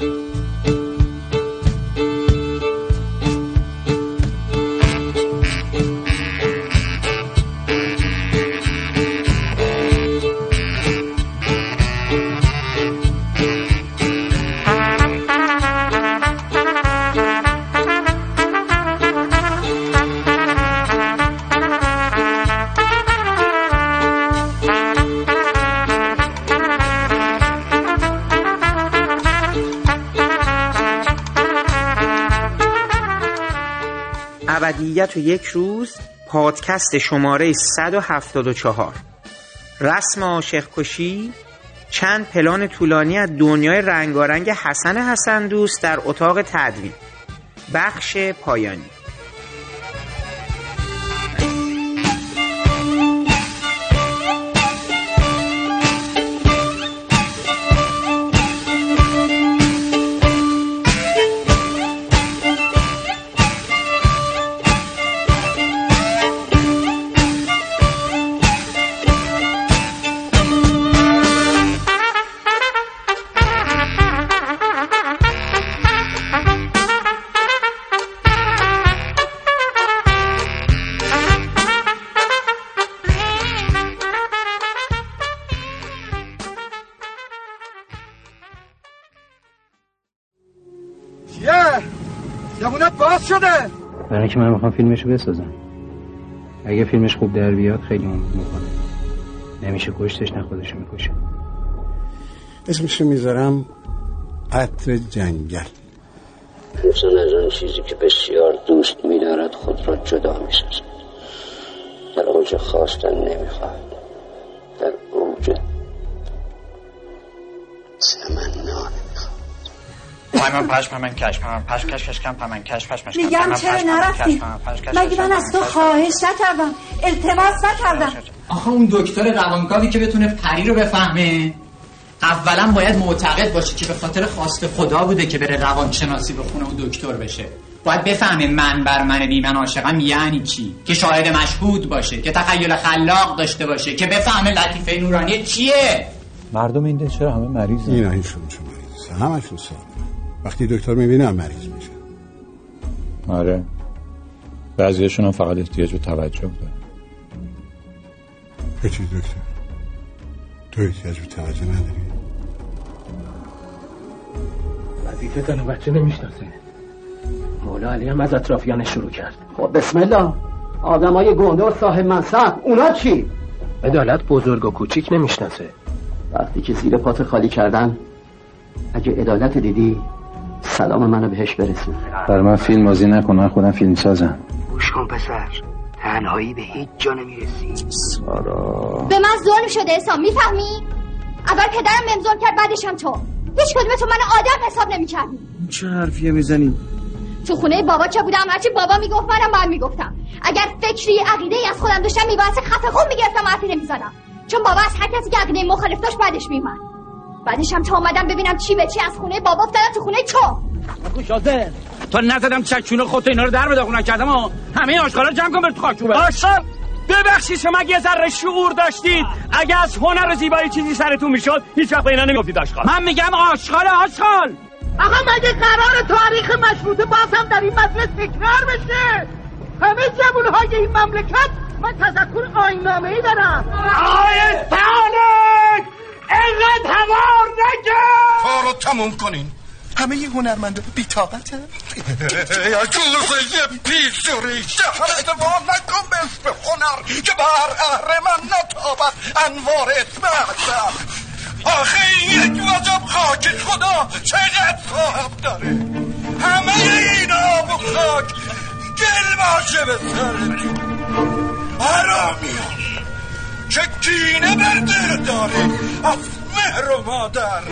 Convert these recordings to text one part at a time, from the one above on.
ابدیت و یک روز پادکست شماره 174 رسم عاشق کشی چند پلان طولانی از دنیای رنگارنگ حسن حسن دوست در اتاق تدوین. بخش پایانی. برای اینکه من می‌خوام فیلمشو بسازم. اگه فیلمش خوب در بیاد خیلی امید می‌کنه نمیشه کشتش نه خودشو می‌کشه. اسمشو می‌ذارم عطر جنگل. انسان از آن چیزی که بسیار دوست میدارد خود را جدا می‌سازد. در اوج خواستن نمی‌خواهد. من پش من کش من پش کش کش کم من کش پش مش میگم چرا نرفتی؟ مگه من از تو خواهش نکردم التماس نکردم. آخه اون دکتر روانکاوی که بتونه پری رو بفهمه اولا باید معتقد باشه که به خاطر خواست خدا بوده که بره روانشناسی بخونه و دکتر بشه. باید بفهمه من بر من بی من عاشقم یعنی چی؟ که شاهد مشهود باشه که تخیل خلاق داشته باشه که بفهمه لطیفه نورانی چیه؟ مردم این چرا همه مریضن؟ اینا هیچشون مریض همشون ساده وقتی دکتر می‌بینه هم مریض میشه. آره. بعضیشون هم فقط احتیاج به توجه داره به چی دکتر؟ تو احتیاج به توجه نداری؟ وظیفه زن بچه نمی‌شناسه. مولا علی هم از اطرافیانش شروع کرد. خب بسم الله. آدمای گنده و صاحب منصب اونا چی؟ عدالت بزرگ و کوچیک نمی‌شناسه. وقتی که زیر پات خالی کردن اگه عدالت دیدی سلام منو بهش برسون. بر من فیلم بازی نکن من خودم فیلم سازم. گوش کن پسر. تنهایی به هیچ جا نمی‌رسی. سارا. به من ظلم شده حسام می‌فهمی؟ اول پدرم بهم ظلم کرد بعدشم تو. هیچ کدومتون من آدم حساب نمی‌کردی چه حرفیه می‌زنی؟ تو خونه بابا چه بودم؟ هرچی بابا می‌گفت منم باید می‌گفتم. اگر فکری عقیده ای از خودم داشتم میباید خفه خون می‌گرفتم حرفی نمی‌زدم. چون بابا از هر کسی که عقیده مخالف داشت بعدش میومد بعدش هم تا اومدم ببینم چی به چی از خونه بابا افتادم تو خونه تو. شازه تا نزدم چکونه خودت اینا رو در بده خونه کردم و همه آشغالا جمع کن بر تو خاک آشغال ببخشید شما یه ذره شعور داشتید. اگه از هنر و زیبایی چیزی سرتون می‌شد هیچ وقت اینا نمی‌گفتید آشغال. من میگم آشغال آشغال. آقا مگه قرار تاریخ مشروطه باز هم در این مجلس تکرار بشه. همه جوون های این مملکت من تذکر آینامه ای دارم تانک اینقدر هوار نگه کارو تموم کنین. همه یه هنرمنده بیتاقته یا جوزه پیشوری شهر اتفاق نکن به اسم هنر که بر اهرمن نتابد. انوار اسمت آخه این یک وجب خاک. خدا چقدر صاحب داره. همه اینا و خاک. گل باشه به سرتون آرامیان که کینه بر دل داره. از مهر و مادر.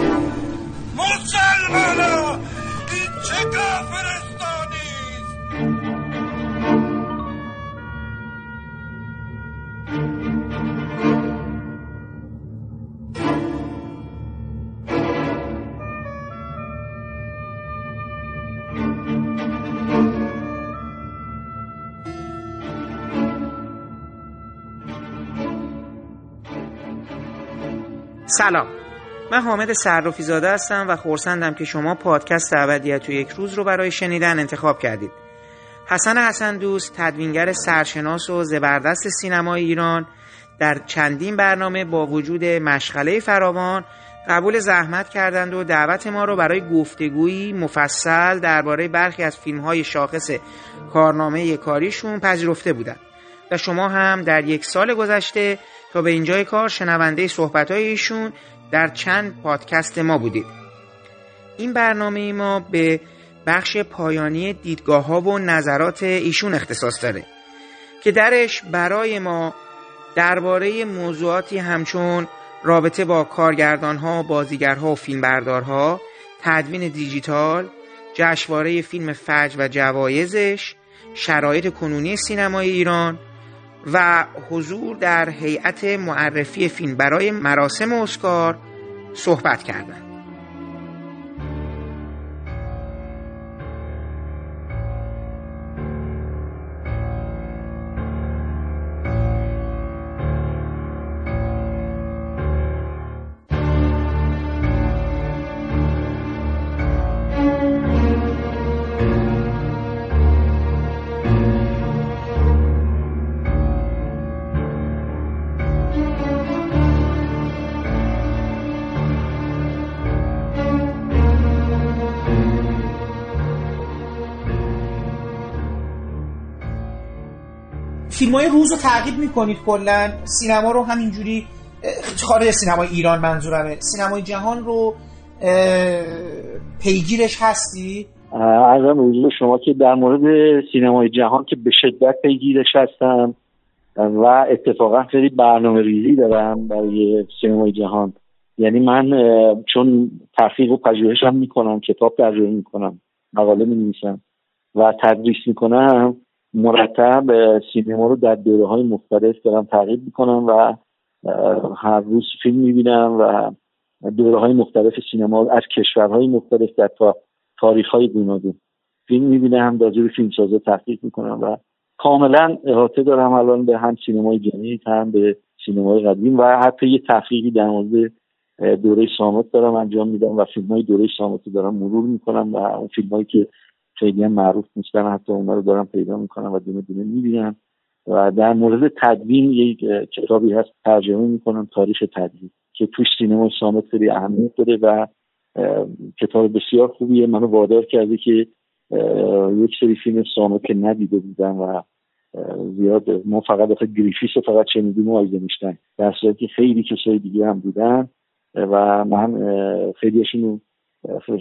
مسلمانا این چه کافرستانی سلام. من حامد صرافی زاده هستم و خورسندم که شما پادکست ابدیت و یک روز رو برای شنیدن انتخاب کردید. حسن حسن دوست تدوینگر سرشناس و زبردست سینمای ایران در چندین برنامه با وجود مشغله فراوان قبول زحمت کردند و دعوت ما رو برای گفتگویی مفصل درباره برخی از فیلم های شاخص کارنامه کاریشون پذیرفته بودند و شما هم در یک سال گذشته تا به اینجای کار شنونده صحبت ایشون در چند پادکست ما بودید. این برنامه ما به بخش پایانی دیدگاه ها و نظرات ایشون اختصاص داره که درش برای ما درباره موضوعاتی همچون رابطه با کارگردانها، بازیگرها و فیلمبردارها، تدوین دیجیتال، جشنواره فیلم فجر و جوایزش، شرایط کنونی سینمای ایران و حضور در هیئت معرفی فیلم برای مراسم اسکار صحبت کردند. فیلم های روز رو تعقیب می‌کنید کلا. سینما رو همینجوری خارج سینمای ایران منظورمه. سینمای جهان رو پیگیرش هستی؟ ارزم حضور شما که در مورد سینمای جهان که به شدت پیگیرش هستم و اتفاقا خیلی برنامه ریزی دارم برای سینمای جهان. یعنی من چون تحقیق و پژوهش هم می‌کنم کتاب ترجمه می‌کنم مقاله می نویسم و تدریس می‌کنم مرتب سینما رو در دوره های مختلف دارم تعقیب می‌کنم و هر روز فیلم می‌بینم و دوره های مختلف سینما از کشورهای مختلف در تا تاریخ های گوناگون فیلم می‌بینم راجع به فیلم سازه تحقیق می‌کنم و کاملا احاطه دارم الان به هم سینمای جدید هم به سینمای قدیم و حتی یه تحقیقی در مورد دوره صامت دارم انجام میدم و فیلم های دوره صامت دارم مرور می‌کنم و اون فیلم هایی که خیلی هم معروف نیستن حتی اونا رو دارم پیدا می‌کنم و دونه دونه می‌بینم و در مورد تدوین یک کتابی هست ترجمه می‌کنم تاریخ تدوین که توش سینما صامت خیلی اهمیت داره و کتاب بسیار خوبیه. منو وادار کرده که یک سری فیلم صامت که ندیده بودم و زیاد ما فقط آخه گریفیث فقط شنیدیم و آیزنشتین در صورتی خیلی کسای دیگه هم بودن و من خیلیشون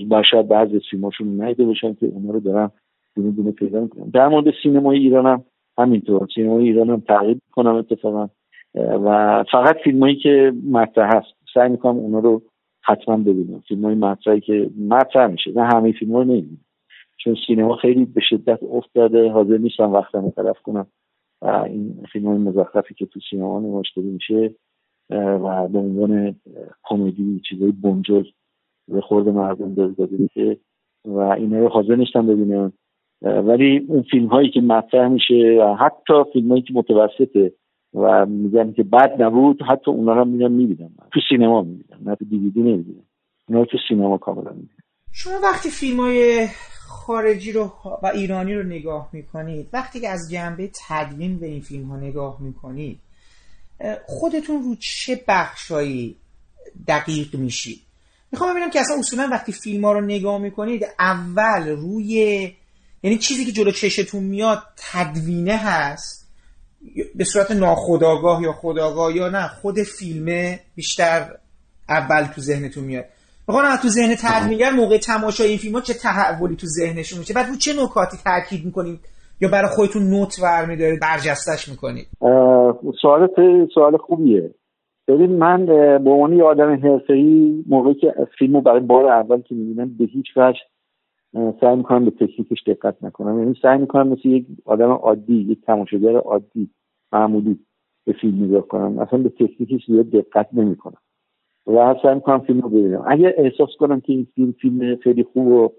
با شاید بعضی فیلماشون نیده باشن که اونا رو دارم دونه دونه پیدا می‌کنم در مورد سینمای ایران هم همینطور. سینمای ایران هم تعقیب کنم اتفاقا. و فقط فیلمایی که مطرح هست. سعی می‌کنم اونا رو حتما ببینم. فیلم های مطرحی که مطرح میشه. نه همه فیلم رو چون سینما خیلی به شدت افتاده حاضر نیستم وقتم تلف کنم. و این فیلم های مزخرفی که تو سینما نمایش میشه و به عنوان کمدی چیزای بنجل به خورد مردم داده میشه و اینا رو حاضر نیستم ببینم ولی اون فیلم هایی که مطرح میشه و حتی فیلم هایی که متوسطه و میگن که بد نبود حتی اونا رو میگم می‌بینم تو سینما می‌بینم نه تو دیویدی نمی‌بینم اونا تو سینما کاملا می‌بینم شما وقتی فیلم های خارجی رو و ایرانی رو نگاه می‌کنید وقتی که از جنبه تدوین به این فیلم ها نگاه می‌کنید خودتون رو چه بخشایی دقیق میشید؟ می‌خوام ببینم که اصلا اصولا وقتی فیلم ها رو نگاه می‌کنید اول روی یعنی چیزی که جلو چشتون میاد تدوینه هست. به صورت ناخداگاه یا خداگاه یا نه خود فیلمه بیشتر اول تو ذهنتون میاد. می‌خوام تو ذهن تدوینگر موقع تماشای این فیلم ها چه تحولی تو ذهنشون میشه؟ بعد رو چه نکاتی تاکید می‌کنید؟ یا برای خودتون نوت برمیدارید برجستش می‌کنید؟ سوال سوال خوبیه. ببین من به عنوان یه آدم حرفه‌ای موقعی که فیلمو برای بار اول که می‌بینم به هیچ وجه سعی می‌کنم به تکنیکش دقت نکنم. یعنی سعی می‌کنم مثل یک آدم عادی یک تماشاگر عادی معمولی به فیلم نگاه کنم. اصلا به تکنیکش زیاد دقت نمی‌کنم. و سعی می‌کنم فیلم رو ببینم. اگر احساس کنم که این فیلم فیلم خیلی خوب و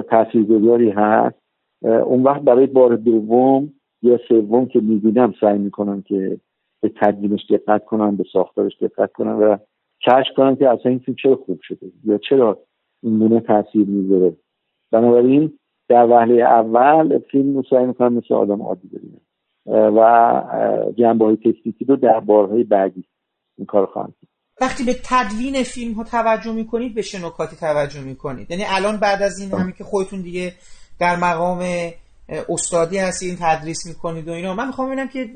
تاثیرگذاری هست اون وقت برای بار دوم یا سوم که می‌بینم سعی می‌کنم که به تدوینش دقت کنم به ساختارش دقت کنم و کشف کنن که اصلا این فیلم چرا خوب شده یا چرا این گونه تاثیر می‌ذاره. بنابراین در وهله اول فیلم رو سعی می‌کنم مثل آدم عادی ببینم و جنبه های تکنیکی رو در بارهای بعدی این کار خواهم وقتی به تدوین فیلم ها توجه می‌کنید به چه نکاتی توجه می‌کنید؟ یعنی الان بعد از این همین که خودتون دیگه در مقام استادی هستین تدریس می‌کنید و اینا. من می‌خوام ببینم که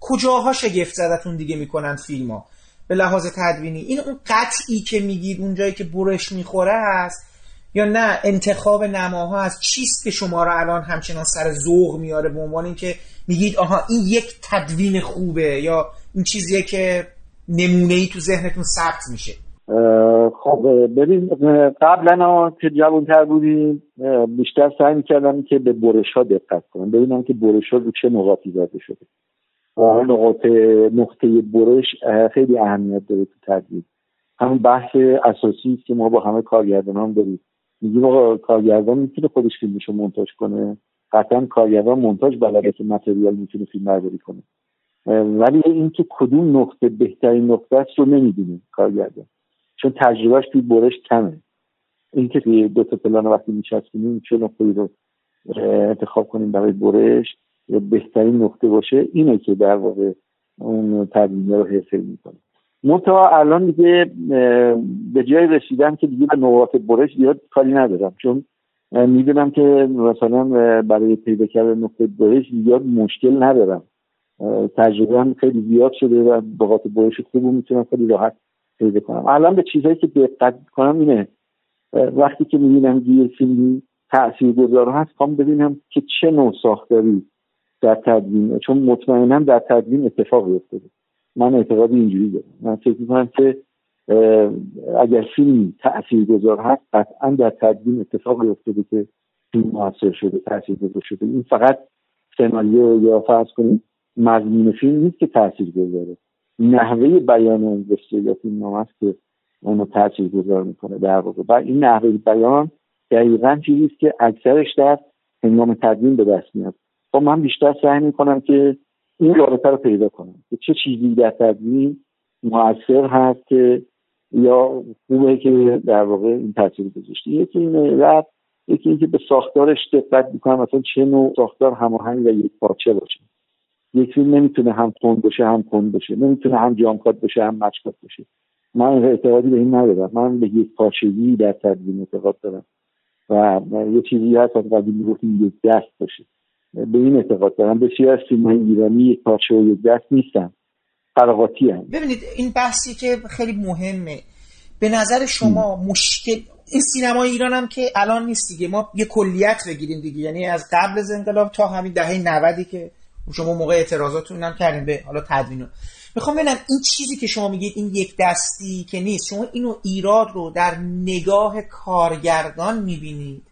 کجاها شگفت زدتون دیگه می‌کنن فیلم ها به لحاظ تدوینی. این اون قطعی که میگید اونجایی که برش می‌خوره هست یا نه؟ انتخاب نماها از چیست که شما رو الان همچنان سر ذوق میاره به عنوان اینکه میگید آها این یک تدوین خوبه یا این چیزیه که نمونه ای تو ذهنتون ثبت میشه. خب ببین قبلا که جوانتر بودیم بیشتر سعی می‌کردم که به برش ها دقت کنم. ببینم که برش ها رو چه نقاطی زده شده. نقاط نقطه برش خیلی اهمیت داره تو تدوین. همون بحث اساسی است که ما با همه کارگردانان داریم. میگیم آقا کارگردان می‌تونه خودش فیلمشو مونتاژ کنه؟ قطعا کارگردان مونتاژ بلده که متریال می‌تونه فیلم برداری کنه. ولی اینکه کدوم نقطه بهترین نقطه است رو نمی‌دونه کارگردان. چون تجربهش توی برش کمه. اینکه توی دو تا پلان وقتی میچسبونیم چه نقطه رو انتخاب کنیم برای برش بهترین نقطه باشه اینه که در واقع اون تدوینه رو حفظ می‌کنه منتها الان دیگه به جای رسیدن که دیگه به نقاط برش زیاد کاری ندارم چون می‌دونم که مثلا برای پیدا کردن نقطه برش زیاد مشکل ندارم. تجربه هم خیلی زیاد شده و نقاط برش خوب می‌تونم خیلی راحت پیدا کنم. الان به چیزهایی که دقت کنم اینه وقتی که می‌بینم یه فیلمی تأثیر گذار هست خوام ببینم که چه نوع ساختاری در تدوین چون مطمئنا در تدوین اتفاقی افتاده. من اعتقاد اینجوری دارم. من فکر می‌کنم که اگر فیلم تأثیر گذار هست قطعا در تدوین اتفاقی افتاده که فیلم موثر شده تأثیر گذار شده. این فقط سناریو یا فرض کنیم مضمون فیلم نیست که تاثیر گذاره نحوه بیان اون یا فیلم است که اونو تاثیر گذار می‌کنه در واقع. و این نحوه بیان دقیقا چیزی است که اکثرش در هنگام تدوین به دست میاد. خب من بیشتر سعی می‌کنم که این رابطه رو پیدا کنم که چه چیزی در تدوین موثر هست که یا خوبه که در واقع این تاثیر گذاشته. یکی اینه و یکی اینکه به ساختارش دقت می‌کنم مثلا چه نوع ساختار هماهنگ و یک پارچه باشه. یک فیلم نمی‌تونه هم کند باشه هم کند باشه. نمی‌تونه هم جامکات باشه هم مچکات باشه. من اعتقادی به این ندارم. من به یک پارچگی در تدوین اعتقاد دارم. و یه چیزی هست از قبیل می‌گفتیم یک دست باشه. به این اعتقاد دارم. بسیار از فیلم ایرانی یک پارچه و یک دست نیستن. قراقاتی هم. ببینید این بحثی که خیلی مهمه. به نظر شما مشکل این سینما ایران هم که الان نیست دیگه. ما یه کلیت بگیریم دیگه. یعنی از قبل از انقلاب تا همین دهه 90 که شما موقع اعتراضاتون هم کردین. به حالا تدوین می‌خوام ببینم این چیزی که شما میگید این یک دستی که نیست شما اینو ایراد رو در نگاه کارگردان می‌بینید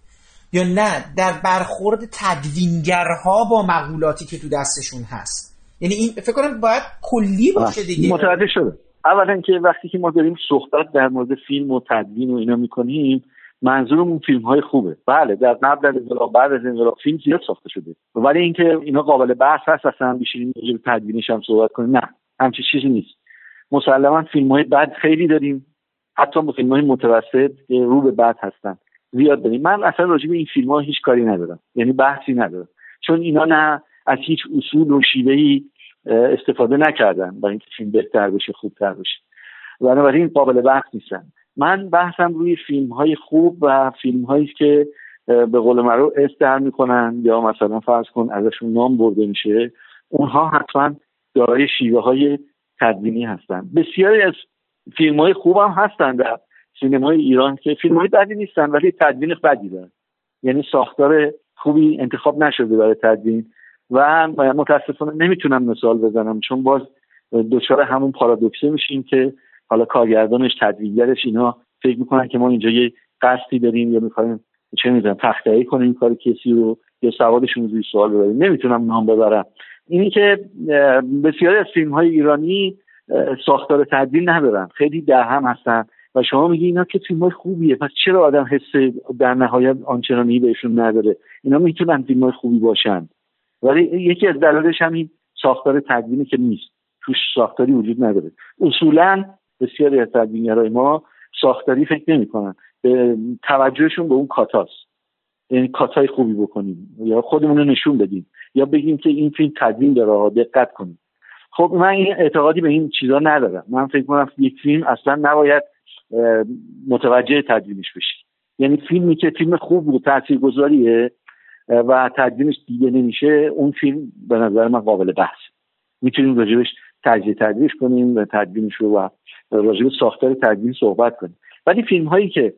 یا نه؟ در برخورد تدوینگرها با مقولاتی که تو دستشون هست. یعنی این فکر کنم باید کلی باشه دیگه. متوجه شده اولا که وقتی که ما داریم صحبت در مورد فیلم و تدوین و اینا می‌کنیم منظورمون فیلم های خوبه. بله در قبل از انقلاب بعد از انقلاب فیلم زیاد ساخته شده. ولی اینکه اینا قابل بحث هست اصلا بیشتر به تدوینش هم صحبت کنیم. نه همچین چیزی نیست. مسلما فیلم های بد خیلی داریم. حتی فیلم های متوسط رو به بد هستن. زیاد داریم. من اصلا راجع به این فیلم ها هیچ کاری ندارم. یعنی بحثی ندارم. چون اینا نه از هیچ اصول و شیوهی استفاده نکردن برای اینکه فیلم بهتر بشه خوبتر بشه بنابراین قابل بحث نیستن. من بحثم روی فیلم های خوب و فیلم هایی که به قول معروف استر می‌کنن یا مثلا فرض کن ازشون نام برده میشه اونها حتما دارای شیوه های تدوینی هستن. بسیاری از فیلم های خوب هم هستن در سینمای ایران که فیلم های بدی نیستن ولی تدوین بدی دارن. یعنی ساختار خوبی انتخاب نشده برای تدوین و متاسفانه نمی‌تونم مثال بزنم چون باز دچار همون پارادوکسه میشیم که حالا کارگردانش تدوینگرش اینا فکر می‌کنن که ما اینجا یه قصدی داریم یا می‌خوایم چه می‌دونم تخته کنیم کار کسی رو یا سوادشون روی سوال ببریم. نمی‌تونم نام ببرم. اینی که بسیاری از فیلم های ایرانی ساختار تدوین ندارن. خیلی در هم هستن و شما میگی اینا که فیلم های خوبیه. پس چرا آدم حس در نهایت آنچنانی بهشون نداره؟ اینا می‌تونن فیلم های خوبی باشن. ولی یکی از دلایلش هم این ساختار تدوینی که نیست. توش ساختاری وجود نداره. اصولا بسیاری از تدوینگرای ما ساختاری فکر نمی‌کنن. توجهشون به اون کاتاست. یعنی کاتای خوبی بکنیم. یا خودمون رو نشون بدیم. یا بگیم که این فیلم تدوین داره. دقت کنیم خب من این اعتقادی به این چیزا ندارم. من فکر کنم یک فیلم اصلا نباید متوجه تدوینش بشی. یعنی فیلمی که فیلم خوب بود تاثیرگذاریه و تدوینش دیده نمیشه اون فیلم به نظر من قابل بحث می‌تونیم راجبش تجزیه تدویش کنیم و تدوینش رو و راجب ساختار تدوین صحبت کنیم. ولی فیلم هایی که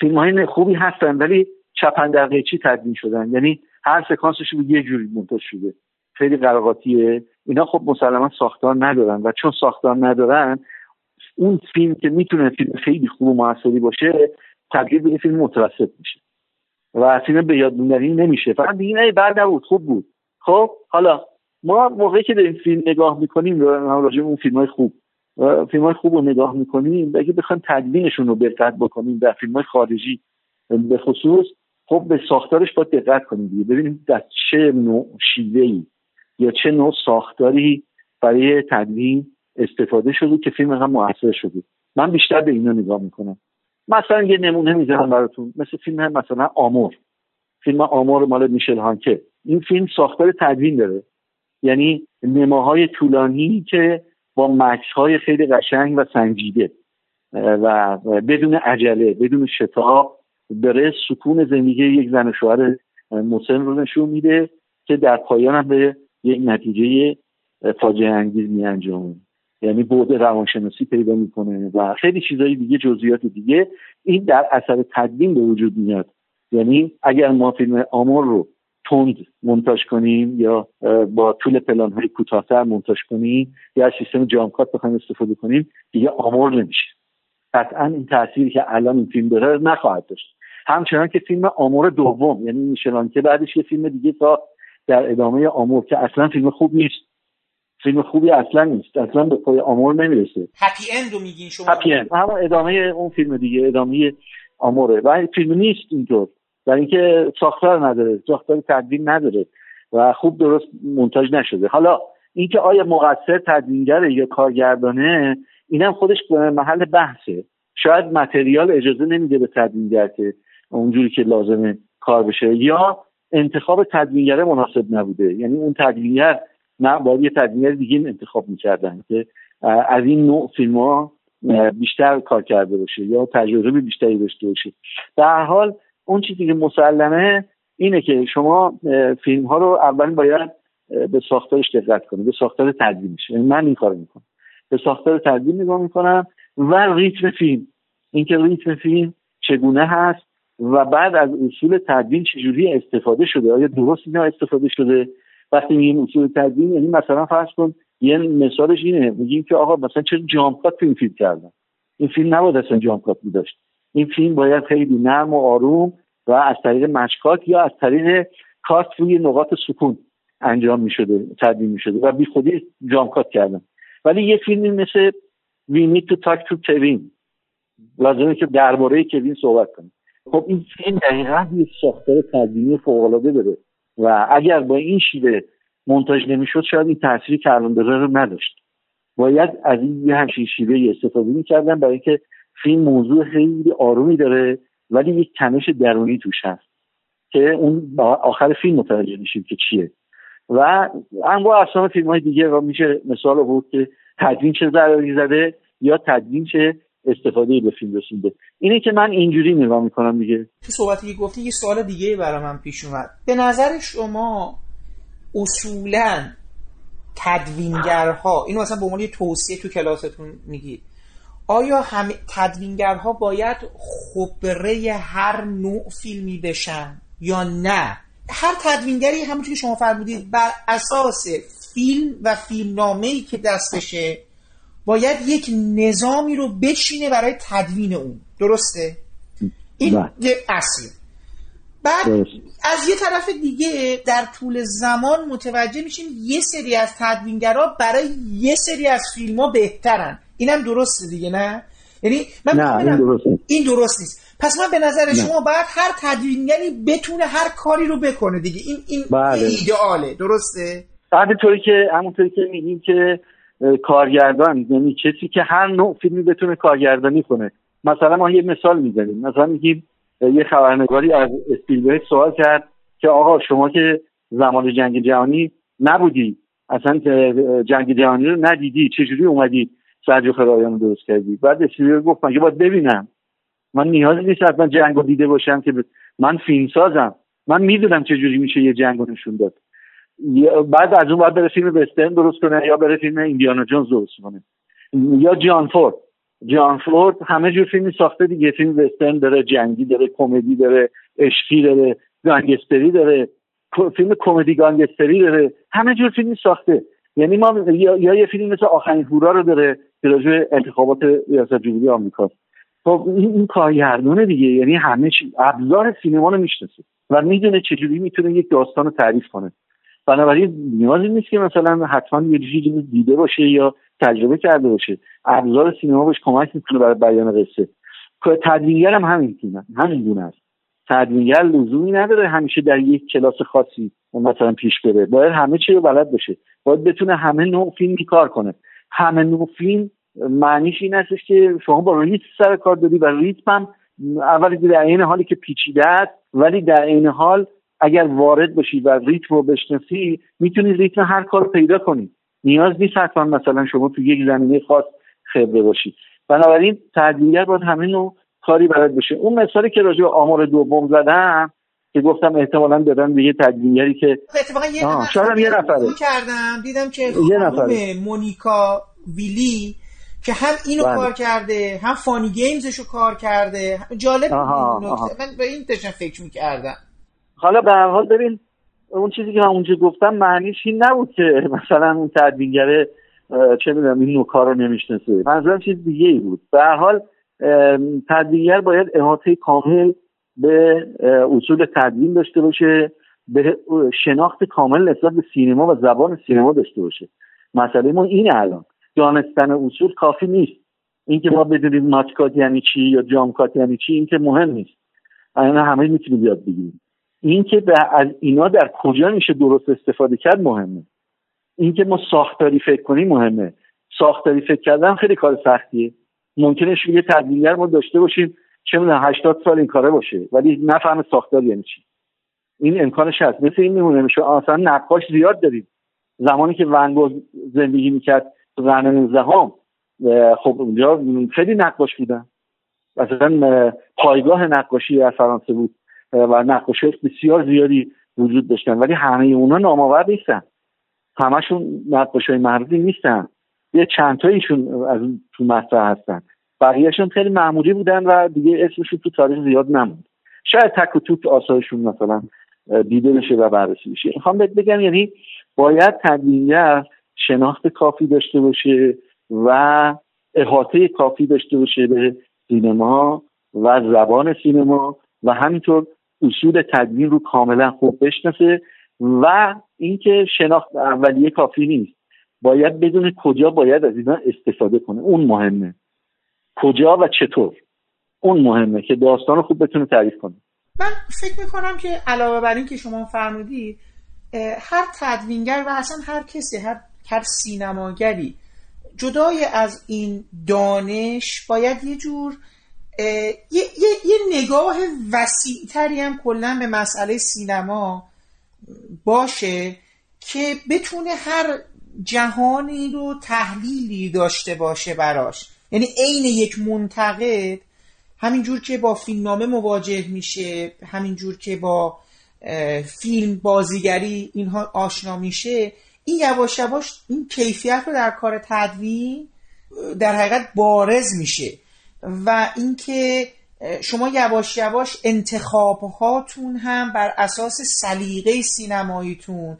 فیلم های خوبی هستن ولی چپن دقیقه چی تدوین شدن؟ یعنی هر سکانسش رو یه جوری منتج شده. خیلی قراقاتیه اینا خب مسلما ساختار ندارن و چون ساختار ندارن اون فیلم که می‌تونه فیلم خیلی خوب و موثری باشه تبدیل به فیلم متوسط میشه. و فیلم به یاد نمیشه. فقط دیگه بعد نبود خوب بود. خب حالا ما موقعی که داریم فیلم نگاه می‌کنیم راجع اون فیلم های خوب فیلم های خوب رو نگاه می‌کنیم اگه بخوایم تدوینشون رو دقت بکنیم در فیلم های خارجی به خصوص خب به ساختارش باید دقت کنیم دیگه. ببینیم در چه نوع شیوه ای یا چه نوع ساختاری برای تدوین استفاده شده که فیلم هم موثر شده. من بیشتر به اینا نگاه می‌کنم. مثلا یه نمونه می‌ذارم براتون. مثل فیلم مثلا آمور. فیلم آمور مال میشل هانکه این فیلم ساختار تدوین داره. یعنی نماهای طولانی که با مکس های خیلی قشنگ و سنجیده. و بدون عجله بدون شتاب داره سکون زندگی یک زن و شوهر مسن رو نشون میده که در پایان هم به یک نتیجه فاجعه انگیز می انجامه. یعنی بعد روانشناسی پیدا می‌کنه و خیلی چیزهای دیگه جزئیات دیگه. این در اثر تدوین به وجود میاد. یعنی اگر ما فیلم آمور رو تند منتاج کنیم یا با طول پلان های کوتاهتر منتاج کنیم یا از سیستم جامکات بخوایم استفاده کنیم دیگه آمور نمیشه. قطعا این تاثیری که الان این فیلم داره نخواهد داشت. همچنان که فیلم آمور دوم یعنی میشلان که بعدش یه فیلم دیگه تا در ادامه آمور که اصلا فیلم خوب نیست. فیلم خوبی اصلا نیست. اصلا به پای آمور نمی‌رسه. هپی اندو میگین شما؟ هپی اند همون ادامه اون فیلم دیگه ادامه آموره و فیلم نیست اینطور. در اینکه ساختار نداره ساختار تدوین نداره و خوب درست منتاج نشده. حالا اینکه آیا مقصر تدوینگره یا کارگردانه اینم خودش محل بحثه. شاید متریال اجازه نمیده به تدوینگر که اونجوری که لازمه کار بشه یا انتخاب تدوینگر مناسب نبوده. یعنی اون تدوینگر نه باید یه تدوینگر دیگه انتخاب می‌کردن که از این نوع فیلم ها بیشتر کار کرده باشه یا تجربه بیشتری داشته باشه. در حال اون چیزی که مسلمه اینه که شما فیلم ها رو اول باید به ساختارش دقت کنید به ساختار تدوینش یعنی من این کار می‌کنم. به ساختار تدوین نگاه می‌کنم و ریتم فیلم. اینکه ریتم فیلم چگونه هست و بعد از اصول تدوین چجوری استفاده شده آیا درست اینا استفاده شده؟ وقتی میگیم اصول تدوین یعنی مثلا فرض کن یه مثالش اینه میگیم که آقا مثلا چرا جامکات تو این فیلم کردن؟ این فیلم نباید اصلا جامکات داشت این فیلم باید خیلی نرم و آروم و از طریق مشکات یا از طریق کات روی نقاط سکون انجام می شده تدوین می و بی خودی جامکات کردن. ولی یه فیلمی مثل We Need to Talk to Kevin لازمه که درباره کوین صحبت کنیم. خب این فیلم دقیقا یه ساختار تدوینی فوقالعاده داره و اگر با این شیوه منتاج نمی‌شد شاید این تاثیری که الان داره رو نداشت. باید از این یه همچین شیوه استفاده می‌کردن برای اینکه فیلم موضوع خیلی آرومی داره ولی یک تنش درونی توش هست که اون آخر فیلم متوجه میشیم که چیه. و انواع اصلا فیلم های دیگه و میشه مثال بود که تدوین چه ضرری زده یا تدوین چه استفاده به فیلم رسونده. اینه که من اینجوری نگاه می‌کنم دیگه. تو صحبتی که گفتی یه سوال دیگه برای من پیش اومد. به نظر شما اصولا تدوینگرها اینو مثلا به عنوان توصیه تو کلاستون میگید آیا همه تدوینگرها باید خبره هر نوع فیلمی بشن یا نه؟ هر تدوینگری همونطور که شما فرمودید بر اساس فیلم و فیلمنامه ای که دستشه باید یک نظامی رو بچینه برای تدوین اون. درسته؟ این بله. یه اصل. بعد از یه طرف دیگه در طول زمان متوجه میشیم یه سری از تدوینگرها برای یه سری از فیلم ها بهترن. اینم درسته دیگه نه؟ یعنی من نه این درست نیست. این درست نیست. پس من به نظر شما باید هر تدوینگری بتونه هر کاری رو بکنه دیگه. این این بله. ایدئاله. درسته؟ همونطوری که همونطوری که میگیم که کارگردان یعنی کسی که هر نوع فیلمی بتونه کارگردانی کنه. مثلا ما یه مثال می‌زنیم. مثلا میگیم یه خبرنگاری از اسپیلبرگ سوال کرد که آقا شما که زمان جنگ جهانی نبودی اصلا جنگ جهانی رو ندیدی چجوری اومدی؟ سرجو خرایان درست کردی. بعد اسپیلبرگ گفت من باید ببینم. من نیازی نیست حتما جنگ رو دیده باشم که من فیلم سازم. من می‌دونم چجوری میشه یه جنگ رو نشون داد. بعد از اون باید بره فیلم وسترن درست کنه یا بره فیلم ایندیانا جونز درست کنه. یا جان فورد. جان فورد همه جور فیلمی ساخته دیگه. فیلم وسترن داره جنگی داره کمدی داره عشقی داره گانگستری داره فیلم کمدی گانگستری داره. همه جور فیلمی ساخته. یعنی ما یا, یه فیلم مثل آخرین هورا رو داره که انتخابات ریاست جمهوری آمریکا خب این, این کارگردونه دیگه. یعنی همه چی ابزار سینما رو می‌شناسه و می‌دونه چجوری می‌تونه یک داستان رو تعریف کنه. بنابراین نیازی نیست که مثلا حتما یه چیزی دیده باشه یا تجربه کرده باشه. ابزار سینما بهش کمک می‌کنه برای بیان قصه. تدوینگر هم همین همین گونه است. تدوینگر لزومی نداره همیشه در یک کلاس خاصی مثلا پیش بره. باید همه چی رو بلد باشه. باید بتونه همه نوع فیلم کار کنه. همه نوع فیلم معنیش این هستش که شما با ریتم سر کار داری و ریتم هم اولی در این حالی که پیچیده است ولی در این حال اگر وارد باشی و ریتم رو بشناسی می‌تونی ریتم هر کار پیدا کنی. نیاز نیست حتما مثلا شما تو یک زمینه خاص خبره باشی. بنابراین تدوینگر باید همه نوع کاری بلد بشه اون مثالی که راجع به آمار دوم زدم که گفتم احتمالا دادن به یه تدوینگری که اتفاقا یه یه نفره. کردم. دیدم که یه نفره. مونیکا ویلی که هم اینو بله. کار کرده هم فانی گیمزشو کار کرده. جالب من به این داشتم فکر می‌کردم. حالا به هر حال ببین اون چیزی که من اونجا گفتم معنیش این نبود که مثلا اون تدوینگره چه می‌دونم این نوکار رو نمی‌شناسه. منظورم چیز دیگه ای بود. به هر حال تدوینگر باید احاطه کامل به اصول تدوین داشته باشه به شناخت کامل نسبت به سینما و زبان سینما داشته باشه. مسئله ما این الان. دانستن اصول کافی نیست. اینکه ما بدونیم ماتکات یعنی چی یا جامکات یعنی چی این که مهم نیست. الان همه می‌تونیم یاد بگیریم. اینکه از اینا در کجا میشه درست استفاده کرد مهمه. اینکه ما ساختاری فکر کنیم مهمه. ساختاری فکر کردن خیلی کار سختیه. ممکنه یه تدوینگر ما داشته باشیم چه می‌دونم 80 سال این کاره باشه. ولی نفهم ساختار یعنی چی؟ این امکانش هست. مثل این میمونه میشه اصلا نقاش زیاد داریم زمانی که ونگو زندگی می‌کرد تو قرن 19 خب اونجا خیلی نقاش بودن. مثلا پایگاه نقاشی از فرانسه بود و نقاشی بسیار زیادی وجود داشتن. ولی همه اونا نامآور نیستن. همشون نقاش های معروفی نیستن. یه چند تاییشون از تو مطرح هستن. بقیهشون خیلی معمولی بودن و دیگه اسمشون تو تاریخ زیاد نموند. شاید تک و توک آثارشون مثلا دیده بشه و بررسی بشه. می‌خوام بهت بگم یعنی باید تدوینگر شناخت کافی داشته باشه و احاطه کافی داشته باشه به سینما و زبان سینما و همینطور اصول تدوین رو کاملا خوب بشناسه و اینکه شناخت اولیه کافی نیست. باید بدون کجا باید از اینا استفاده کنه. اون مهمه. کجا و چطور. اون مهمه که داستان رو خوب بتونه تعریف کنه. من فکر می‌کنم که علاوه بر این که شما فرمودید هر تدوینگر و اصلا هر کسی هر, هر سینماگری جدای از این دانش باید یه جور یه،, یه،, یه نگاه وسیعتری هم کلا به مسئله سینما باشه که بتونه هر جهانی رو تحلیلی داشته باشه براش. یعنی عین یک منتقد همینجور که با فیلمنامه مواجه میشه همینجور که با فیلم بازیگری اینها آشنا میشه این یواش یواش این کیفیت رو در کار تدوین در حقیقت بارز میشه و اینکه شما یواش یواش انتخاب هاتون هم بر اساس سلیقه سینماییتون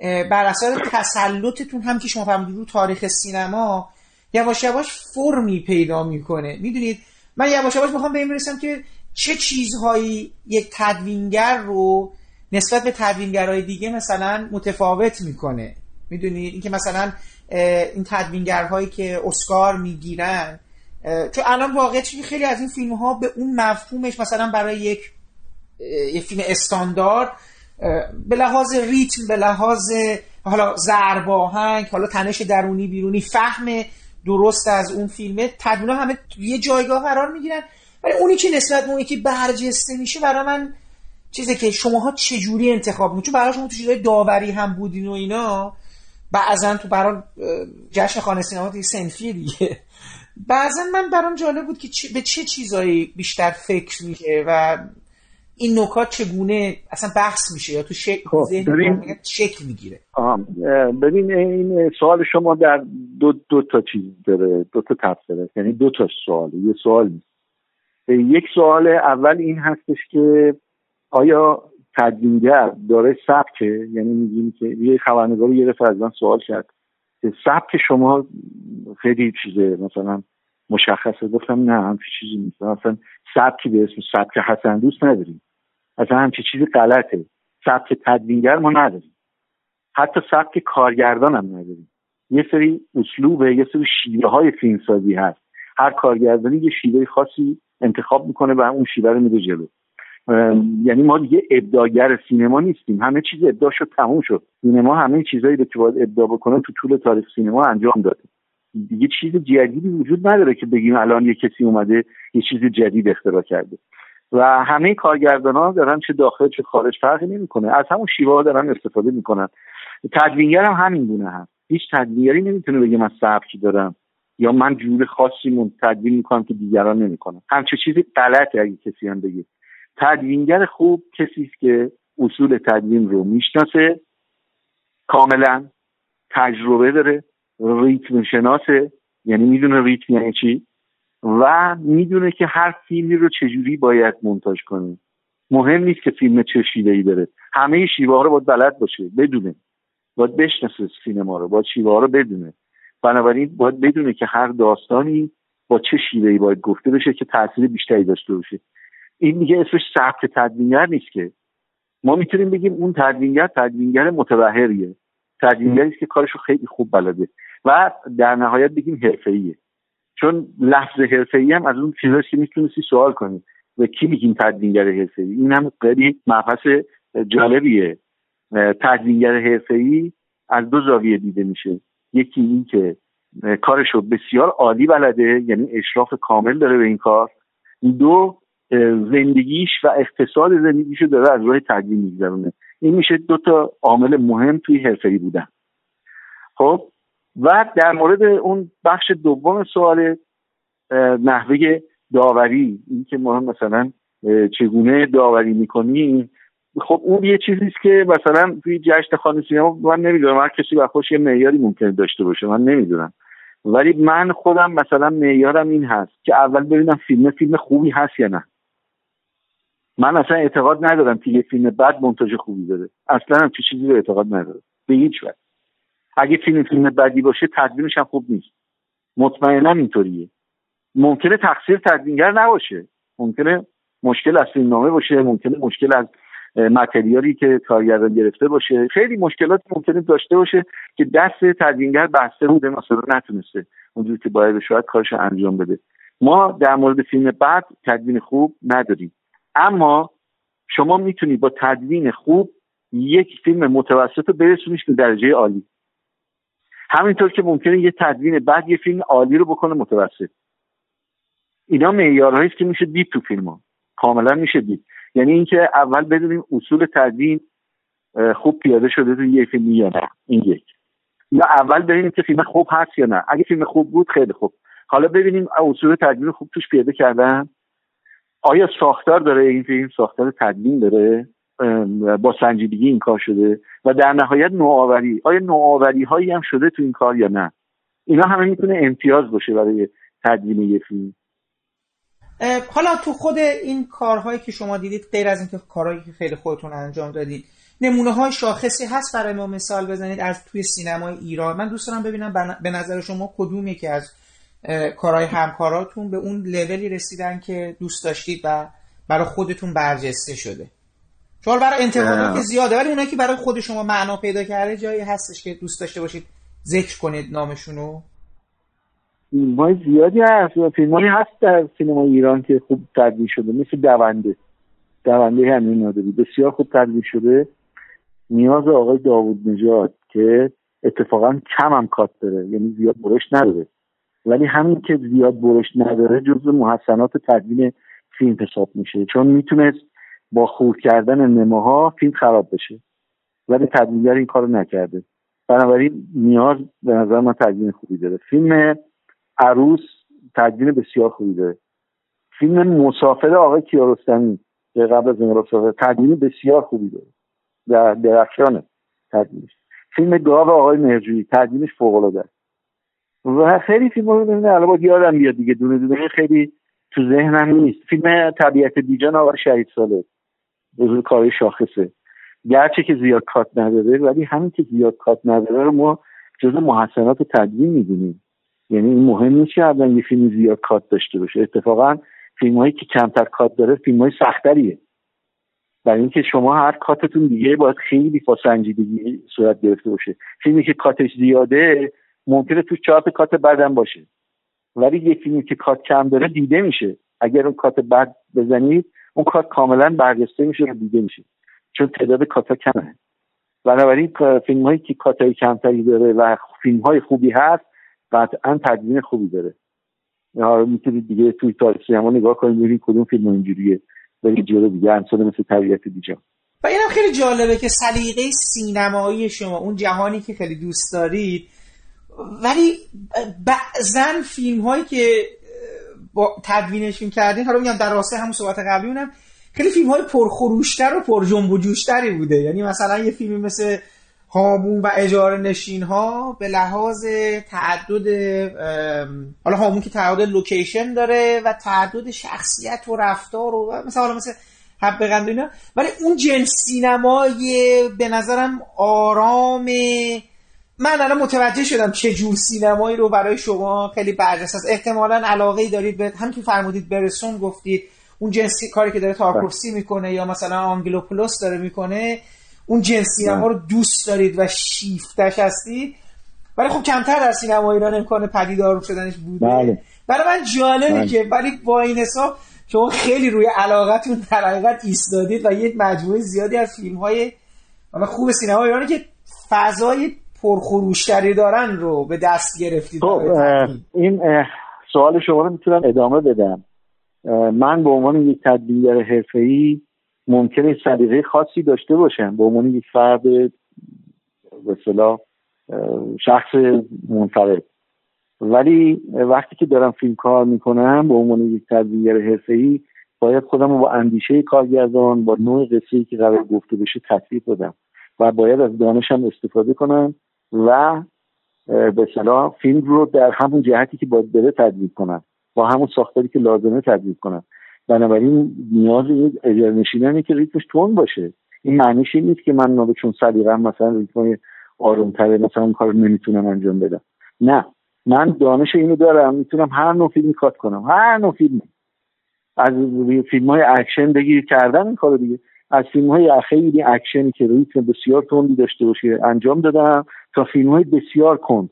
بر اساس تسلطتون هم که شما فرمودید رو تاریخ سینما یواش یواش فرمی پیدا می‌کنه. می‌دونید؟ من یواش یواش می‌خوام به این برسم که چه چیزهایی یک تدوینگر رو نسبت به تدوینگرهای دیگه مثلا متفاوت می‌کنه. می‌دونید؟ اینکه مثلا این تدوینگرهایی که اسکار می‌گیرن چون الان واقعیت خیلی از این فیلم ها به اون مفهومش مثلا برای یک یه فیلم استاندارد به لحاظ ریتم به لحاظ حالا زرباهنگ حالا تنش درونی بیرونی فهم درست از اون فیلمه تدوینا همه یه جایگاه قرار می‌گیرن. ولی اونی که نسبت به اونی که برجسته میشه برای من چیزی که شماها چجوری انتخاب می‌کنید؟ چون برای شما تو چیزای داوری هم بودین و اینا بعضا تو برای جشن خانه سینما دیگه سنفیه دیگه. بعضا من برام جالب بود که به چه چیزایی بیشتر فکر میشه و این نکات چگونه اصلا بحث میشه یا تو شکل خب، شکل می‌گیره؟ ببین این سوال شما در دو, دو تا چیز داره دو تا تفسیر یعنی دو تا سوال یه سوال یک سوال اول این هستش که آیا تدوینگر داره سبکه؟ یعنی میگیم که یه خبرنگار یه دفعه از من سوال کرد که سبک شما خیلی چیزه مثلا مشخصه. گفتم نه همچی چیزی نیست. مثلا سبکی به اسم سبک حسن دوست نداریم. اصلا همچی چیزی غلطه. سبک تدوینگر ما نداریم. حتی سبک کارگردان هم نداریم. یه سری اسلوبه یه سری شیوه های فیلمسازی هست. هر کارگردانی یه شیوه خاصی انتخاب می‌کنه و اون شیوه رو میده جلو. یعنی ما دیگه ابداگر سینما نیستیم. همه چیز ابداع شد تموم شد. سینما همه چیزایی که باید ابداع بکنه تو طول تاریخ سینما انجام داده. دیگه چیز جدیدی وجود نداره که بگیم الان یه کسی اومده یه چیز جدید اختراع کرده. و همه کارگردان ها دارن چه داخل چه خارج فرقی نمی‌کنه. از همون شیوه ها دارن استفاده می‌کنن. تدوینگر هم همین گونه هست. هیچ تدوینگری نمی‌تونه بگه من سبکی دارم یا من جور خاصی تدوین می‌کنم که دیگران نمی‌کنن. همچه چیزی غلطه اگه کسی هم بگه. تدوینگر خوب کسی است که اصول تدوین رو می‌شناسه کاملا تجربه داره ریتم شناسه. یعنی می‌دونه ریتم یعنی چی؟ و می‌دونه که هر فیلمی رو چجوری باید منتاج کنه. مهم نیست که فیلم چه شیوه ای داره. همه شیوه ها رو باید بلد باشه بدونه. باید بشناسه سینما رو باید شیوه ها رو بدونه. بنابراین باید بدونه که هر داستانی با چه شیوه ای باید گفته بشه که تاثیر بیشتری داشته باشه. این دیگه اسمش سبک تدوینگر نیست که. ما می‌تونیم بگیم اون تدوینگر تدوینگر متبهریه. تدوینگری است که کارش خیلی خوب بلده. و در نهایت بگیم حرفه‌ایه. چون لفظ حرفه‌ای هم از اون چیزاست که می‌تونستی سوال کنی. و کی میگیم تدوینگر حرفه‌ای؟ این هم خیلی مبحث جالبیه. تدوینگر حرفه‌ای از دو زاویه دیده میشه. یکی این که کارشو بسیار عالی بلده یعنی اشراف کامل داره به این کار. دو زندگیش و اقتصاد زندگیشو داره از راه تدوین میگذرونه. این میشه دو تا عامل مهم توی حرفه‌ای بودن. خب و در مورد اون بخش دوم سوال نحوه داوری این که ما مثلا چگونه داوری می‌کنیم. خب اون یه چیزیست که مثلا توی جشن خانه سینما من نمی‌دونم هر کسی و خوش یه معیاری ممکنه داشته باشه من نمی‌دونم. ولی من خودم مثلا معیارم این هست که اول ببینم فیلم فیلم خوبی هست یا نه. من اصلا اعتقاد ندارم که یه فیلم بد منتاج خوبی داره. اصلا هم چیزی رو اعتقاد ندارم. به هیچ وجه. اگه فیلم فیلم بدی باشه تدوینش هم خوب نیست. مطمئنا اینطوریه. ممکنه تقصیر تدوینگر نباشه. ممکنه مشکل از فیلمنامه باشه ممکنه مشکل از متریالی که کارگردان گرفته باشه. خیلی مشکلات ممکنه داشته باشه که دست تدوینگر بسته بوده مثلا نتونسته اونجوری که باید شاید کارش انجام بده. ما در مورد فیلم بعد تدوین خوب نداریم. اما شما می‌تونید با تدوین خوب یک فیلم متوسط رو برسونیش به درجه عالی. همینطور که ممکنه یه تدوین بعد یه فیلم عالی رو بکنه متوسط. اینا معیارهایی که میشه دید تو فیلم ها کاملا میشه دید. یعنی اینکه اول بدونیم اصول تدوین خوب پیاده شده تو یه فیلم یا نه. این یک. یا اول ببینیم که فیلم خوب هست یا نه. اگه فیلم خوب بود خیلی خوب. حالا ببینیم اصول تدوین خوب توش پیاده کردن. آیا ساختار داره این فیلم؟ ساختار تدوین داره؟ با سنجیدگی این کار شده و در نهایت نوآوری. آیا نوآوری هایی هم شده تو این کار یا نه؟ اینا همه می‌تونه امتیاز باشه برای تدوین یه فیلم. حالا تو خود این کارهایی که شما دیدید غیر از اینکه کارهایی که خیلی خودتون انجام دادید نمونه های شاخصی هست برای ما مثال بزنید از توی سینمای ایران. من دوست دارم ببینم به نظر شما کدوم یکی از کارهای همکاراتون به اون لولی رسیدن که دوست داشتید و برای خودتون برجسته شده؟ چون برای انتقادات که زیاده ولی اونایی که برای خود شما معنا پیدا کرده جایی هستش که دوست داشته باشید ذکر کنید نامشونو. فیلم زیادی هست. فیلم هست در سینما ایران که خوب تدوین شده مثل دونده. دونده همین نادری. بسیار خوب تدوین شده. نیاز آقای داوود نژاد که اتفاقا کم هم کات داره. یعنی زیاد برش نداره. ولی همین که زیاد برش نداره جزو محسنات تدوین فیلم حساب میشه. چون می‌تونست با خور کردن نماها فیلم خراب بشه. ولی تدوینگر این کارو نکرده. بنابراین نیاز به نظر من تدوین خوبی داره. فیلم عروس تدوین بسیار خوبی داره. فیلم مسافر آقای کیارستمی که قبل از انقلاب تدوین بسیار خوبی داره. در درخشانه تدوینش فیلم گاو آقای مهرجویی تدوینش فوق العاده و خیلی فیلم رو ببینه الان یادم میاد دیگه دونه دونه خیلی تو ذهنم نیست. فیلم طبیعت بیجان آقای شهید ساله بزرگ کارهای شاخصه. گرچه که زیاد کات نداره ولی همین که زیاد کات نداره رو ما جز محسنات تدوین می‌دونیم. یعنی این مهم نیست که یه فیلم زیاد کات داشته باشه. اتفاقا فیلم هایی که کمتر کات داره فیلم های سختریه برای اینکه شما هر کاتتون دیگه باید خیلی با صورت گرفته باشه. فیلمی که کاتش زیاده ممکنه تو چهار کات بدم باشه. ولی یه فیلمی که کات کم داره دیده میشه. اگر اون کات بد بزنید اون کات کاملا برجسته میشه و دیده میشه. چون تعداد کاتا کمه. بنابراین فیلم هایی که کاتای کمتری داره و فیلم های خوبی هست قطعا تدوین خوبی داره. یا می‌تونید دیگه توی تاریخ سینما نگاه کنید ببینید کدوم فیلم اینجوریه. ولی جلو دیگه امثال مثل طبیعت دیجا. و اینم خیلی جالبه که سلیقه سینمایی شما اون جهانی که خیلی دوست دارید ولی بعضا فیلم هایی که با تدوینشون کردین. حالا میگم در راسته همون صحبت قبلی اونم خیلی فیلم های پرخروشتر و پر جنب و جوشتری بوده. یعنی مثلا یه فیلمی مثل هامون و اجاره نشین ها به لحاظ تعدد حالا هامون که تعدد لوکیشن داره و تعدد شخصیت و رفتار و مثلا حالا مثل حب اینا ولی اون جنس سینمای به نظرم آرام من الان متوجه شدم چه جور سینمایی رو برای شما خیلی برجسته است. احتمالا علاقه دارید به هم که فرمودید برسون گفتید اون جنسی کاری که داره تارکوفسکی می‌کنه یا مثلا آنجلوپولوس داره می‌کنه اون جنس سینما رو دوست دارید و شیفتش هستید. ولی خب کمتر در سینما ایران امکان پدیدار شدنش بوده. بله. برای من جالبه بله. که ولی با این حساب شما خیلی روی علاقتون در حقیقت ایستادید و یک مجموعه زیادی از فیلم های خوب سینما ایرانی که فضای پرخروشتری دارن رو به دست گرفتید خب این سوال شما رو می‌تونم ادامه بدم. من به عنوان یک تدبیرگر حرفه‌ای ممکنه سلیقه خاصی داشته باشم. به عنوان یک فرد به شخص منفرد. ولی وقتی که دارم فیلم کار می‌کنم به عنوان یک تدبیرگر حرفه‌ای باید خودم رو با اندیشه کارگردان با نوع قصه که قرار گفته بشه تطبیق بدم و باید از دانشم استفاده کنم و به صلاح فیلم رو در همون جهتی که باید بره تدوین کنم با همون ساختاری که لازمه تدوین کنم بنابراین نیاز یک اجرنشینانه که ریتمش تون باشه. این معنیش این نیست که من نابه چون صدیقم مثلا ریتم آرومتره مثلا اون کار نمی‌تونم انجام بدم. نه. من دانش اینو دارم می‌تونم هر نوع فیلمی کات کنم. هر نوع فیلمی از فیلم های اکشن بگیر کردن این کارو دیگه. از فیلم های خیلی اکشنی که ریتم بسیار تندی داشته باشه انجام دادم تا فیلم های بسیار کند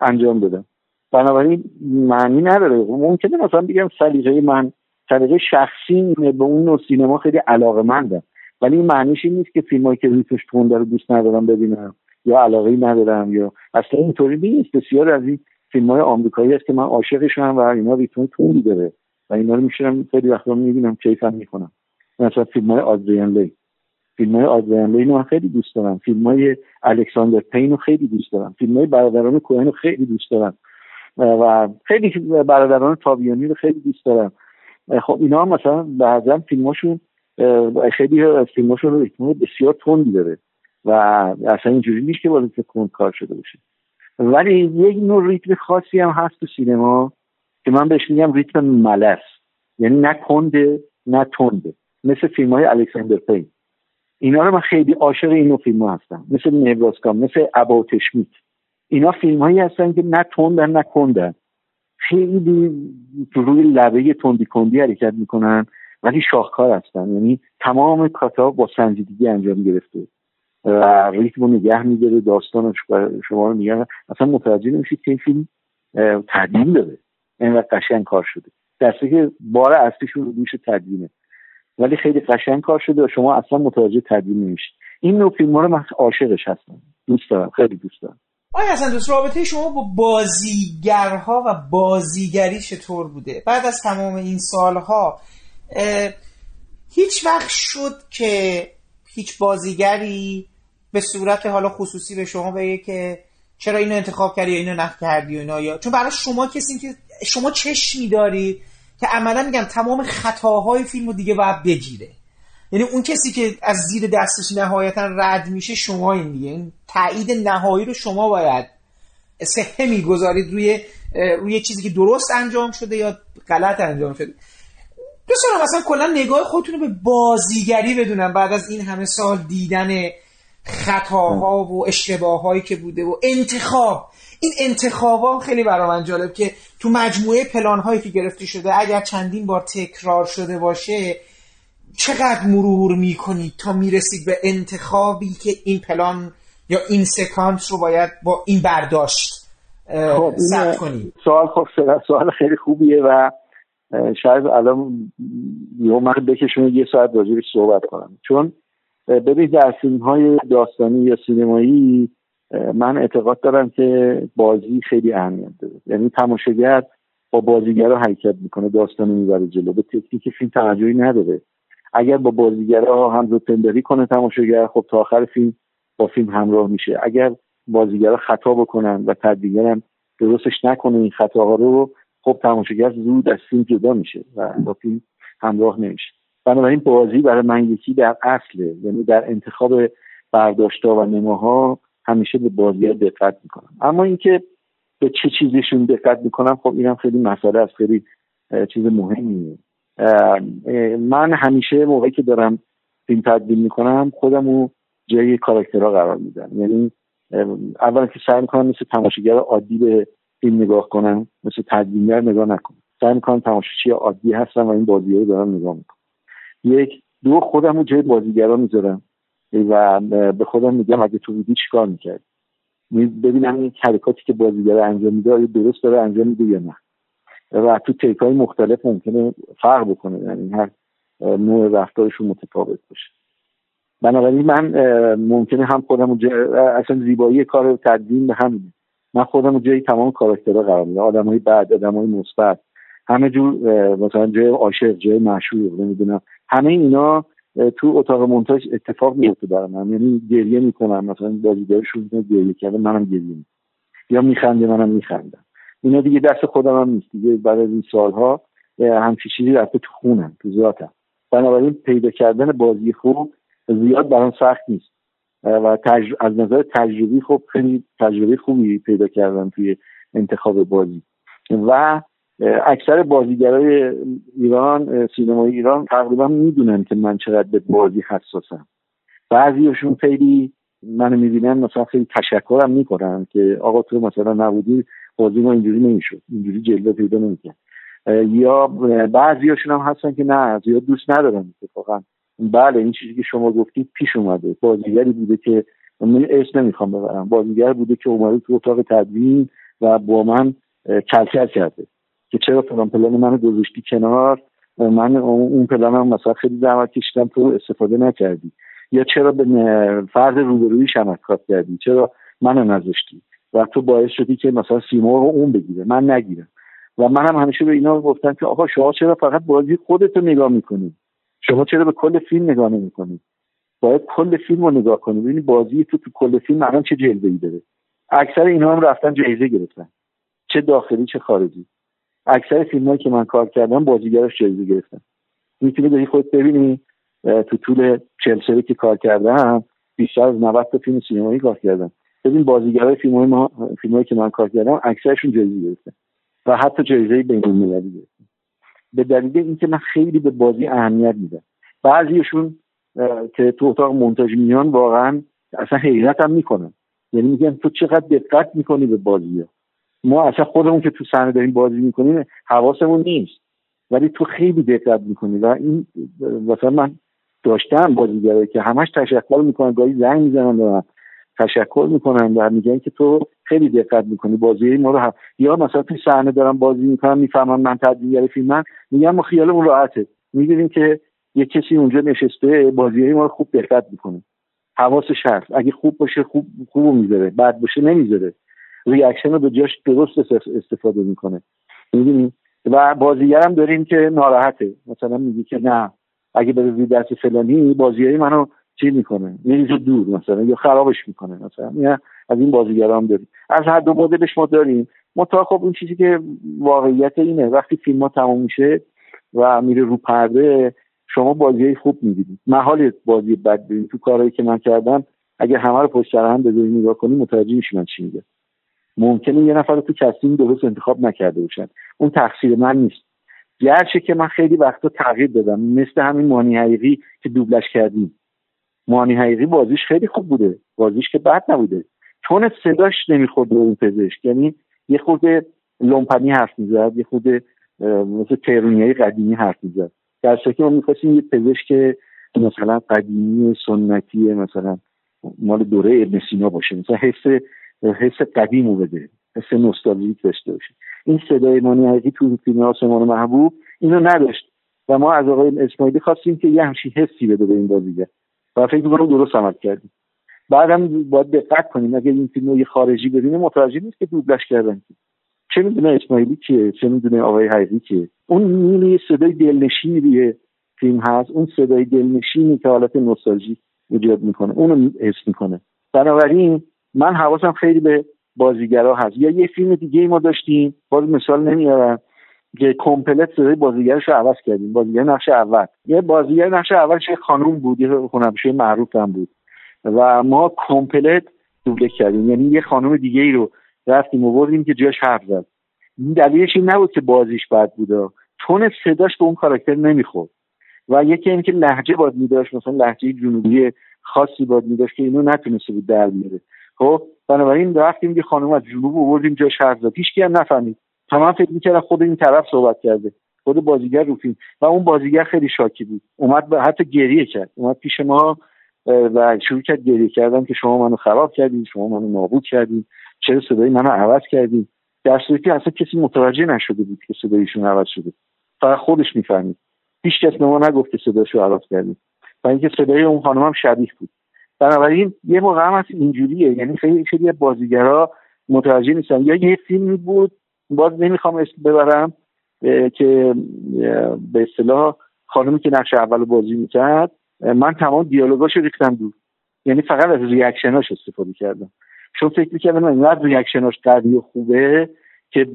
انجام دادم. بنابراین معنی نداره. ممکنه مثلا بگم سلیقه من سلیقه شخصی به اون نوع سینما خیلی علاقه مندم ولی این معنیش این نیست که فیلم هایی که ریتمش تنده رو دوست ندارم ببینم یا علاقه ندارم یا اصلا اینطوری نیست. بسیار از این فیلم های آمریکایی هست که من عاشقشم و اینا ریتم تندی داره. و اینا رو میشونم خیلی وقتا می‌بینم کیفم می‌کنم. مثلا فیلم های آدریان لی فیلم های آدریان لی رو خیلی دوست دارم. فیلم های الکساندر پین رو خیلی دوست دارم. فیلم های برادران کوهن رو خیلی دوست دارم. و خیلی برادران تابیانی رو خیلی دوست دارم. خب اینا مثلا بعضا فیلماشون خیلی فیلماشون ریتم بسیار تندی داره. و اصلا اینجوری نیست که باید کند کار شده باشه. ولی یک نوع ریتم خاصی هم هست تو سینما که من بهش میگم ریتم ملس. یعنی نه کنده نه تنده. مثل فیلم های الکساندر پین. اینا رو من خیلی عاشق این نوع فیلم ها هستم. مثل نیبراسکام مثل اباوتشمیت اینا فیلم هایی هستن که نه تندن نه کندن. خیلی روی لبه تندی کندی حرکت می‌کنن ولی شاهکار هستن. یعنی تمام کاتا با سنجیدگی انجام گرفته. و ریتم نگه میداره داستانش شما رو میگن اصلا متوجه نمیشید که این فیلم تدوین داره. اینقدر قشنگ کار شده. درسته که بار اصلیشون رو دوش ولی خیلی قشنگ کار شده و شما اصلا متوجه تدوین نمیشید. این نوع فیلم رو من عاشقش هستم. دوست دارم. خیلی دوست دارم. آیا اصلا دوست رابطه شما با بازیگرها و بازیگری چطور بوده؟ بعد از تمام این سالها هیچ وقت شد که هیچ بازیگری به صورت حالا خصوصی به شما بگه که چرا اینو انتخاب کردی یا اینو نقد کردی و اینا یا چون برای شما کسی که شما چشمی دارید که عملا میگم تمام خطاهای فیلم رو دیگه باید بگیره. یعنی اون کسی که از زیر دستش نهایتا رد میشه شما این دیگه این تایید نهایی رو شما باید سهه می‌گذارید روی روی چیزی که درست انجام شده یا غلط انجام شده. دوست دارم مثلا کلا نگاه خودتون رو به بازیگری بدونم. بعد از این همه سال دیدن خطاها و اشتباههایی که بوده و انتخاب. این انتخاب خیلی برای من جالب که تو مجموعه پلان هایی که گرفته شده اگر چندین بار تکرار شده باشه چقدر مرور می‌کنید تا می‌رسید به انتخابی که این پلان یا این سکانس رو باید با این برداشت خب ثبت کنید سوال خب سوال خیلی خوبیه و شاید الان یه من بکشون یه ساعت راجبش صحبت کنم. چون ببینید در فیلم های داستانی یا سینمایی من اعتقاد دارم که بازی خیلی اهمیت داره. یعنی تماشاگر با بازیگر رو حرکت می‌کنه داستان می‌بره جلو. به تکنیک فیلم توجهی نداره. اگر با بازیگرها هم پندری کنه تماشاگر خب تا آخر فیلم با فیلم همراه میشه. اگر بازیگرها خطا بکنن و تدبیرم درستش نکنه این خطاها رو خب تماشاگر زود از فیلم جدا میشه و با فیلم همراه نمیشه. بنابراین بازی برای من یکی در اصله. یعنی در انتخاب برداشتها و نماها همیشه به بازی دقت می‌کنم. اما اینکه به چه چیزشون دقت می‌کنم خب اینم خیلی مسئله است خیلی چیز مهمیه. من همیشه موقعی که دارم فیلم تدوین می‌کنم خودم رو جای کاراکترها قرار میدم. یعنی اول که سعی می‌کنم مثل تماشاگر عادی به فیلم نگاه کنم مثل تدوینگر نگاه نکنم. سعی می‌کنم تماشاچی عادی هستم و این بازی رو دارم نگاه می‌کنم. یک دو خودم رو جای بازیگرا می‌ذارم. و به خودم میگم اگه تو بودی چیکار می‌کرد ببینم این حرکاتی که بازیگر انجام میده آیا درست داره انجام میده یا نه؟ و تو تیک های مختلف ممکنه فرق بکنه یعنی هر نوع رفتارشون متفاوت باشه. بنابراین من ممکنه هم خودم اصلا زیبایی کار تدوین به همینه. من خودم جای تمام کاراکترها قرار میدم. آدم های بعد آدم های مثبت. همه جور مثلا جای عاشق جای مشهور نمی‌دونم. همه اینا تو اتاق مونتاژ اتفاق میفته برای من. یعنی گریه می‌کنم. مثلا بازیگرشون گریه کرده منم گریه می‌کنم. یا میخنده منم میخندم. اینا دیگه دست خودم هم نیست. دیگه بعد از این سالها همچی چیزی رفته تو خونم تو ذاتم. بنابراین پیدا کردن بازی خوب زیاد برام سخت نیست. و از نظر تجربی خب خیلی تجربه خوبی پیدا کردم توی انتخاب بازی. و اکثر بازیگرای ایران سینمای ایران تقریبا می‌دونن که من چقدر به بازی حساسم. بعضیشون خیلی منو می‌بینن مثلا خیلی تشکرم می‌کنن که آقا تو مثلا نبودی بازی ما اینجوری نمی‌شد اینجوری جلوه پیدا نمی‌کرد. یا بعضیاشون هم هستن که نه زیاد دوست ندارن اتفاقا. بله این چیزی که شما گفتید پیش اومده. بازیگری بوده که من اسم نمی‌خوام ببرم. بازیگر بوده که اومده تو اتاق تدوین و با من کلکل کرده. که چرا فلان پلان منو گذاشتی کنار؟ من اون پلانم مثلا خیلی زحمت کشیدم تو استفاده نکردی. یا چرا به فرد روبرویی شمکات کردی؟ چرا منو نذاشتی؟ و تو باعث شدی که مثلا سیما رو اون بگیره. من نگیرم. و منم همیشه به اینا گفتم که آقا شما چرا فقط بازی خودتو نگاه می‌کنی؟ شما چرا به کل فیلم نگاه نمی‌کنی؟ باید کل فیلم رو نگاه کنی. ببینی بازی تو تو کل فیلم الان چه جلوه ای داره؟ اکثر اینها هم رفتن جایزه گرفتن. چه داخلی چه خارجی. اکثر فیلم که من کار کردم بازیگرش جایزه گرفتن. می‌تونی بری خود ببینی تو طول چهل سالی که کار کردم بیشتر از 90 تا فیلم سینمایی کار کردم. ببین بازیگرای فیلم ما فیلمایی که من کار کردم اکثرشون جایزه گرفتن. و حتی جایزه بین المللی گرفتن. به دلیل اینکه من خیلی به بازی اهمیت میدم. بعضیشون که تو اتاق مونتاژ میان واقعا اصلا حیرت هم می‌کنن. یعنی میگن تو چقدر دقت می‌کنی به بازی ما اصلا خودمون که تو صحنه داریم بازی می‌کنیم حواسمون نیست. ولی تو خیلی دقت می‌کنی و این مثلا من داشتم بازیگرایی که همش تشکر می‌کنن گاهی زنگ می‌زنن و تشکر می‌کنن و میگن که تو خیلی دقت می‌کنی بازی ما رو هم. یا مثلا تو صحنه دارم بازی می‌کنم می‌فهمم من تدوینگر فیلمم میگم ما خیالمون راحته. می‌دونیم که یه کسی اونجا نشسته بازی ما رو خوب دقت می‌کنه. حواسش هست. اگه خوب باشه خوب خوبو می‌ذاره. بد باشه نمی‌ذاره. ریاکشن رو به جاش درست استفاده می‌کنه. می‌دونی؟ و بازیگرم داریم که ناراحته. مثلا میگی که نه اگه روی دست فلانی بازیگری منو چی می‌کنه؟ میریزه دور مثلا یا خرابش می‌کنه مثلا. یا از این بازیگرام داریم. از هر دو مدلش ما داریم. متا خب اون چیزی که واقعیت اینه. وقتی فیلم ها تموم میشه و میره رو پرده شما بازی خوب می‌دیدید محال بازی بد ببینید تو کارهایی که من کردم اگه همه رو پشت هم بذاری نگاه کنی متوجه میشی من چی میگم. ممکنه یه نفر رو تو casting درست انتخاب نکرده باشن. اون تقصیر من نیست. گرچه که من خیلی وقتا تغییر دادم. مثل همین مانی حقیقی که دوبلش کردیم. مانی حقیقی بازیش خیلی خوب بوده. بازیش که بد نبوده. چون صداش نمی‌خورد به اون پزشک. یعنی یه خورده لومپنی حرف می‌زد یه خورده مثل تهرونیای قدیمی حرف می‌زد. در که ما می‌خواستیم یه پزشک مثلا قدیمی سنتی مثلا مال دوره ابن سینا باشه. مثلا حس حس قدیم بده حس نوستالژیک داشته باشه. این صدای مانی حقیقی تو فیلم آسمان محبوب اینو نداشت و ما از آقای اسماعیلی خواستیم که یه همچین حسی بده به این بازیگر و فکر می‌کنم درست عمل کردیم. بعدم باید دقت کنیم اگه این فیلم رو یه خارجی ببینه متوجه نیست که دوبلش کردن چه می‌دونه اسماعیلی کیه؟ چه می‌دونه آقای حقیقی کیه؟ اون نیلی صدای دلنشینی روی فیلم هست. اون صدای دلنشینی که حالت نوستالژی ایجاد می‌کنه. اونو حس می‌کنه. بنابراین من حواسم خیلی به بازیگرا هست. یا یه فیلم دیگه ما داشتیم باز مثال نمیارم که کمپلت صدای بازیگرش رو عوض کردیم. بازیگر نقش اول. یه بازیگر نقش اولش یه خانوم بود یه هنرپیشه معروف هم بود. و ما کمپلت دوبله کردیم. یعنی یه خانم دیگه ای رو رفتیم و بردیم که جاش حرف زد. دلیلش این نبود که بازیش بد بوده چون صداش به اون کاراکتر نمی‌خورد. و یکی اینکه لحجه باید میداشت مثلا لحجه جنوبی خاصی باید میداشت که اینو نتونسته بود در بیاره. خب بنابراین رفتیم یه خانم از جنوب آوردیم جاش حرف زد. هیچ هم نفهمید. تمام فکر می‌کردم خود این طرف صحبت کرده. خود بازیگر رو فیلم. و اون بازیگر خیلی شاکی بود. اومد حتی گریه کرد. اومد پیش ما و شروع کرد گریه کردن که شما منو خراب کردید شما منو نابود کردید چرا صدای منو عوض کردید در صورتی اصلا کسی متوجه نشده بود که صدایشون عوض شده. فقط خودش می‌فهمید. هیچ کس به ما نگفت که صداشو عوض کردیم. و اینکه صدای اون خانم هم شبیه بود. بنابراین یه موقع هم اینجوریه. یعنی خیلی خیلی بازیگرا متوجه نیستن. یا یه فیلمی بود باز نمی‌خوام اسم ببرم که به اصطلاح خانمی که نقش اول بازی می‌کرد من تمام دیالوگاشو ریختم دور. یعنی فقط از ریاکشناش استفاده کردم. چون فکر می‌کردم اینقدر ریاکشناش قوی و خوبه که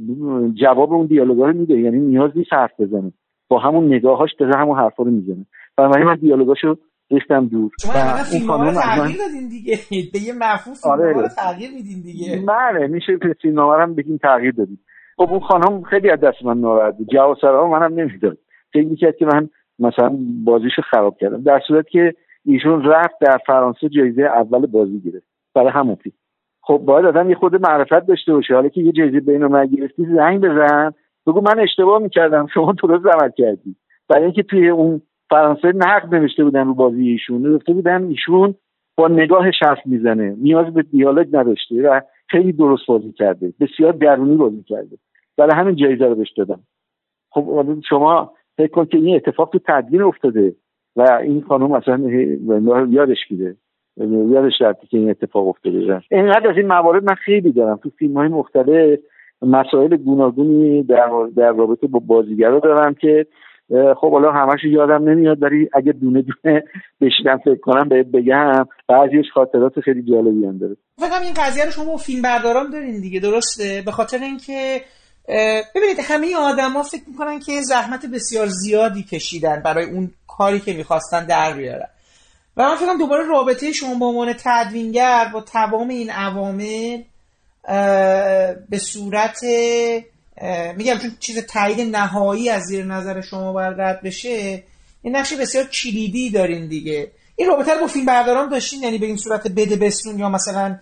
جواب اون دیالوگا رو میده. یعنی نیاز نیست حرف بزنه. با همون نگاهاش داره همون حرفا رو می‌زنه. بنابراین من دیالوگاشو ریختم دور. و اون خانم تغییر دادین دیگه. به یه مفهوم آره. رو تغییر میدین دیگه. بله میشه فیلمنامه رو بگیم تغییر دادیم. خب اون خانم خیلی از دست من ناراحت بود. جواب سرا منم نمی‌داد. فکر می‌کرد که من مثلا بازیشو خراب کردم. در صورت که ایشون رفت در فرانسه جایزه اول بازی گرفت. برای همون فیلم. خب باید آدم یه خود معرفت داشته باشه. حالا که یه جایزه بین گرفتی زنگ بزن. بگو من اشتباه می‌کردم. شما درست عمل کردی. برای اینکه توی اون فرانسه نقد نوشته بودن رو بازی ایشون. گفته بودن ایشون با نگاه شخص می‌زنه. نیاز به دیالوگ نداشته و خیلی درست بازی کرده. بسیار درونی بازی کرده. برای همین جایزه رو بهش دادم. خب شما فکر کن که این اتفاق تو تدوین افتاده و این خانم اصلا یادش میده یادش رفتی که این اتفاق افتاده. اینقدر از این موارد من خیلی دارم. تو فیلم های مختلف مسائل گوناگونی در, در رابطه با بازیگرا دارم که خب حالا همش یادم نمیاد ولی اگه دونه دونه بشینم فکر کنم بهت بگم بعضیش خاطرات خیلی جالبی هم داره. فکر این قضیه رو شما فیلم برداران دارین دیگه درسته؟ به خاطر اینکه ببینید همه آدما فکر می‌کنن که زحمت بسیار زیادی کشیدن برای اون کاری که می‌خواستن در بیارن. و من فکرم دوباره رابطه شما با عنوان تدوینگر با تمام این عوامل به صورت میگم چون چیز تایید نهایی از زیر نظر شما باید رد بشه این نقش بسیار کلیدی دارین دیگه. این رابطه رو با فیلم برداران داشتین؟ یعنی به این صورت بده بستون یا مثلا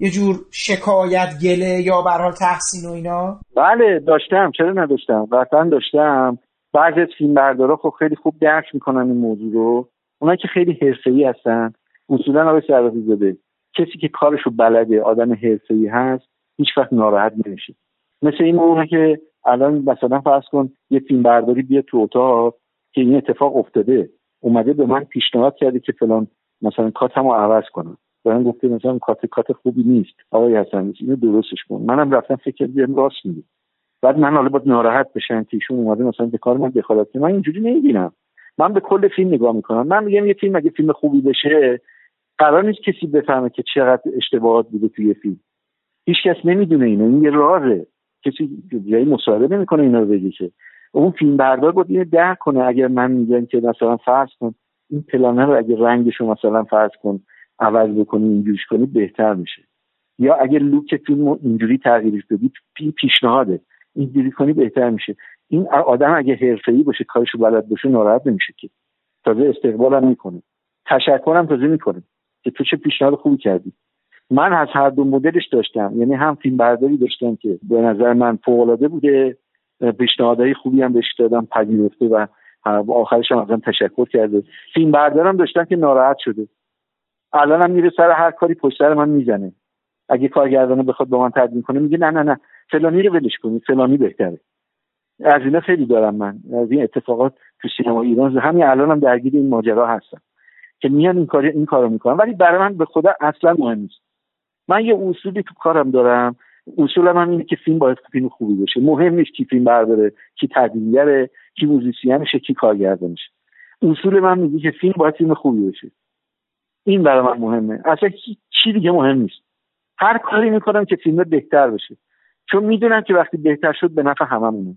یه جور شکایت گله یا به حال تحسین و اینا؟ بله داشتم. چرا نداشتم؟ قطعا داشتم. بعضی از فیلم بردارا خب خیلی خوب درک می‌کنن این موضوع رو. اونا که خیلی حرفه‌ای هستن. اصولا آقای سرافی زاده کسی که کارشو بلده آدم حرفه‌ای هست هیچ وقت ناراحت نمیشه. مثل این موقع که الان مثلا فرض کن یه فیلم برداری بیا تو اتاق که این اتفاق افتاده. اومده به من پیشنهاد کرده که فلان مثلا کاتم رو عوض کنم من گفته مثلا کات کات خوبی نیست. آقای حسن اینو درستش کن. منم رفتم فکر کردم راست میگه. بعد من حالا باید ناراحت بشن که ایشون اومده مثلا به کار من دخالت من اینجوری نمی‌بینم. من به کل فیلم نگاه می‌کنم. من میگم یه فیلم اگه فیلم خوبی بشه قرار نیست کسی بفهمه که چقدر اشتباهات بوده توی فیلم. هیچ کس نمی‌دونه اینو. این یه رازه کسی جایی مصاحبه نمی‌کنه اینا رو بگی که. اون فیلم بردار باید اینو درک کنه اگر من میگم که مثلا فرض کن این پلانه رو اگه رنگشو مثلا فرض کن عوض بکنی اینجوریش کنی بهتر میشه. یا اگر لوک فیلم اینجوری تغییرش بدی پیشنهاده. اینجوری کنی بهتر میشه. این آدم اگه حرفه‌ای باشه کارشو بلد باشه ناراحت نمیشه که. تازه استقبالم می‌کنه. تشکرم تازه می‌کنه که تو چه پیشنهاد خوبی کردی. من از هر دو مدلش داشتم. یعنی هم فیلم برداری داشتم که به نظر من فوق بوده. پیشنهادهای خوبی هم بهش دادم پذیرفته و آخرش هم ازم تشکر کرده. فیلم بردارم داشتم که ناراحت شده. الان هم میره سر هر کاری پشت سر من می‌زنه. اگه کارگردانه بخواد با من تدوین کنه میگه نه نه نه. فلانی رو ولش کنید. فلانی بهتره. از اینا خیلی دارم من. از این اتفاقات تو سینما ایران. همین الان هم درگیر این ماجرا هستم که میان این کار این کارو می‌کنن. ولی برای من به خدا اصلا مهم نیست. من یه اصولی تو کارم دارم. اصولم هم اینه که فیلم باید فیلم خوبی بشه مهم نیست کی فیلم برداره کی تدوینگره کی موزیسینشه کی کارگردانشه اصول من میگه که فیلم باید فیلم خوبی بشه این برای من مهمه. اصلا چی دیگه مهم نیست. هر کاری می‌کنم که فیلم بهتر بشه. چون می‌دونم که وقتی بهتر شد به نفع هممونه.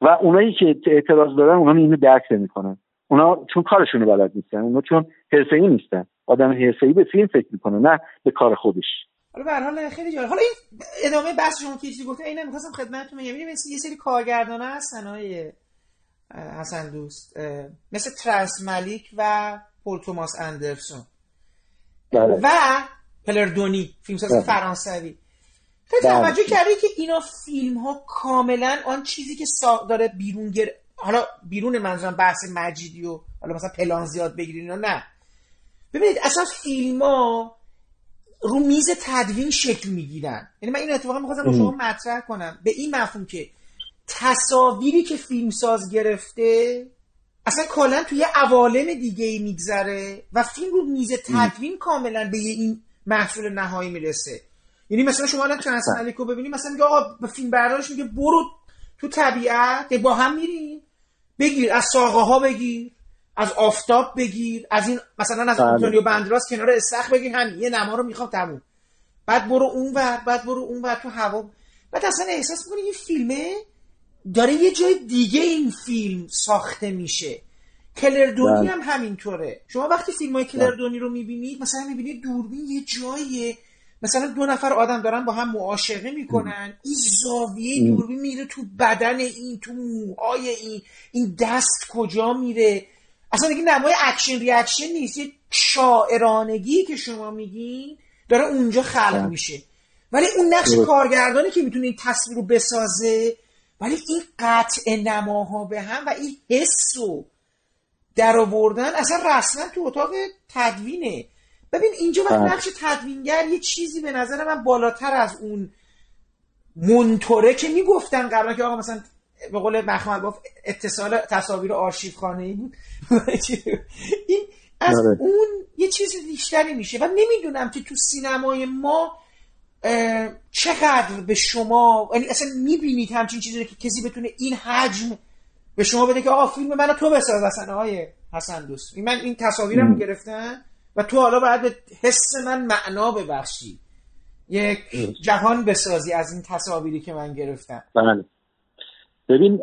و اونایی که اعتراض دارن اونا اینو درک نمی‌کنن. اونا چون کارشون بلد نیستن. اونا چون حرفه‌ای نیستن. آدم حرفه‌ای به فیلم فکر می‌کنه نه به کار خودش حالا به حال خیلی جالب حالا این ادامه بحث شما که چیزی گفته اینا می‌خواستم خدمتتون بگم یه سری کارگردانا هستن های حسن دوست مثل ترانس ملیک و پول توماس اندرسون بله. و پلردونی فیلمساز بله. فرانسوی خیلی بله. توجه کردی که اینا فیلم ها کاملا آن چیزی که سا داره بیرون گر... حالا بیرون منظورم بحث مجیدی و حالا مثلا پلان زیاد بگیرین نه ببینید اصلا فیلم ها رو میز تدوین شکل می‌گیرن. یعنی من این اتفاقا می‌خواستم با شما مطرح کنم. به این مفهوم که تصاویری که فیلمساز گرفته اصلا کلا توی عوالم دیگه ای میگذره و فیلم رو میز تدوین کاملا به این محصول نهایی می‌رسه. یعنی مثلا شما الان ترانس رو ببینید مثلا میگه آقا به فیلم بردارش میگه برو تو طبیعت با هم میریم. بگیر از ساقه ها بگیر. از آفتاب بگیر از این مثلا از آنتونیو بله. بندراس کنار استخ بگیر همین یه نما رو می‌خوام تموم. بعد برو اون ور بعد برو اون ور تو هوا. بعد اصلا احساس می‌کنی این فیلمه داره یه جای دیگه این فیلم ساخته میشه. کلردونی بله. هم همینطوره. شما وقتی فیلم های کلردونی رو می‌بینید مثلا می‌بینید دوربین یه جایه. مثلا دو نفر آدم دارن با هم معاشقه می‌کنن. این زاویه دوربین میره تو بدن این تو موهای این. این دست کجا میره؟ اصلا دیگه نمای action reaction نیست یه شاعرانگی که شما میگین داره اونجا خلق بله. میشه ولی اون نقش کارگردانی که می‌تونه این تصویر رو بسازه ولی این قطع نماها به هم و این حس رو در آوردن اصلا رسما تو اتاق تدوینه ببین اینجا وقت بله. نقش تدوینگر یه چیزی به نظر من بالاتر از اون منطوره که می‌گفتن قبلا که آقا مثلا به قول مخمل گفت اتصال تصاویر آرشیو خانه ای بود. این از آره. اون یه چیز بیشتری میشه. و نمی‌دونم که تو سینمای ما چقدر به شما یعنی اصلا می‌بینید همچین چیزی که کسی بتونه این حجم به شما بده که آقا فیلم منو تو بساز اصلا های حسن دوست. من این تصاویرم گرفتن و تو حالا باید به حس من معنا ببخشی. یک جهان بسازی از این تصاویری که من گرفتم. بله. ببین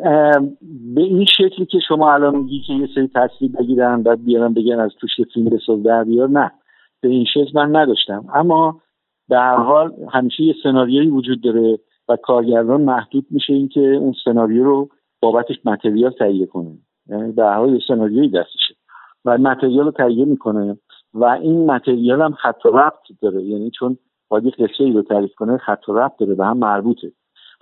به این شکلی که شما الان میگی که یه سری تصویر بگیرن بعد بیارن بگن از توش فیلم بساز در بیار نه. به این شکل من نداشتم. اما به هر حال همیشه یه سناریویی وجود داره و کارگردان محدود میشه اینکه اون سناریو رو بابتش متریال تهیه کنه. یعنی به هر حال یه سناریویی دستشه و متریال رو تهیه می‌کنه و این متریال هم خط و ربط داره. یعنی چون باید قصه ای رو تعریف کنه خط و ربط داره به هم مربوطه.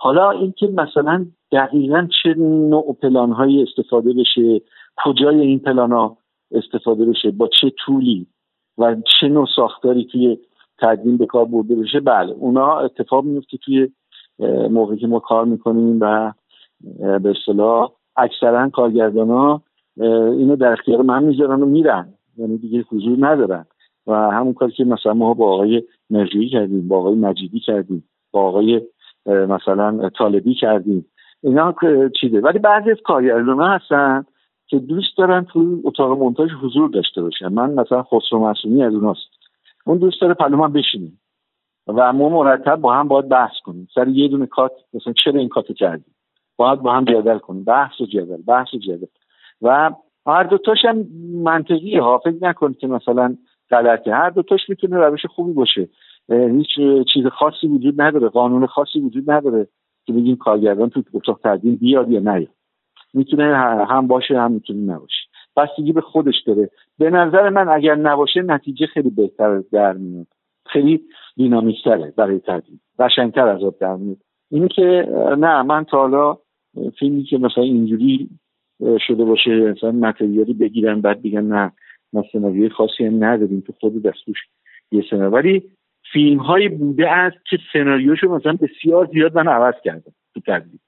حالا اینکه مثلا دقیقا چه نوع پلان هایی استفاده بشه کجای این پلان ها استفاده بشه با چه طولی و چه نوع ساختاری توی تدوین به کار برده بشه بله اونا اتفاق میفته توی موقعی که ما کار می‌کنیم و به اصطلاح اکثرا کارگردان ها اینو در اختیار من می‌ذارن و میرن. یعنی دیگه حضور ندارن. و همون کاری که مثلا ما با آقای مرجویی کردیم با آقای مجیدی کردیم با آقای مثلا طالبی کردیم. اینا چیده؟ ولی بعضی از کارگردان هستن که دوست دارن تو اتاق مونتاژ حضور داشته باشن. من مثلا خسرو معصومی از اوناست. اون دوست داره پلو من بشینیم و ما مرتب با هم باید بحث کنیم. سر یه دونه کات مثلا چرا این کاتو کردیم باید با هم جدل کنیم. بحث و جدل بحث و جدل. و هر دوتاش هم منطقی ها فکر نکنید که مثلا غلطه. هر دوتاش می‌تونه روش خوبی باشه. هیچ چیز خاصی وجود نداره قانون خاصی وجود نداره که بگیم کارگردان تو اتاق تدوین بیاد یا نیاد می‌تونه هم باشه هم می‌تونه نباشه. بستگی به خودش داره. به نظر من اگر نباشه نتیجه خیلی بهتر در میاد خیلی دینامیکتره برای تدوین. قشنگتر از آب در میاد اینی که نه من تا حالا فیلمی که مثلا اینجوری شده باشه مثلا متریالی بگیرن بعد بگن نه ما سناریوی خاصی هم نداریم تو خود دستوش یه سناریو. ولی فیلم هایی بوده است که سناریوشو مثلا بسیار زیاد من عوض کردم تو تدوین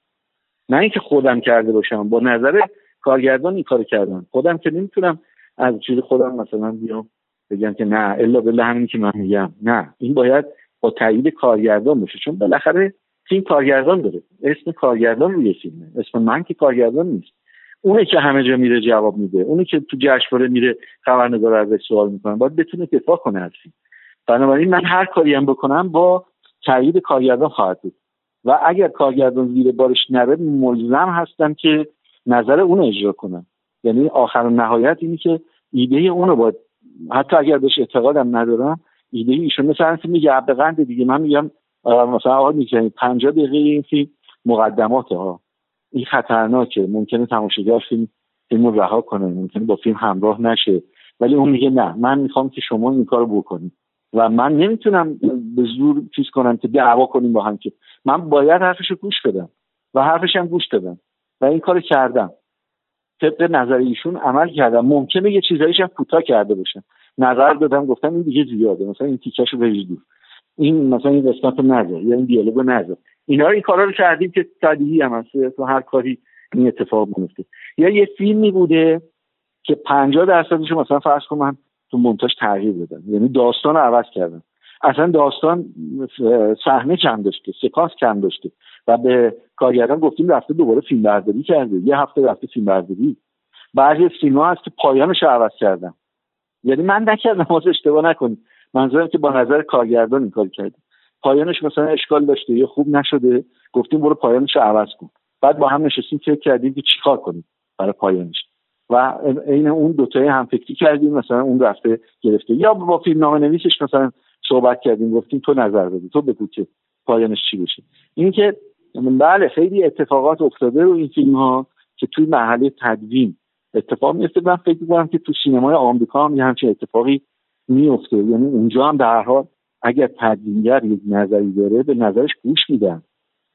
نه اینکه خودم کرده باشم با نظر کارگردان این کار کردم. خودم که نمی‌تونم از چیز خودم مثلا بیام بگم که نه الا بالله همین که من میگم. نه این باید با تایید کارگردان باشه. چون بالاخره فیلم کارگردان داره. اسم کارگردان روی فیلمه اسم من که کارگردان نیست. اونه که همه جا میره جواب میده. اونه که تو جشنواره میره خبرنگار ازش سوال می‌کنه. باید بتونه دفاع کنه از فیلم. بنابراین من هر کاری هم بکنم با تایید کارگردان خواهد بود. و اگر کارگردان زیر بارش نره ملزم هستم که نظر اون اجرا کنم. یعنی آخر نهایت اینی که ایده اونو باید حتی اگر بهش اعتقادم ندارم ایده ایشون مثلا میگه قند دیگه. من میگم مثلا آقا میگه 50 دقیقه این فیلم مقدمات ها این خطرناکه. ممکنه تماشاگر فیلم فیلم رو رها کنه. ممکنه با فیلم همراه نشه. ولی اون میگه نه. من می‌خوام که شما این کارو بکنید. و من نمی‌تونم به زور چیز کنم که دعوا کنیم با هم که. من باید حرفش رو گوش بدم و حرفش هم گوش دادم و این کار کردم. طبق نظر ایشون عمل کردم. ممکنه یه چیزایش هم کوتاه کرده باشم. نظر دادم گفتم این دیگه زیاده. مثلا این تیکش رو دور. این مثلا این قسمت رو نذار. یا این دیالوگو نذار. اینا این کارا رو کردیم که طبیعی هم هست. هر کاری این اتفاق میفته یا یه فیلمی بوده که 50 درصدش مثلا فرض کن تو مونتاژ تغییر دادم یعنی داستان عوض کردم اصلا داستان صحنه کم داشته سکانس کم داشته. و به کارگردان گفتیم رفته دوباره فیلم برداری کرده. یه هفته رفته فیلم برداری. بعضی فیلم هست که پایانش رو عوض کردم یعنی من نکردم واسه اشتباه نکنید. منظورم که با نظر کارگردان این کار کردیم پایانش مثلا اشکال داشته یا خوب نشده. گفتیم برو پایانش رو عوض کن. بعد با هم نشستیم فکر کردیم که چیکار کنیم برای پایانش. و عین اون دوتای هم فکری کردیم مثلا اون رفته گرفته. یا با فیلم نامه نویسش مثلا صحبت کردیم گفتیم تو نظر بده تو بگو که پایانش چی بشه این که بله خیلی اتفاقات افتاده رو این فیلم ها که توی مرحله تدوین اتفاق میفته من فکر می‌کنم که تو سینمای آمریکا هم یه همچین اتفاقی میفته یعنی اونجا هم در حال اگر تدوینگر یک نظری داره به نظرش گوش میدن.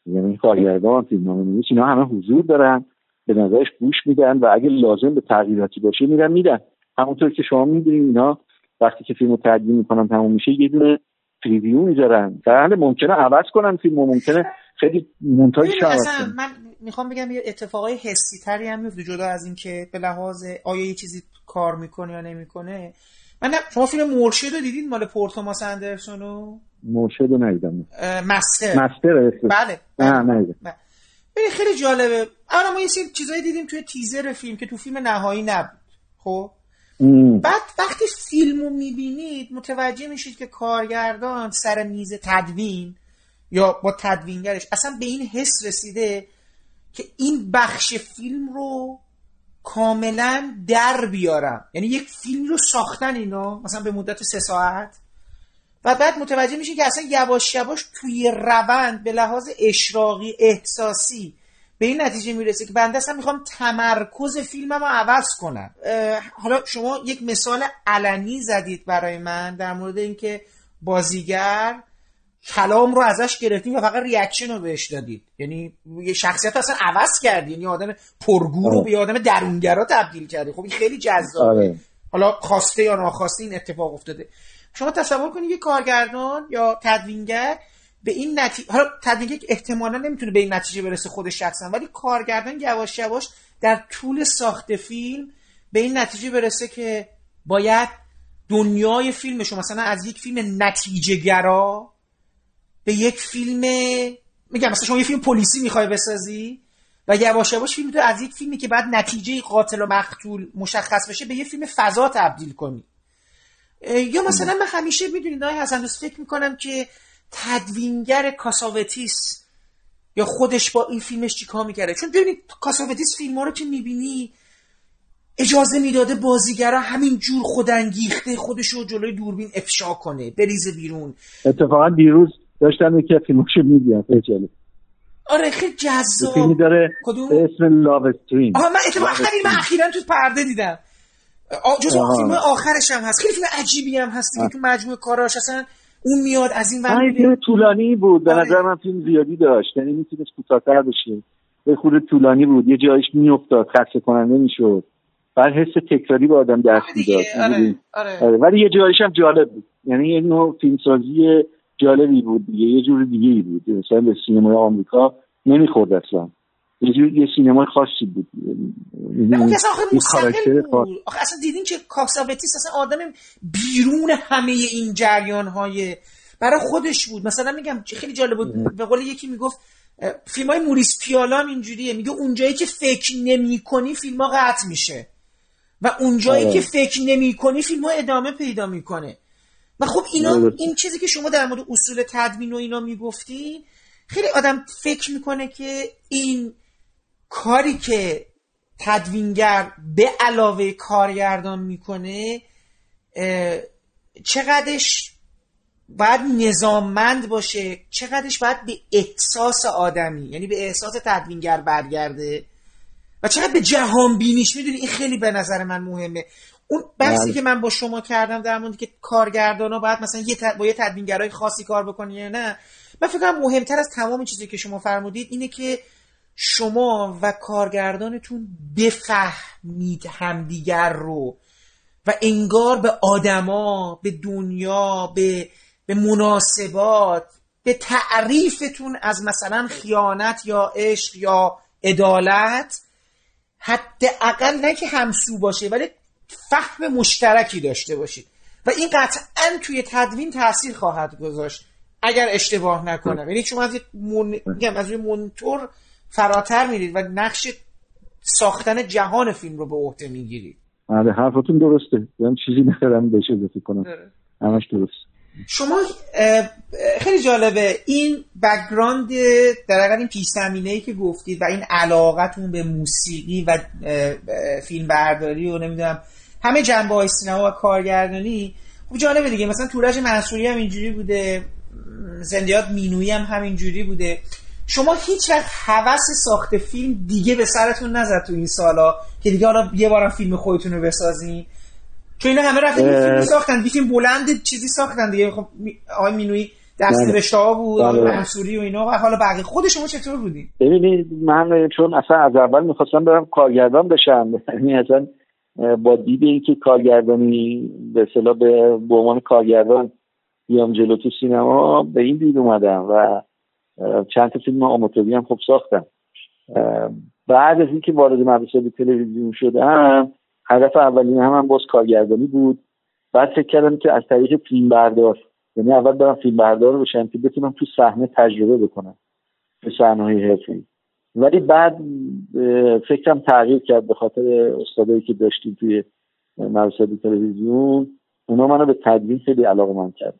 یعنی کارگردان فیلمنامه نویس اینا همه حضور دارن. به نظرش گوش میدن و اگه لازم به تغییراتی باشه میرن میدن. همونطور که شما می‌دونید اینا وقتی که فیلمو تدوین می‌کنن تموم میشه یه دونه پریویو می‌ذارن. در ممکنه عوض کنن فیلمو ممکنه خیلی مونتاژ اصلا من می‌خوام بگم یه اتفاقای حسی تری هم میفته جدا از اینکه به لحاظ آیا یه چیزی کار می‌کنه یا نمی‌کنه. من شما فیلم مرشد رو دیدین؟ مال پور توماس اندرسون رو؟ مرشد رو ندیدم. مستر. مستر بله نه ندیدم. بله. خیلی جالبه. اولا ما یه سری چیزایی دیدیم توی تیزر فیلم که تو فیلم نهایی نبود خب؟ بعد وقتی فیلم رو می‌بینید متوجه میشید که کارگردان سر میز تدوین یا با تدوینگرش اصلا به این حس رسیده که این بخش فیلم رو کاملا در بیارم. یعنی یک فیلم رو ساختن اینا مثلا به مدت سه ساعت. و بعد متوجه میشه که اصلا یواش یواش توی روند به لحاظ اشراقی احساسی به این نتیجه می‌رسه که بنده اصلا می‌خوام تمرکز فیلمم رو عوض کنم. حالا شما یک مثال علنی زدید برای من در مورد اینکه بازیگر کلام رو ازش گرفتیم و فقط reaction رو بهش دادید. یعنی یه شخصیت اصلا عوض کردی یعنی آدم پرگو رو به آدم درونگرا تبدیل کردی خب این خیلی جذابه. آره. حالا خواسته یا ناخواسته این اتفاق افتاده. شما تصور کنید یه کارگردان یا تدوینگر به این نتیجه حالا تدوینگر احتمالا نمی‌تونه به این نتیجه برسه خودش شخصا ولی کارگردان یواش یواش در طول ساخت فیلم به این نتیجه برسه که باید دنیای فیلمشو مثلا از یک فیلم نتیجه گرا به یک فیلم میگم مثلا شما یه فیلم پلیسی می‌خوای بسازی و یواش یواش فیلم تو از یک فیلمی که بعد نتیجه قاتل و مقتول مشخص بشه به یه فیلم فضا تبدیل کنی. یا مثلا من همیشه می‌دونید آقای حسن دوست فکر می‌کنم که تدوینگر کاساوتیس یا خودش با این فیلمش چیکار می‌کرده؟ چون ببینید کاساوتیس فیلم ها رو که می‌بینی اجازه می‌داده بازیگرا همین جور خودانگیخته خودش رو جلوی دوربین افشا کنه بریزه بیرون. اتفاقا دیروز داشتم یکی از فیلماشو می‌دیدم خیلی آره خیلی جذاب. فیلمی داره کدوم؟ به اسم لاو استریم آها من اتفاقا همین من اخیرا تو پرده دیدم. جز. فیلم آخرش هم هست. خیلی فیلم عجیبی هم هست. دیگه تو مجموعه کاراش اصلا اون میاد از این ور. فیلم طولانی بود. به آره. نظر من فیلم زیادی داشت. یعنی می‌تونست کوتاه‌تر بشه به خود طولانی بود. یه جایش میافتاد. خسته کننده می‌شد. بعد حس تکراری به آدم دست می‌داد. آره آره. آره، ولی یه جایش هم جالب بود. یعنی یه نوع فیلمسازی جالبی بود دیگه. یه جور دیگه ای بود. مثلا به سینمای آمریکا نمی‌خورد اصلا. یه سینمای خاصی بود. اون آخه مستقل. بود. اصلا دیدین که کاساوتیس اصلا آدم بیرون همه این جریان های برای خودش بود. مثلا میگم خیلی جالب بود. به قول یکی می‌گفت فیلم های موریس پیالا هم اینجوریه. میگه اونجایی که فکر نمی کنی فیلم ها قطع میشه. و اونجایی آره. که فکر نمی کنی فیلم ها ادامه پیدا می‌کنه. و خب اینا. این چیزی که شما در مورد اصول تدوین و اینا می‌گفتی خیلی آدم فکر می‌کنه که این کاری که تدوینگر به علاوه کارگردان می‌کنه چقدرش باید نظاممند باشه چقدرش باید به احساس آدمی یعنی به احساس تدوینگر برگرده و چقدر به جهان بینیش می‌دونی این خیلی به نظر من مهمه اون بحثی بله. که من با شما کردم در مورد که کارگردان ها باید مثلا یه ت- با یه تدوینگرای خاصی کار بکنی یا نه من فکر کنم مهمتر از تمام چیزی که شما فرمودید اینه که شما و کارگردانتون بفهمید همدیگر رو و انگار به آدما به دنیا به به مناسبات به تعریفتون از مثلا خیانت یا عشق یا عدالت حداقل نه که همسو باشه ولی فهم مشترکی داشته باشید. و این قطعا توی تدوین تاثیر خواهد گذاشت اگر اشتباه نکنم. یعنی شما از یک من... از مونتور فراتر میرید و نقش ساختن جهان فیلم رو به عهده می‌گیرید. آره حرفتون درسته. من چیزی ندارم بهش اضافه کنم. همش درست. شما خیلی جالبه. این background در واقع این پیشینه ای که گفتید و این علاقتون به موسیقی و فیلم برداری و نمی‌دونم همه جنبه های سینما و کارگردانی خب جالبه دیگه. مثلا تورج منصوری هم اینجوری بوده. زندیات مینویی هم همینجوری بوده. شما هیچ وقت هوس ساخت فیلم دیگه به سرتون نزد تو این سالا که دیگه حالا یه بارم فیلم خودتون رو بسازین چون اینا همه رفتن. فیلم ساختن یه فیلم بلند چیزی ساختن دیگه خب آقای مینوی دست بله. نوشته ها بود بله. منصوری و اینا و حالا بقیه خود شما چطور بودین ببینید من چون اصلا از اول می‌خواستم برم کارگردان بشم یعنی اصلا با دید اینکه کارگردانی به اصطلاح به عنوان کارگردان بیام جلو تو سینما به این دید اومدم و چند تا فیلم آماتوری هم خوب ساختم. بعد از اینکه وارد مدرسه به تلویزیون شدم هدف اولین هم, هم باز کارگردانی بود. بعد فکر کردم که از طریق فیلم بردار یعنی اول برم فیلم بردار بشم که بتونم تو صحنه تجربه بکنم تو صحنه های حرفی ولی بعد فکرم تغییر کرد به خاطر استادایی که داشتیم توی مدرسه تلویزیون. اونا منو به تدوین خیلی علاقه من کرد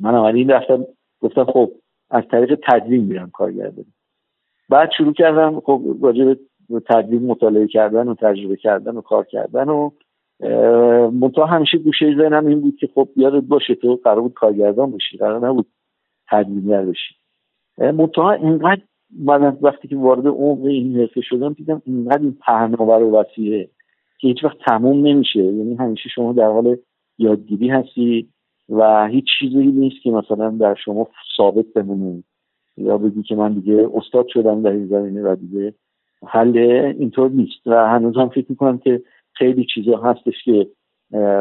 من اولی رفتم گفتم خب از طریق تدوین میرم کارگردانی. بعد شروع کردم خب راجع به تدوین مطالعه کردن و تجربه کردن و کار کردن و منتها همیشه گوشه ذهنم این بود که خب یادت باشه تو قرار بود کارگردان بشی قرار نبود تدوینگر بشی. منتها اینقدر من وقتی که وارد عمق این حرفه شدم دیدم اینقدر این پهناور و وسیعه که هیچ وقت تموم نمیشه. یعنی همیشه شما در حال یادگیری هستی. و هیچ چیزی نیست که مثلا در شما ثابت بمونه. یا بگی که من دیگه استاد شدم در این زمینه و دیگه حل اینطور نیست. و هنوز هم فکر می‌کنم که خیلی چیزا هستش که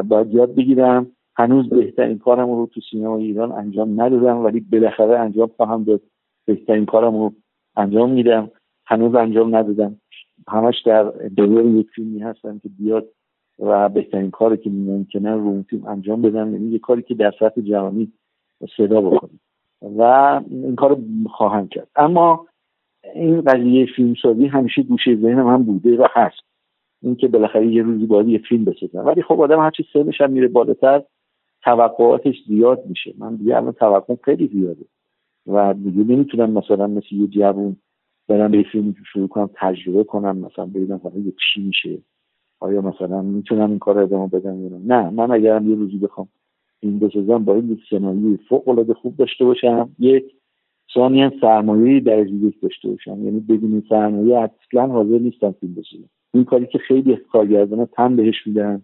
باید یاد بگیرم. هنوز بهترین کارم رو تو سینما ایران انجام ندادم ولی بالاخره انجام خواهم داد. بهترین کارم رو انجام میدم. هنوز انجام ندادم. همش در دور یک فیلمی هستم که بیاد و بهترین کاری که ممکنه رو اون فیلم انجام بدم یعنی یه کاری که در سطح جهانی صدا بکنیم و این کار خواهم کرد. اما این قضیه فیلمسازی همیشه گوشه ذهنم هم بوده و هست. اینکه بالاخره یه روزی باید یه فیلم بسازم ولی خب آدم هرچی سنش هم میره بالاتر توقعاتش زیاد میشه. من دیگه الان توقع خیلی زیاده. و دیگه نمی‌تونم مثلا مثل یه جوون برم به فیلم شروع کنم تجربه کنم مثلا ببینم حالا چی میشه. آیا مثلا می‌تونم این کار ادامه بدم یا نه؟ من اگرم یه روزی بخوام این بسازم باید یک سناریوی فوق العاده خوب داشته باشم. یک ثانیا سرمایه درجه یک داشته باشم. یعنی بدون این سرمایه اصلا حاضر نیستم فیلم بسازم. این کاری که خیلی کارگردان تن بهش میدن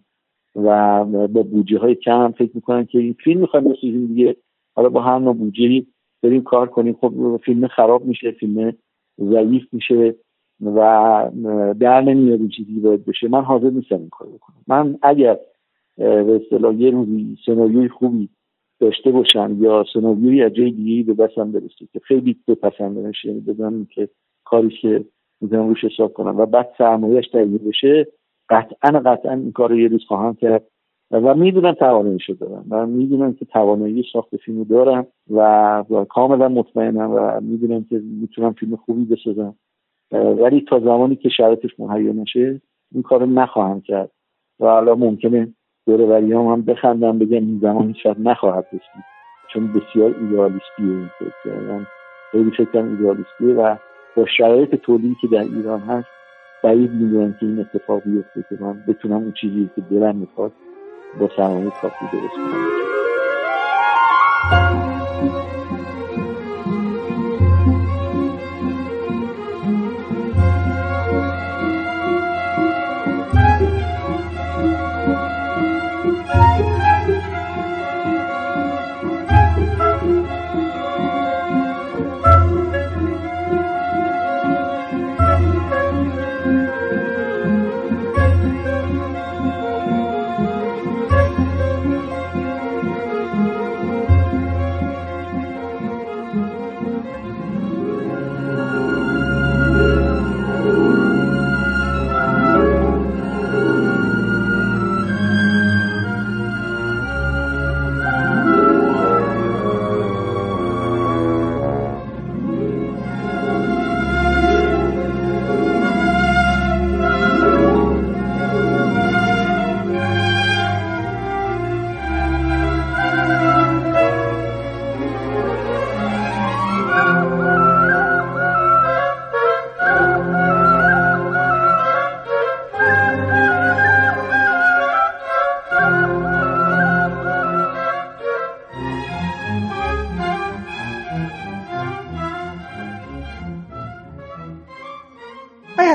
و با بودجه های کم فکر می‌کنن که این فیلم می‌خوایم بسازیم دیگه. حالا با هر نوع بودجه بریم کار کنیم. خب فیلم خراب میشه فیلم ضعیف میشه. و در نمیاد چیزی باید بشه. من حاضر نیستم این کار بکنم. من اگر به اصطلاح یه روزی سناریوی خوبی داشته باشم یا سناریوی از جای دیگه به بسم برسه که خیلی بپسندنش یعنی بدونم که کاری که می‌تونم روش حساب کنم و بعد سرمایهش تهیه بشه قطعا قطعا این کار رو یه روز خواهم کرد. و می‌دونم تواناییشو دارم و می‌دونم که توانایی ساخت فیلم دارم و کاملا مطمئنم و می‌دونم که می‌تونم فیلم خوبی بسازم. ولی تا زمانی که شرایطش مهیا نشه این کارو نخواهم کرد. و حالا ممکنه دور هم, هم بخندم بگم این زمان شاید نخواهد رسید چون بسیار ایدئالیستیه این فکر من خیلی فکرم ایدئالیستیه و با شرایط تولیدی که در ایران هست بعید می‌دونم که این اتفاق بیفته که من بتونم اون چیزی که دلم می‌خواد با سرمایه کافی درست کنم.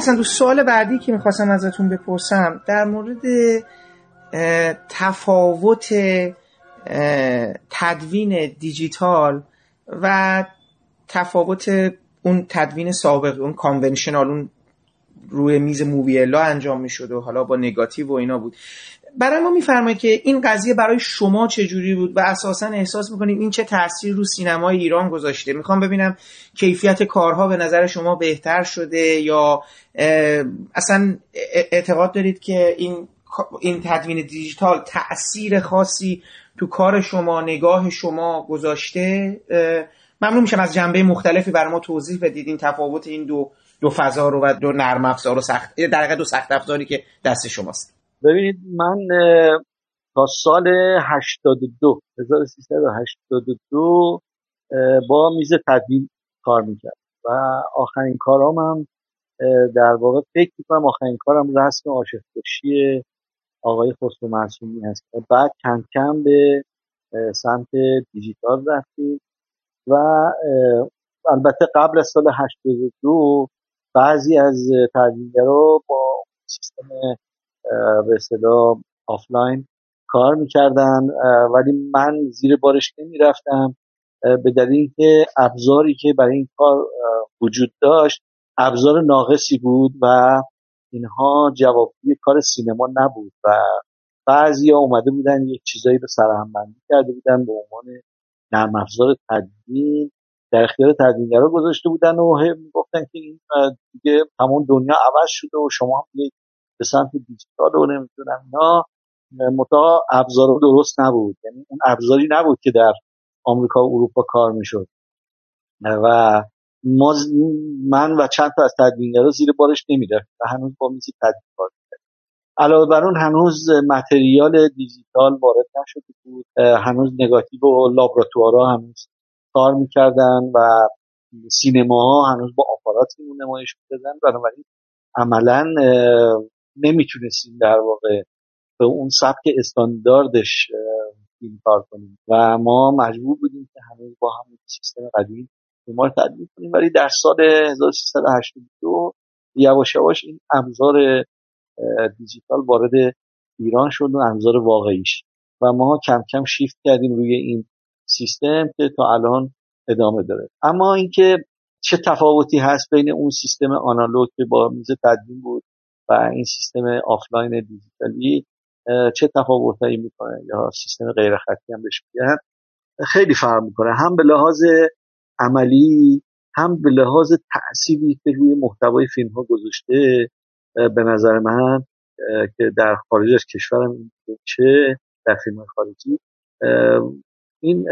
اصلا دو سوال بعدی که می‌خواستم ازتون بپرسم در مورد تفاوت تدوین دیجیتال و تفاوت اون تدوین سابق اون کانونشنال اون روی میز موویلا انجام می‌شد و حالا با نگاتیو و اینا بود. برای ما میفرمایید که این قضیه برای شما چه جوری بود و اساسا احساس می‌کنید این چه تاثیر رو سینمای ایران گذاشته؟ می‌خوام ببینم کیفیت کارها به نظر شما بهتر شده یا اصلا اعتقاد دارید که این این تدوین دیجیتال تاثیر خاصی تو کار شما نگاه شما گذاشته؟ ممنون میشم از جنبه مختلفی برای ما توضیح بدید. این تفاوت این دو دو فضا رو و دو نرم افزار و سخت در دو سخت افزاری که دست شماست. ببینید من تا سال 82 1382 با میز تدوین کار می‌کرد و آخرین کارام هم در واقع فکر می‌کنم آخرین کارم رسم عاشق آقای خسرو معصومی هست. بعد کم کم به سمت دیجیتال رفتیم و البته قبل از سال 82 بعضی از تدوینگرا با سیستم به اصطلاح آفلاین کار می‌کردن ولی من زیر بارش نمی‌رفتم. به دلیل که ابزاری که برای این کار وجود داشت ابزار ناقصی بود و اینها جوابی کار سینما نبود و بعضی ها اومده بودن یک چیزایی به سرهم بندی کرده بودن به عنوان نرم افزار تدوین. در اختیار تدوینگرا گذاشته بودن و گفتن که این دیگه تمام دنیا عوض شده و شما هم یک به سمت دیجیتال و نمی‌دونم اینا متا ابزار درست نبود. یعنی اون ابزاری نبود که در آمریکا و اروپا کار می‌شد. و ما من و چند تا از تدوینگرا زیر بارش نمی‌رفت و هنوز با میزی تدوین کار علاوه بر اون هنوز متریال دیجیتال وارد نشده بود. هنوز نگاتیو و لابراتوارا هنوز کار می‌کردن و سینما هنوز با آپارات نمایش می‌دادن. بنابراین عملا نمی‌تونستیم در واقع به اون سبک استانداردش فیلم کار کنیم. و ما مجبور بودیم که هنوز با همون سیستم قدیم فیلم رو کنیم. ولی در سال 1382 یواش یواش این ابزار دیجیتال وارد ایران شد و ابزار واقعیش و ما کم کم شیفت کردیم روی این سیستم که تا الان ادامه داره. اما اینکه چه تفاوتی هست بین اون سیستم آنالوگ که با میز تدوین بود و این سیستم آفلاین دیجیتالی چه تفاوتایی می‌کنه یا سیستم غیر خطی هم بهش میگن؟ خیلی فرق می‌کنه. هم به لحاظ عملی هم به لحاظ تأثیری که روی محتوای فیلم ها گذاشته به نظر من که در خارج از کشورم چه در فیلم خارجی این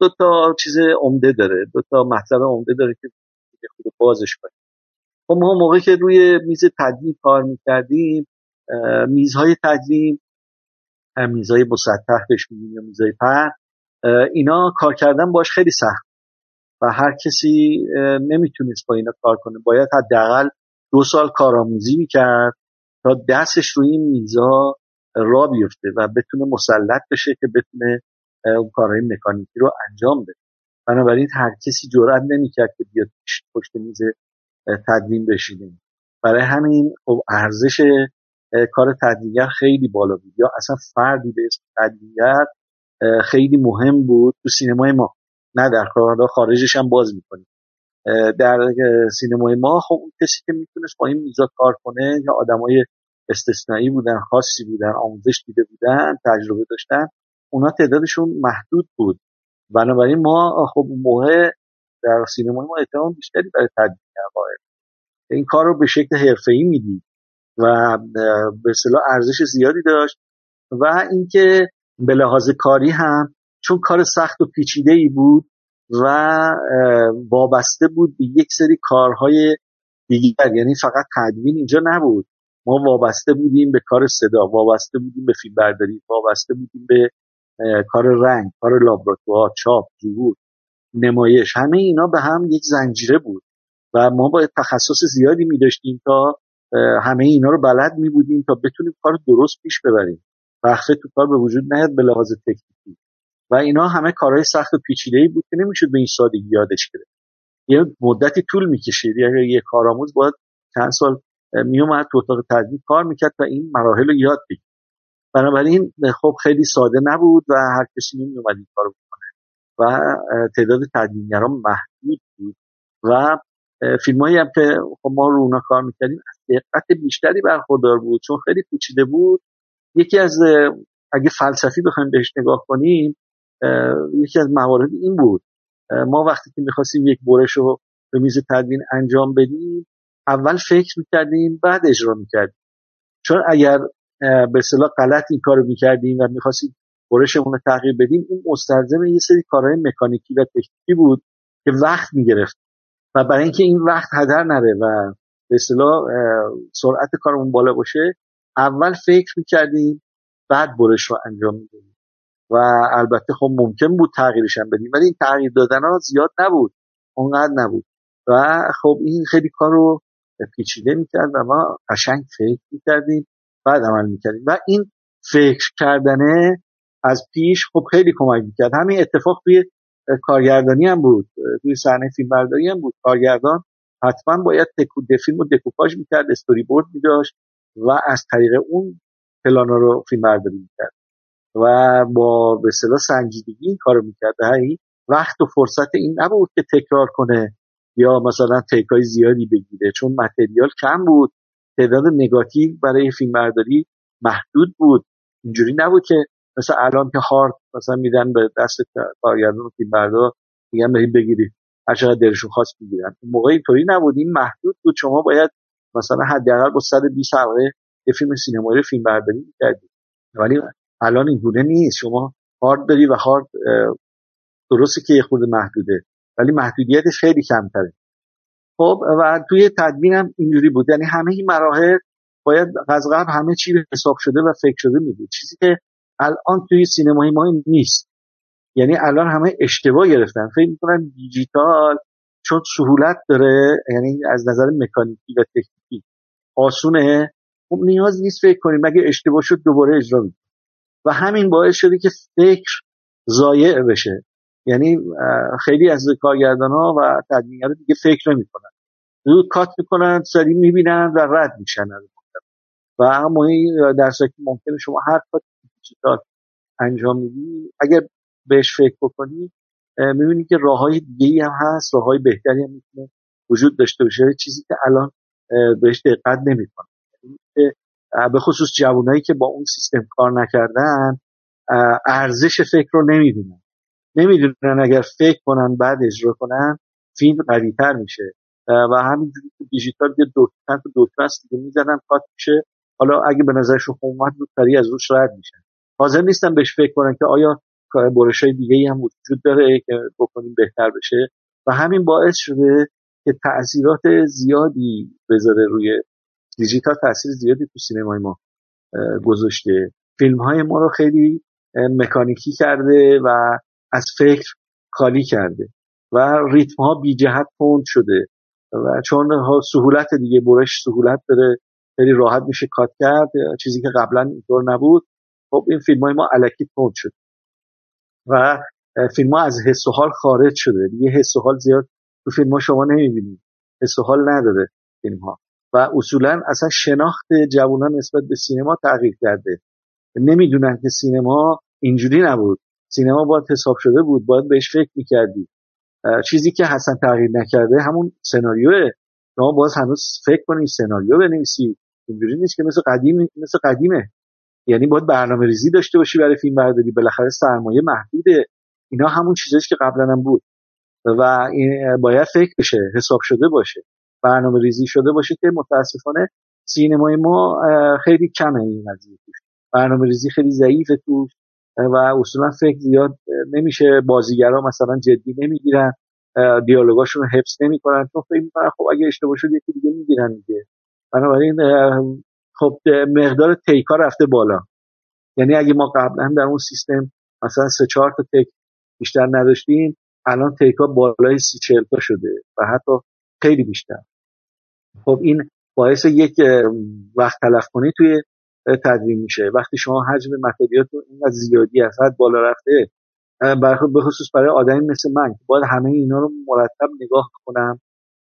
دو تا چیز عمده داره. دو تا مطلب عمده داره که خود بازش کنیم خب ما موقعی که روی میز تدوین کار می‌کردیم میزهای تدوین میزهای مسطح بهش میگیم یا میزهای پر اینا کار کردن باش خیلی سخت و هر کسی نمی‌تونست با اینا کار کنه. باید حداقل دو سال کارآموزی می‌کرد تا دستش روی این میزا را بیفته و بتونه مسلط بشه که بتونه اون کارهای مکانیکی رو انجام بده. بنابراین هر کسی جرئت نمی‌کرد که بیاد پشت میز تدوین بشینه برای همین خب ارزش کار تدوینگر خیلی بالا بود. یا اصلا فردی به اسم تدوینگر خیلی مهم بود تو سینمای ما. نه در خارجش هم باز می‌کنیم. در سینمای ما خب اون کسی که می‌تونست با این میزا کار کنه یا آدمای استثنایی بودن خاصی بودن آموزش دیده بودن تجربه داشتن اونا تعدادشون محدود بود. بنابراین ما خب موقع در سینمای ما احترام بیشتری برای تدوین قائل این کار رو به شکل حرفه‌ای می‌دید و به اصطلاح ارزش زیادی داشت و اینکه به لحاظ کاری هم چون کار سخت و پیچیده ای بود و وابسته بود به یک سری کارهای دیگر یعنی فقط تدوین اینجا نبود. ما وابسته بودیم به کار صدا وابسته بودیم به فیلم برداری وابسته بودیم به کار رنگ کار لابراتوار چاپ ظهور نمایش. همه اینا به هم یک زنجیره بود و ما باید تخصص زیادی می داشتیم تا همه اینا رو بلد می بودیم تا بتونیم کار درست پیش ببریم. وقفه تو کار به وجود نیاد به لحاظ تکنیکی. و اینا همه کارهای سخت و پیچیده ای بود که نمی‌شد به این سادگی یادش گرفت. یه مدتی طول می‌کشید یعنی یه کارآموز باید چند سال میومد تو اتاق تدوین کار می‌کرد تا این مراحل رو یاد بگیره بنابراین خب خیلی ساده نبود و هر کسی نمیومد این کارو و تعداد تدوینگران محدود بود و فیلمایی هم که خب ما رو اونا کار می‌کردیم از دقت بیشتری برخوردار بود چون خیلی پیچیده بود. یکی از اگه فلسفی بخوایم بهش نگاه کنیم یکی از موارد این بود. ما وقتی که می‌خواستیم یک برش رو به میز تدوین انجام بدیم اول فکر می‌کردیم بعد اجرا می‌کردیم. چون اگر به صلاح غلط این کارو می‌کردیم و می‌خواستیم برشمون رو تغییر بدیم این مستلزم یه سری کارهای مکانیکی و تکنیکی بود که وقت می‌گرفت و برای اینکه این وقت هدر نره و به اصطلاح سرعت کارمون بالا باشه اول فکر می‌کردیم بعد برش رو انجام میدیم. و البته خب ممکن بود تغییرش هم بدیم ولی این تغییر دادن ها زیاد نبود اونقدر نبود. و خب این خیلی کار رو پیچیده می‌کرد و ما قشنگ فکر می‌کردیم بعد عمل می‌کردیم. و این فکر کردنه از پیش خب خیلی کمک می‌کرد. همین اتفاق توی کارگردانی هم بود. توی صحنه فیلم برداری هم بود. کارگردان حتما باید تکو فیلم رو دکوپاژ می‌کرد استوری بورد میداشت و از طریق اون پلانا رو فیلم برداری می‌کرد. و با به اصطلاح سنجیدگی این کارو می‌کرد. هی وقت و فرصت این نبود که تکرار کنه یا مثلا تیکای زیادی بگیره چون متریال کم بود. تعداد نگاتیو برای فیلم برداری محدود بود. اینجوری نبود که مثلا الان که هارد مثلا میدن به دست کارگردان فیلم بردار میگن برید بگیرید. هر چقدر دلشون خواست بگیرن. اون موقع اینطوری نبود. این محدود بود شما باید مثلا حداقل با 120 حلقه یه فیلم سینمایی فیلم برداری می‌کردیم ولی الان این نیست. شما هارد داری و هارد درسته که یه خورده محدوده ولی محدودیتش خیلی کمتره. خب و توی تدوینم اینجوری بود. یعنی همه این مراحل باید از قبل همه چی حساب شده و فکر شده می‌دید چیزی که الان توی سینمای ما نیست. یعنی الان همه اشتباه گرفتن. فکر می‌کنن دیجیتال چون سهولت داره یعنی از نظر مکانیکی و تکنیکی آسونه خب نیاز نیست فکر کنیم. مگه اشتباه شد دوباره اجرا و همین باعث شده که فکر ضایع بشه. یعنی خیلی از کارگردان ها و تدوینگر دیگه فکر نمی‌کنن. زود کات می‌کنن سریع می‌بینن و رد میشن. و اما در که ممکنه شما هر کات دیجیتال انجام میدی؟ اگر بهش فکر بکنی می‌بینی که راه های دیگه هم هست راه های بهتری هم می‌تونه وجود داشته باشه چیزی که الان بهش دقت نمی‌کنن یعنی به خصوص جوانایی که با اون سیستم کار نکردن ارزش فکر رو نمی‌دونن. نمی‌دونن اگر فکر کنن بعد اجرا کنن فیلم قویتر میشه. و همینجوری که دیجیتال یه دو تا دو دیگه می‌زنن کات میشه. حالا اگه به نظرشون اومد زودتری از روش رد میشن حاضر نیستن بهش فکر کنن که آیا برش های دیگه هم وجود داره که بکنیم بهتر بشه. و همین باعث شده که تاثیرات زیادی بذاره روی دیجیتال تاثیر زیادی تو سینمای ما گذاشته. فیلم های ما رو خیلی مکانیکی کرده و از فکر خالی کرده و ریتم ها بی جهت کند شده و چون سهولت دیگه برش سهولت داره خیلی راحت میشه کات کرد. چیزی که قبلا اینطور نبود. خب این فیلم های ما علکی تند شد و فیلم ها از حس و حال خارج شده. دیگه حس و حال زیاد تو فیلم ها شما نمی‌بینید. حس و حال نداره فیلم ها و اصولا اصلا شناخت جوانان نسبت به سینما تغییر کرده. نمی‌دونن که سینما اینجوری نبود. سینما باید حساب شده بود باید بهش فکر می‌کردی. چیزی که حسن تغییر نکرده همون سناریوه. شما باز هنوز فکر کنید سناریو بنویسی. اینجوری نیست که مثل قدیم مثل قدیمه. یعنی باید برنامه ریزی داشته باشی برای فیلم برداری. بالاخره سرمایه محدوده. اینا همون چیزاست که قبلا هم بود. و باید فکر بشه حساب شده باشه. برنامه ریزی شده باشه که متاسفانه سینمای ما خیلی کمه این قضیه برنامه ریزی خیلی ضعیفه توش. و اصولا فکر زیاد نمیشه. بازیگرا مثلا جدی نمی‌گیرن. دیالوگاشون رو حفظ نمی‌کنن. چون فکر می‌کنن خب اگه اشتباه شد یکی دیگه می‌گیرن دیگه. بنابراین خب مقدار تیکا رفته بالا. یعنی اگه ما قبلا در اون سیستم مثلا سه چهار تا تیک بیشتر نداشتیم الان تیکا بالای سی چهل تا شده و حتی خیلی بیشتر. خب این باعث یک وقت تلف کنی توی تدوین میشه. وقتی شما حجم متریالتون اینقدر زیادی از حد بالا رفته به خصوص برای آدمی مثل من باید همه اینا رو مرتب نگاه کنم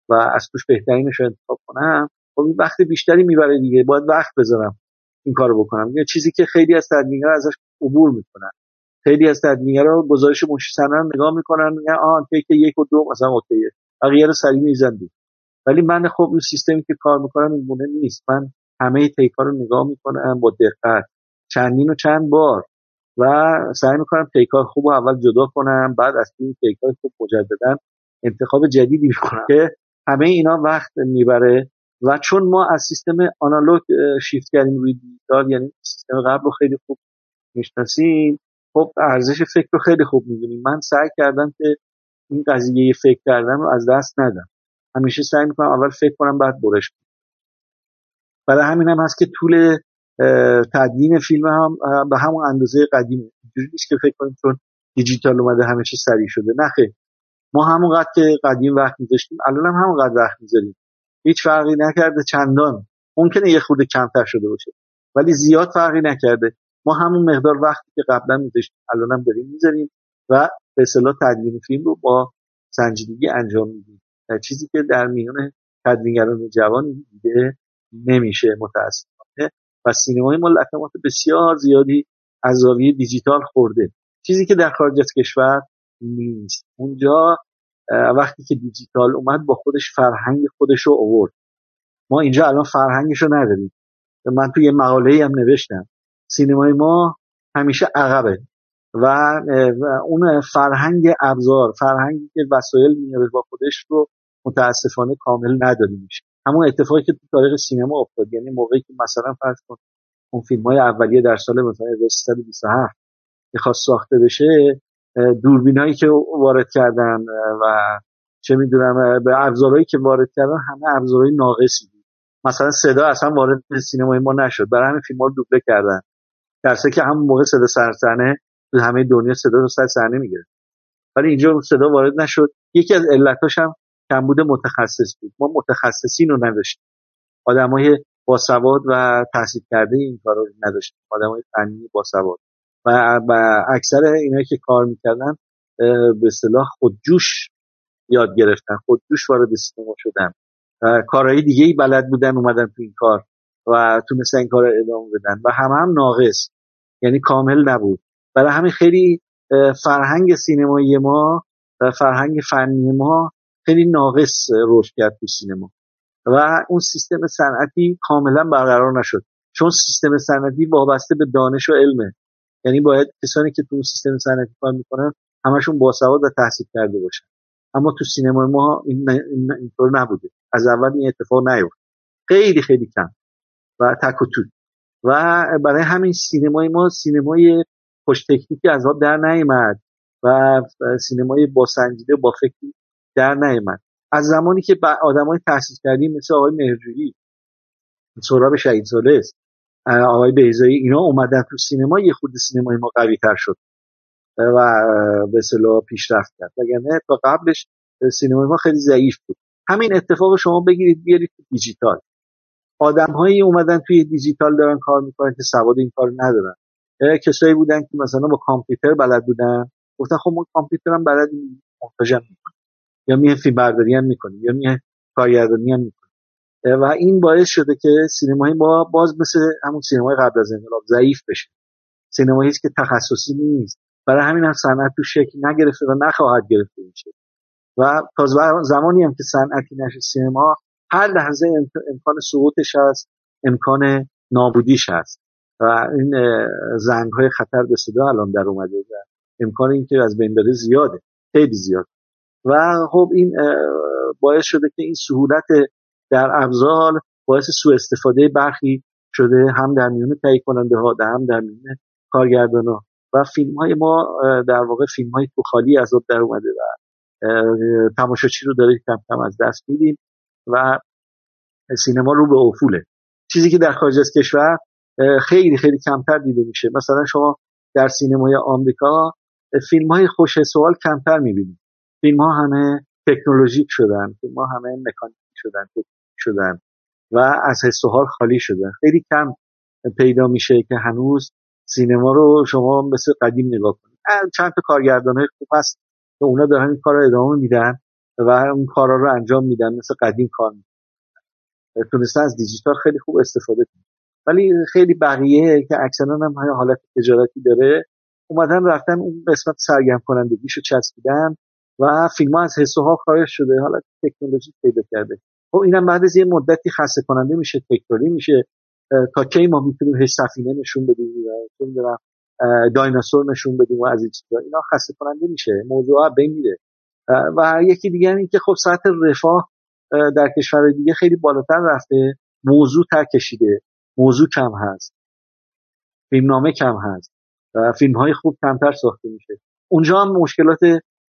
و از توش بهترینش رو انتخاب کنم خب وقت بیشتری می‌بره دیگه. باید وقت بذارم این کارو بکنم. یه چیزی که خیلی از تدوینگر ازش عبور می‌کنن. خیلی از رو گزارش منشی رو نگاه می‌کنن میگن آها تیک یک و دو مثلا اوکیه بقیه رو سریع میزن ولی من خب این سیستمی که کار می‌کنم این گونه نیست. من همه تیکا رو نگاه می‌کنم با دقت. چندین و چند بار. و سعی می‌کنم تیکا خوب اول جدا کنم بعد از این تیکای خوب مجددا انتخاب جدیدی می‌کنم که همه اینا وقت می‌بره. و چون ما از سیستم آنالوگ شیفت کردیم روی دیجیتال یعنی سیستم قبل رو خیلی خوب می‌شناسیم خب ارزش فکر رو خیلی خوب می‌دونیم. من سعی کردم که این قضیه فکر کردن رو از دست ندم. همیشه سعی می‌کنم اول فکر کنم بعد برش کنم برای همین هم هست که طول تدوین فیلم هم به همون اندازه قدیمه اینجوری نیست که فکر کنیم چون دیجیتال اومده همیشه سریع شده. نه ما همونقدر که قدیم وقت میذاشتیم الان هم همونقدر وقت می‌ذاریم. هیچ فرقی نکرده چندان. ممکنه یه خورده کمتر شده باشه. ولی زیاد فرقی نکرده. ما همون مقدار وقتی که قبلا میذاشتیم الان هم داریم می‌ذاریم و به اصطلاح تدوین فیلم رو با سنجیدگی انجام میدیم. چیزی که در میان تدوینگران جوان دیده نمیشه متاسفانه. و سینمای ما لطمات بسیار زیادی از زاویه دیجیتال خورده. چیزی که در خارج از کشور نیست. اونجا وقتی که دیجیتال اومد با خودش فرهنگ خودش رو آورد. ما اینجا الان فرهنگش رو نداریم. من توی مقاله هم نوشتم. سینمای ما همیشه عقبه. و اون فرهنگ ابزار فرهنگی که وسایل میاره با خودش رو متاسفانه کامل نداریم میشه همون اتفاقی که تو تاریخ سینما افتاد یعنی موقعی که مثلا فرض کن اون فیلم های اولیه در سال مثلا 1327 می‌خواست ساخته بشه دوربینایی که وارد کردن و چه می‌دونم به ابزارهایی که وارد کردن همه ابزارهای ناقصی بود. مثلا صدا اصلا وارد سینمای ما نشد. برای همین فیلم ها رو دوبله کردن. در که همون موقع صدا سرسرنه همه دنیا صدا رو سر سرنه می‌گیره ولی اینجا صدا وارد نشد. یکی از علتاش هم کمبود متخصص بود. ما متخصصین رو نداشتیم. آدمای باسواد و تحصیل کرده این کار رو نداشتیم. آدمای فنی باسواد. و, و اکثر اینایی که کار می‌کردن به اصطلاح خودجوش یاد گرفتن خودجوش وارد سینما شدن کارهای دیگه ای بلد بودن اومدن تو این کار و تونستن این کار ادامه بدن و هم هم ناقص یعنی کامل نبود. برای همین خیلی فرهنگ سینمایی ما و فرهنگ فنی ما خیلی ناقص رشد کرد تو سینما و اون سیستم صنعتی کاملا برقرار نشد. چون سیستم صنعتی وابسته به دانش و علمه. یعنی باید کسانی که تو سیستم صنعتی کار می‌کنن همشون باسواد و تحصیل کرده باشن. اما تو سینما ما این اینطور نبوده. از اول این اتفاق نیفت. خیلی خیلی کم. و تک و و برای همین سینمای ما سینمای خوش تکنیکی از آب در نیامد. و سینمای با سنجیده با فکری در نیامد. از زمانی که آدمای تحصیل کردیم مثل آقای مهرجویی سراب شهید سالس آقای بیزایی اینا اومدن تو سینما یه خود سینمای ما قوی تر شد و به صلاح پیشرفت کرد. وگرنه تا قبلش سینمای ما خیلی ضعیف بود. همین اتفاق شما بگیرید بیارید تو دیجیتال. آدمهایی اومدن توی دیجیتال دارن کار می‌کنن که سواد این کار ندارن. کسایی بودن که مثلا با کامپیوتر بلد بودن گفتن خب ما کامپیوتر هم بلد منتجم می‌کنیم یا میه فیلم برداری هم می‌کنیم یا میه کارگردانی هم می‌کنیم و این باعث شده که سینمای ما باز مثل همون سینمای قبل از انقلاب ضعیف بشه. سینمایی که تخصصی نیست. برای همین هم صنعت تو شکل نگرفته و نخواهد گرفته میشه و تا زمانی هم که صنعتی نشه سینما هر لحظه امکان سقوطش هست امکان نابودیش هست. و این زنگ های خطر به صدا الان در اومده و امکان اینکه از بین بره زیاده. خیلی زیاد. و خب این باعث شده که این سهولت در ابزار باعث سوء استفاده برخی شده هم در میون تهیه کننده ها هم در میون کارگردان ها و فیلم های ما در واقع فیلم های تو خالی از در اومده و تماشاچی رو داره کم کم از دست میدیم و سینما رو به افوله. چیزی که در خارج از کشور خیلی خیلی کمتر دیده میشه. مثلا شما در سینمای آمریکا فیلم های خوش سوال کمتر می‌بینید. فیلم ها همه تکنولوژیک شدن فیلم ها همه مکانیکی شدن. شدن و از حس و حال خالی شدن. خیلی کم پیدا میشه که هنوز سینما رو شما مثل قدیم نگاه کنید. چند تا کارگردان های خوب هست که اونا دارن این کار رو ادامه میدن و اون کارا رو انجام میدن مثل قدیم کار میدن تونستن از دیجیتال خیلی خوب استفاده کنن. ولی خیلی بقیه که اکثرا هم حالت تجارتی داره اومدن رفتن اون قسمت سرگرم کنندگیشو چسبیدن و فیلم ها از حس و شده. حالت تکنولوژی پیدا کرده. خب اینم بعد از یه مدتی خسته کننده میشه تکراری میشه. تا کی ما می‌تونیم هیچ سفینه نشون بدیم و دایناسور نشون بدیم و از این چیزا. اینا خسته کننده میشه موضوع بمیره. و یکی دیگه این که خب سطح رفاه در کشور دیگه خیلی بالاتر رفته. موضوع تر کشیده. موضوع کم هست. فیلمنامه کم هست. فیلم های خوب کمتر ساخته میشه. اونجا هم مشکلات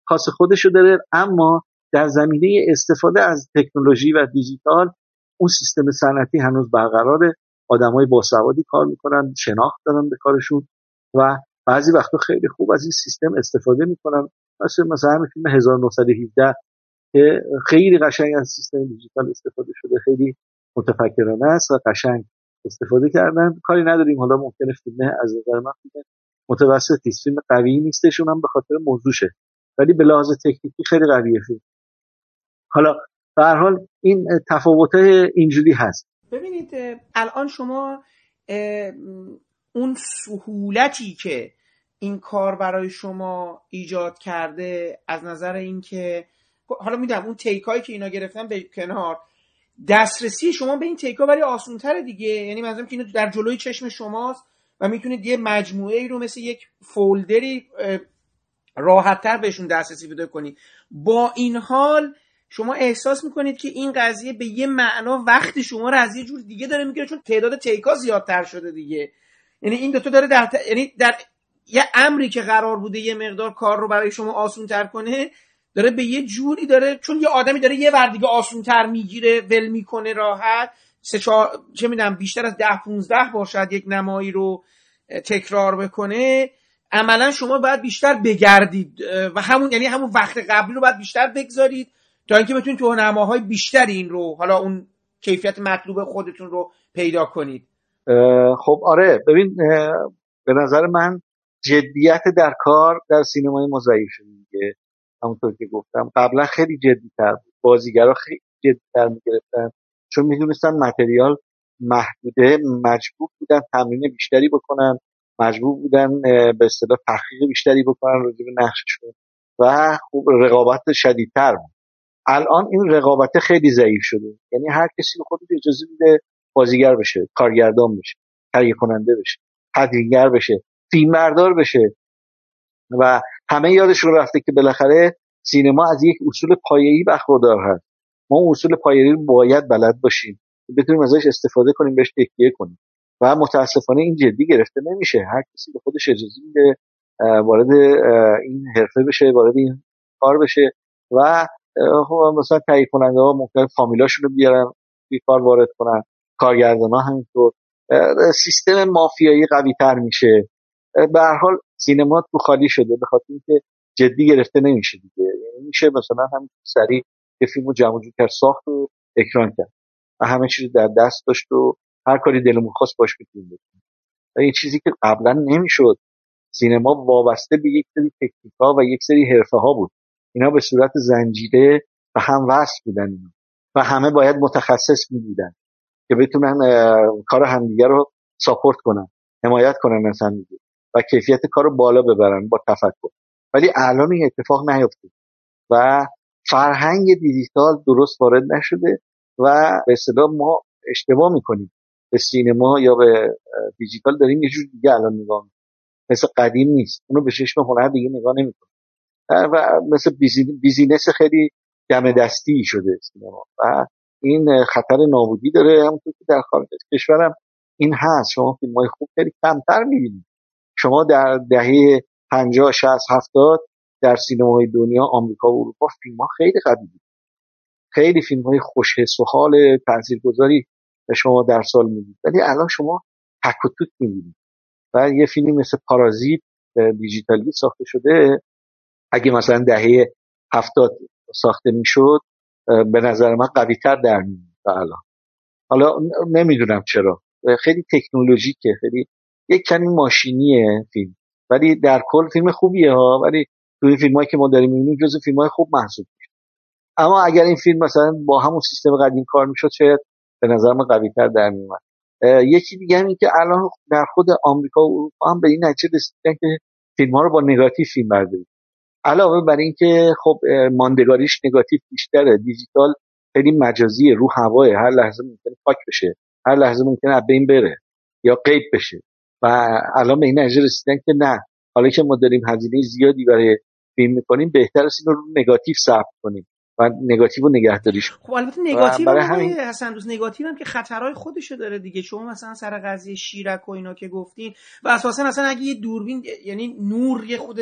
خاص خودشو داره اما در زمینه استفاده از تکنولوژی و دیجیتال اون سیستم صنعتی هنوز برقراره. آدمای باسوادی کار می‌کنن شناخت دارن به کارشون و بعضی وقتا خیلی خوب از این سیستم استفاده می‌کنن. مثل مثلا همین فیلم 1917 که خیلی قشنگ از سیستم دیجیتال استفاده شده خیلی متفکرانه است و قشنگ استفاده کردن. کاری نداریم حالا ممکنه فیلم از نظر من فیلم متوسطی فیلم قوی نیستشون هم به خاطر موضوعشه. ولی به لحاظ تکنیکی خیلی قویه فیلم. حالا به حال این تفاوت اینجوری هست. ببینید الان شما اون سهولتی که این کار برای شما ایجاد کرده از نظر اینکه حالا می‌دونم اون تیکایی که اینا گرفتن به کنار دسترسی شما به این تیکا برای آسونتره دیگه. یعنی منظورم که اینو در جلوی چشم شماست و می‌تونید یه مجموعه ای رو مثل یک فولدری راحتتر بهشون دسترسی پیدا کنی با این حال شما احساس می‌کنید که این قضیه به یه معنا وقت شما رو از یه جور دیگه داره می‌گیره چون تعداد تیکا زیادتر شده دیگه. یعنی این دوتا داره در. یعنی در یه امری که قرار بوده یه مقدار کار رو برای شما آسون تر کنه داره به یه جوری داره چون یه آدمی داره یه ور دیگه آسون تر می‌گیره ول می‌کنه راحت. سه چهار چه می‌دونم بیشتر از ده 15 باشد یک نمایی رو تکرار بکنه. عملا شما باید بیشتر بگردید و همون یعنی همون وقت قبلی رو باید بیشتر بگذارید. تا اینکه بتونید تو نماهای بیشتر این رو حالا اون کیفیت مطلوب خودتون رو پیدا کنید. خب آره ببین به نظر من جدیت در کار در سینمای مزایف شده همونطور که گفتم قبلا خیلی جدی تر بود. بازیگرا خیلی جدی تر می‌گرفتن. چون می‌دونستن متریال محدوده مجبور بودن تمرین بیشتری بکنن مجبور بودن به اصطلاح تحقیق بیشتری بکنن راجع به نقششون. و خوب رقابت شدیدتر بود. الان این رقابت خیلی ضعیف شده. یعنی هر کسی به خودش اجازه میده بازیگر بشه کارگردان بشه تهیه کننده بشه تدوینگر بشه فیلمبردار بشه. و همه یادشون رفته که بالاخره سینما از یک اصول پایه‌ای برخوردار هست. ما اصول پایه‌ای رو باید بلد باشیم. بتونیم ازش استفاده کنیم بهش تکیه کنیم. و متاسفانه این جدی گرفته نمیشه. هر کسی به خودش اجازه میده وارد این حرفه بشه وارد این کار بشه. و خب مثلا تهیه کننده ها ممکن فامیلاشون رو بیارن توی کار وارد کنن. کارگردان ها همینطور. سیستم مافیایی قوی تر میشه به هر حال سینما تو خالی شده به خاطر اینکه جدی گرفته نمیشه دیگه. یعنی میشه مثلا هم سریع که فیلمو جمع کرد ساخت و اکران کرد. و همه چیز در دست داشت و هر کاری دلمون خواست باش می‌تونیم بکنیم. این چیزی که قبلا نمی‌شد. سینما وابسته به یک سری تکنیک ها و یک سری حرفه ها بود. اینا به صورت زنجیره و هم وصل بودن اینا. و همه باید متخصص می‌دیدن که بتونن کار همدیگه رو ساپورت کنن حمایت کنن از همدیگه و کیفیت کار رو بالا ببرن با تفکر. ولی الان این اتفاق نیفته و فرهنگ دیجیتال درست وارد نشده و به اصطلاح ما اشتباه می‌کنیم. به سینما یا به دیجیتال داریم یه جور دیگه الان نگاه مثل قدیم نیست. اونو به چشم هنر دیگه نگاه نمی‌کنیم. و مثل بیزینس خیلی دم دستی شده سینما. و این خطر نابودی داره. همونطور که در خارج کشورم این هست. شما فیلم های خوب خیلی کمتر می‌بینید. شما در دهه 50 60 70 در سینمای دنیا آمریکا و اروپا فیلم ها خیلی قوی بود. خیلی فیلم های خوش حس و حال تاثیرگذاری شما در سال می‌دید ولی الان شما تک و توک می‌بینید. و یه فیلمی مثل پارازیت دیجیتالی ساخته شده. اگه مثلا دهه هفتاد ساخته می‌شد به نظر من قوی تر در الان. حالا نمی‌دونم چرا. خیلی تکنولوژیکه خیلی یک کمی ماشینیه فیلم. ولی در کل فیلم خوبیه ها ولی توی فیلم هایی که ما داریم می‌بینیم جز فیلم های خوب محسوب میشه. اما اگر این فیلم مثلا با همون سیستم قدیم کار می‌شد شاید به نظر من قوی تر در میومد یکی دیگه هم این که الان در خود آمریکا و اروپا هم به این نتیجه رسیدن که فیلم ها رو با نگاتیو فیلم بردارید علاوه بر اینکه خب ماندگاریش نگاتیو بیشتره. دیجیتال خیلی مجازی رو هوای هر لحظه ممکنه پاک بشه. هر لحظه ممکنه از بین بره یا غیب بشه. و الان به این نتیجه رسیدن که نه. حالا که ما داریم هزینه زیادی برای فیلم می‌کنیم بهتر است این رو نگاتیو ثبت کنیم و نگاتیو نگهداریش خب البته نگاتیو برای همین حسن دوست نگاتیو هم که خطرهای خودشو داره دیگه. شما مثلا سر قضیه شیرک و اینا که گفتین و اساسا اصلا اگه یه دوربین یعنی نور یه خود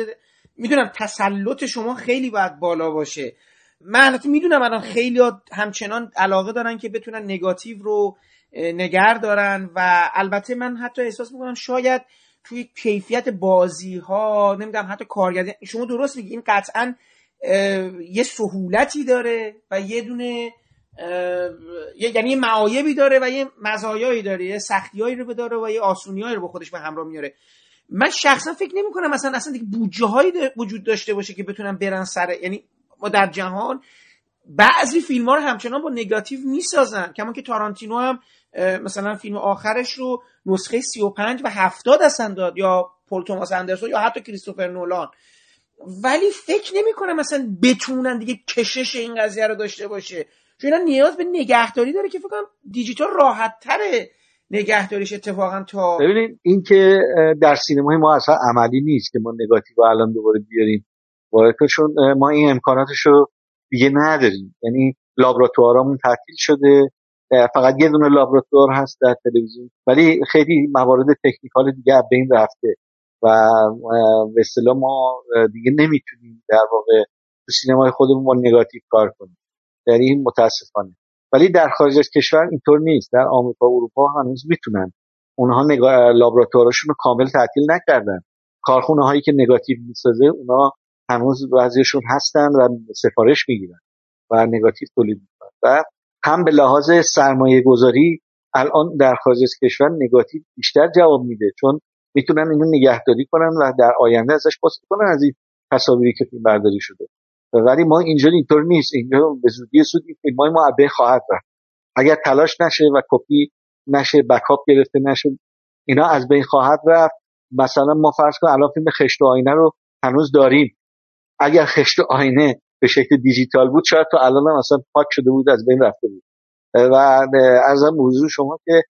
می‌دونم تسلط شما خیلی باید بالا باشه. من می‌دونم الان خیلی همچنان علاقه دارن که بتونن نگاتیو رو نگر دارن و البته من حتی احساس می‌کنم شاید توی کیفیت بازی ها نمی‌دونم حتی کارگردان شما درست میگی این قطعا یه سهولتی داره و یه دونه یعنی معایبی داره و یه مزایایی داره یه سختیایی رو داره و یه آسونیایی رو به خودش به همراه میاره من شخصا فکر نمی کنم مثلا اصلا دیگه بودجه هایی وجود داشته باشه که بتونن برن سر یعنی ما در جهان بعضی فیلم ها رو همچنان با نگاتیو می‌سازن. کما که تارانتینو هم مثلا فیلم آخرش رو نسخه 35 و 70 هستن داد یا پول توماس اندرسون یا حتی کریستوفر نولان. ولی فکر نمی کنم مثلا بتونن دیگه کشش این قضیه رو داشته باشه. چون اینا نیاز به نگهداری داره که فکر کنم دیجیتال راحت تره نگهداریش اتفاقا تا ببینید این که در سینمای ما اصلا عملی نیست که ما نگاتیو الان دوباره بیاریم چون ما این امکاناتش رو دیگه نداریم. یعنی لابراتوارامون تعطیل شده فقط یه دونه لابراتوار هست در تلویزیون ولی خیلی موارد تکنیکال دیگه به این رفته و به ما دیگه نمی‌تونیم در واقع تو سینمای خودمون با نگاتیو کار کنیم. در این متاسفانه. ولی در خارج از کشور اینطور نیست. در آمریکا و اروپا هنوز می‌تونن. اونها نگاه لابراتوارشون رو کامل تعطیل نکردن. کارخونه هایی که نگاتیو می‌سازه اونا هنوز بعضیشون هستن و سفارش می‌گیرن و نگاتیو تولید می‌کنن. و هم به لحاظ سرمایه گذاری الان در خارج از کشور نگاتیو بیشتر جواب میده چون می‌تونن اینو نگهداری کنن و در آینده ازش پاس کنن از این تصاویری که برداری شده. ولی ما اینجا اینطور نیست. اینجا به زودی سود این فیلم های ما عبه خواهد رفت. اگر تلاش نشه و کپی نشه بکاپ گرفته نشه اینا از بین خواهد رفت. مثلا ما فرض کن الان فیلم خشت و آینه رو هنوز داریم. اگر خشت و آینه به شکل دیجیتال بود شاید تو الان هم اصلا پاک شده بود از بین رفته بود. و ارزم موضوع شما که